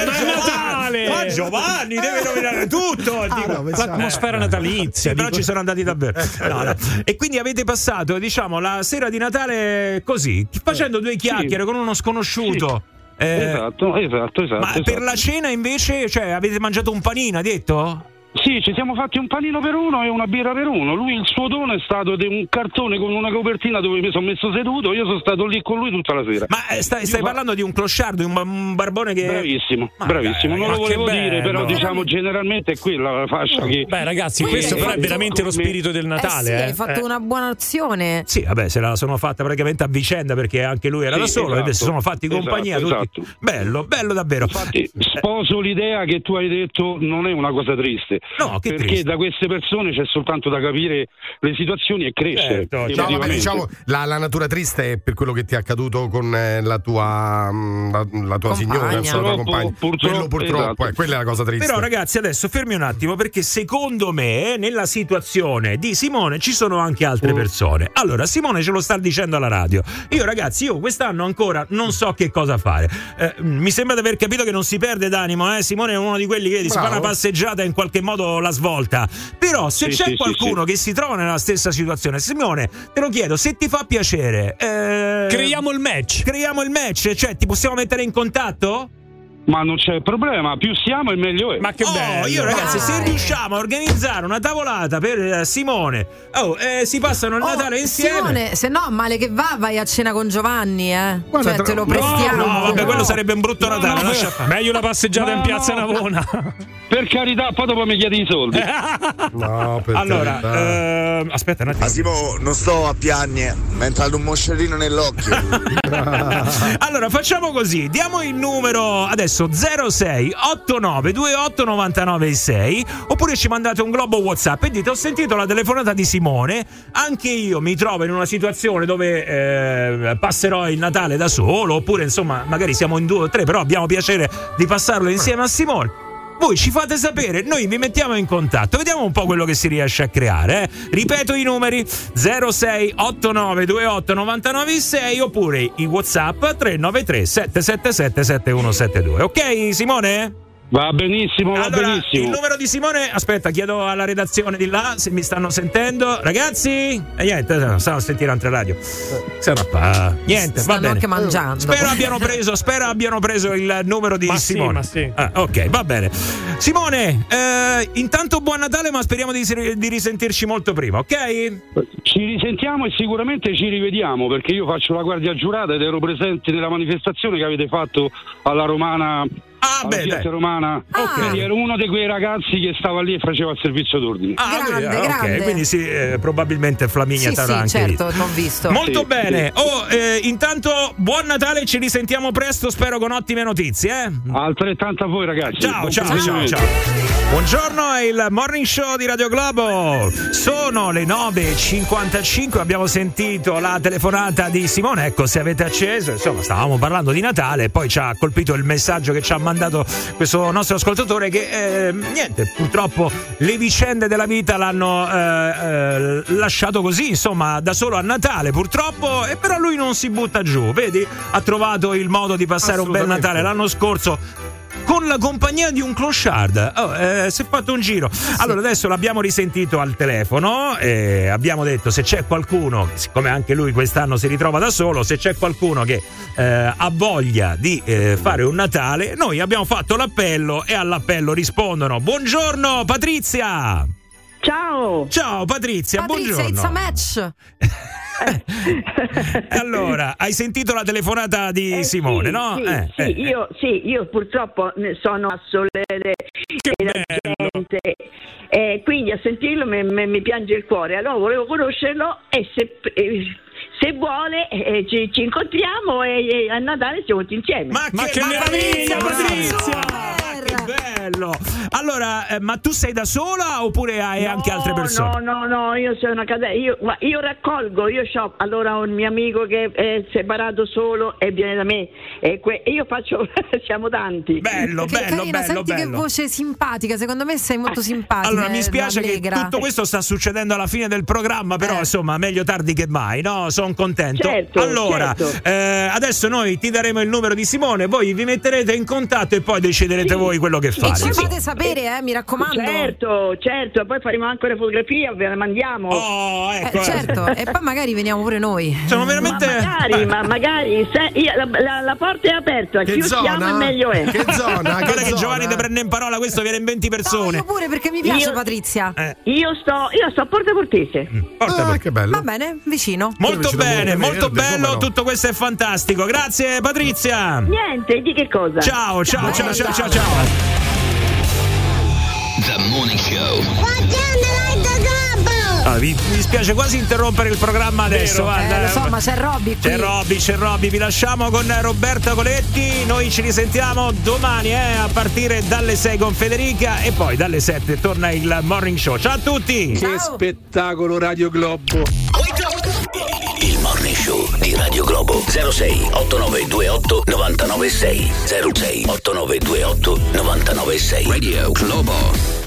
[SPEAKER 1] è Natale! Ma Giovanni deve rovinare tutto! Dico,
[SPEAKER 4] no,
[SPEAKER 2] L'atmosfera
[SPEAKER 1] Sì,
[SPEAKER 2] natalizia.
[SPEAKER 1] però
[SPEAKER 2] dico-
[SPEAKER 1] ci sono andati davvero. No, no. E quindi avete passato, diciamo, la sera di Natale così, facendo due chiacchiere con uno sconosciuto. Eh,
[SPEAKER 50] Esatto, esatto, esatto.
[SPEAKER 1] ma
[SPEAKER 50] esatto.
[SPEAKER 1] per la cena invece, cioè, avete mangiato un panino, hai detto?
[SPEAKER 50] Sì, ci siamo fatti un panino per uno e una birra per uno. Lui, il suo dono è stato di un cartone con una copertina dove mi sono messo seduto. Io sono stato lì con lui tutta la sera.
[SPEAKER 1] Ma eh, stai, stai parlando di un clochard, di un, un barbone che.
[SPEAKER 50] Bravissimo,
[SPEAKER 1] Ma
[SPEAKER 50] bravissimo.
[SPEAKER 1] dai,
[SPEAKER 50] non lo volevo dire, però diciamo generalmente è quella la fascia che.
[SPEAKER 2] Beh, ragazzi,
[SPEAKER 50] Sì,
[SPEAKER 2] questo però è veramente lo spirito del
[SPEAKER 3] Eh
[SPEAKER 2] Natale.
[SPEAKER 3] sì,
[SPEAKER 2] eh.
[SPEAKER 3] hai fatto
[SPEAKER 2] Eh.
[SPEAKER 3] una buona azione.
[SPEAKER 1] Sì, vabbè, se la sono fatta praticamente a vicenda perché anche lui era
[SPEAKER 50] Sì,
[SPEAKER 1] da solo
[SPEAKER 50] esatto.
[SPEAKER 1] e si sono fatti compagnia
[SPEAKER 50] Esatto,
[SPEAKER 1] tutti. Bello, bello davvero.
[SPEAKER 50] Infatti, sposo l'idea che tu hai detto non è una cosa triste.
[SPEAKER 1] No, che
[SPEAKER 50] perché
[SPEAKER 1] triste.
[SPEAKER 50] da queste persone c'è soltanto da capire le situazioni e crescere.
[SPEAKER 1] Certo,
[SPEAKER 4] No, vabbè, diciamo, la, la natura triste è per quello che ti è accaduto con eh, la tua, mm, la, la tua signora, la tua compagna.
[SPEAKER 50] purtroppo,
[SPEAKER 4] quello purtroppo,
[SPEAKER 50] esatto.
[SPEAKER 4] eh, quella è la cosa triste.
[SPEAKER 1] Però ragazzi adesso fermi un attimo perché secondo me nella situazione di Simone ci sono anche altre
[SPEAKER 50] Mm.
[SPEAKER 1] persone. Allora Simone ce lo sta dicendo alla radio. Io ragazzi io quest'anno ancora non so che cosa fare. Eh, mi sembra di aver capito che non si perde d'animo. Eh? Simone è uno di quelli che vedi, si fa
[SPEAKER 4] Bravo.
[SPEAKER 1] una passeggiata in qualche modo la svolta. Però se
[SPEAKER 50] Sì,
[SPEAKER 1] c'è
[SPEAKER 50] sì, sì,
[SPEAKER 1] qualcuno che si trova nella stessa situazione, Simone te lo chiedo se ti fa piacere. eh,
[SPEAKER 2] Creiamo il match.
[SPEAKER 1] Creiamo il match, cioè ti possiamo mettere in contatto?
[SPEAKER 50] Ma non c'è problema, più siamo e meglio è.
[SPEAKER 2] Ma che
[SPEAKER 1] Oh,
[SPEAKER 2] bello.
[SPEAKER 1] io ragazzi, se riusciamo a organizzare una tavolata per eh, Simone, oh, eh, si passano il
[SPEAKER 3] Oh,
[SPEAKER 1] Natale insieme.
[SPEAKER 3] Simone, se no, male che va, vai a cena con Giovanni, eh.
[SPEAKER 4] Guarda,
[SPEAKER 3] cioè,
[SPEAKER 4] tra-
[SPEAKER 3] te lo
[SPEAKER 4] no,
[SPEAKER 3] prestiamo.
[SPEAKER 1] No, vabbè, quello sarebbe un brutto
[SPEAKER 50] No,
[SPEAKER 1] Natale.
[SPEAKER 50] no, no.
[SPEAKER 2] Meglio la passeggiata
[SPEAKER 50] No,
[SPEAKER 2] in piazza
[SPEAKER 50] no.
[SPEAKER 2] Navona.
[SPEAKER 50] Per carità, poi dopo mi chiedi i soldi.
[SPEAKER 4] No, per
[SPEAKER 1] Allora, ehm, aspetta un attimo.
[SPEAKER 44] Ma Simo, non sto a piagne, mi è entrato un moscerino nell'occhio.
[SPEAKER 1] Allora, facciamo così: diamo il numero adesso 06 89 28 99 6 oppure ci mandate un globo WhatsApp e dite: Ho sentito la telefonata di Simone. Anche io mi trovo in una situazione dove eh, passerò il Natale da solo, oppure insomma, magari siamo in due o tre, però abbiamo piacere di passarlo insieme a Simone. Voi ci fate sapere, noi vi mettiamo in contatto, vediamo un po' quello che si riesce a creare. eh. Ripeto i numeri 06 89 28 99 6 oppure i WhatsApp 393 777 7172. Ok, Simone?
[SPEAKER 50] Va benissimo, va
[SPEAKER 1] allora,
[SPEAKER 50] benissimo.
[SPEAKER 1] il numero di Simone, aspetta, chiedo alla redazione di là se mi stanno sentendo. Ragazzi, e niente, stanno a sentire altre radio. Sarà pa- Niente, va
[SPEAKER 3] Stanno
[SPEAKER 1] bene.
[SPEAKER 3] anche mangiando.
[SPEAKER 1] Spero abbiano preso, spero abbiano preso il numero di
[SPEAKER 2] Ma sì,
[SPEAKER 1] Simone.
[SPEAKER 2] ma sì.
[SPEAKER 1] Ah, ok, va bene. Simone, eh, intanto buon Natale, ma speriamo di, di risentirci molto prima, ok?
[SPEAKER 50] Ci risentiamo e sicuramente ci rivediamo perché io faccio la guardia giurata ed ero presente nella manifestazione che avete fatto alla Romana.
[SPEAKER 1] Ah, beh,
[SPEAKER 50] Fiat. Romana.
[SPEAKER 3] Ok.
[SPEAKER 50] Quindi ero uno di quei ragazzi che stava lì e faceva il servizio d'ordine.
[SPEAKER 1] Ah,
[SPEAKER 3] Grande,
[SPEAKER 1] ok,
[SPEAKER 3] grande.
[SPEAKER 1] quindi sì, eh, probabilmente Flaminia
[SPEAKER 3] Sì,
[SPEAKER 1] t'avrà
[SPEAKER 3] sì, certo, l'ho visto.
[SPEAKER 1] Molto
[SPEAKER 50] Sì,
[SPEAKER 1] bene. Oh, eh, intanto buon Natale, ci risentiamo presto, spero con ottime notizie, eh?
[SPEAKER 50] Altrettanto a voi ragazzi.
[SPEAKER 1] Ciao, ciao, ciao, ciao. Buongiorno, è il morning show di Radio Globo. Sono le 9.55, abbiamo sentito la telefonata di Simone. Ecco, se avete acceso, insomma, stavamo parlando di Natale, poi ci ha colpito il messaggio che ci ha mandato questo nostro ascoltatore che, eh, niente, purtroppo le vicende della vita l'hanno eh, eh, lasciato così, insomma, da solo a Natale, purtroppo, e però lui non si butta giù, vedi? Ha trovato il modo di passare un bel. Natale l'anno scorso con la compagnia di un clochard. Oh, eh, si è fatto un giro. Allora, adesso l'abbiamo risentito al telefono. E abbiamo detto: se c'è qualcuno, siccome anche lui quest'anno si ritrova da solo, se c'è qualcuno che eh, ha voglia di eh, fare un Natale, noi abbiamo fatto l'appello e all'appello rispondono: Buongiorno, Patrizia!
[SPEAKER 51] Ciao!
[SPEAKER 1] Ciao Patrizia,
[SPEAKER 3] Patrizia,
[SPEAKER 1] buongiorno.
[SPEAKER 3] it's a match.
[SPEAKER 1] Allora, hai sentito la telefonata di Simone,
[SPEAKER 51] sì,
[SPEAKER 1] no?
[SPEAKER 51] Sì,
[SPEAKER 1] Eh,
[SPEAKER 51] sì,
[SPEAKER 1] eh,
[SPEAKER 51] io, sì, io purtroppo sono a solere e la gente, e quindi a sentirlo mi, mi- mi piange il cuore. Allora volevo conoscerlo e se, eh, se vuole eh, ci, ci incontriamo e, e a Natale siamo tutti insieme.
[SPEAKER 1] Ma, che, meraviglia, Patrizia! Che bello! Allora, eh, ma tu sei da sola oppure hai anche altre persone?
[SPEAKER 51] No, no, no, io sono una casa, io, io raccolgo, io ho allora un mio amico che è separato solo e viene da me e, que- io faccio, siamo tanti.
[SPEAKER 1] Bello,
[SPEAKER 3] Che carina, senti che voce simpatica. Secondo me sei molto simpatica.
[SPEAKER 1] Allora, mi
[SPEAKER 3] eh,
[SPEAKER 1] spiace che tutto questo sta succedendo alla fine del programma,
[SPEAKER 3] Eh.
[SPEAKER 1] però insomma, meglio tardi che mai, no? Sono contento.
[SPEAKER 51] Certo,
[SPEAKER 1] allora,
[SPEAKER 51] certo.
[SPEAKER 1] eh, adesso noi ti daremo il numero di Simone, voi vi metterete in contatto e poi deciderete voi quello che
[SPEAKER 3] E
[SPEAKER 1] fare.
[SPEAKER 3] ci
[SPEAKER 1] insomma.
[SPEAKER 3] fate sapere eh, mi raccomando.
[SPEAKER 16] Certo, certo, poi faremo anche le fotografie, ve le mandiamo.
[SPEAKER 1] Oh,
[SPEAKER 3] Eh, certo, e poi magari veniamo pure noi.
[SPEAKER 1] Sono veramente.
[SPEAKER 16] Ma magari, ma magari, se- io- la, la- la porta è aperta,
[SPEAKER 1] Che
[SPEAKER 16] più
[SPEAKER 1] zona?
[SPEAKER 16] e meglio è.
[SPEAKER 1] Guarda che Giovanni ti prende in parola, questo viene in 20 persone.
[SPEAKER 3] Io pure perché mi piace
[SPEAKER 16] Io-
[SPEAKER 3] Patrizia.
[SPEAKER 16] Io sto, io sto a Porta Portese.
[SPEAKER 1] Ah,
[SPEAKER 4] che bello.
[SPEAKER 3] Va bene, vicino.
[SPEAKER 1] Molto bene, molto
[SPEAKER 4] Verde,
[SPEAKER 1] bello,
[SPEAKER 4] no?
[SPEAKER 1] tutto questo è fantastico. Grazie Patrizia.
[SPEAKER 16] Niente, di che cosa?
[SPEAKER 1] Ciao, ciao, ciao, ciao, ciao, ciao.
[SPEAKER 14] The Morning Show.
[SPEAKER 1] Ah, vi- mi dispiace quasi interrompere il programma adesso.
[SPEAKER 3] Vero.
[SPEAKER 1] guarda.
[SPEAKER 3] Eh, lo so, ma c'è Robby qui.
[SPEAKER 1] C'è Robby, c'è Robby, vi lasciamo con Roberta Coletti, noi ci risentiamo domani eh, a partire dalle 6 con Federica e poi dalle 7 torna il Morning Show. Ciao a tutti!
[SPEAKER 40] Che spettacolo Radio Globo!
[SPEAKER 14] Show di Radio Globo. 06 8928 996 06 8928 996 Radio Globo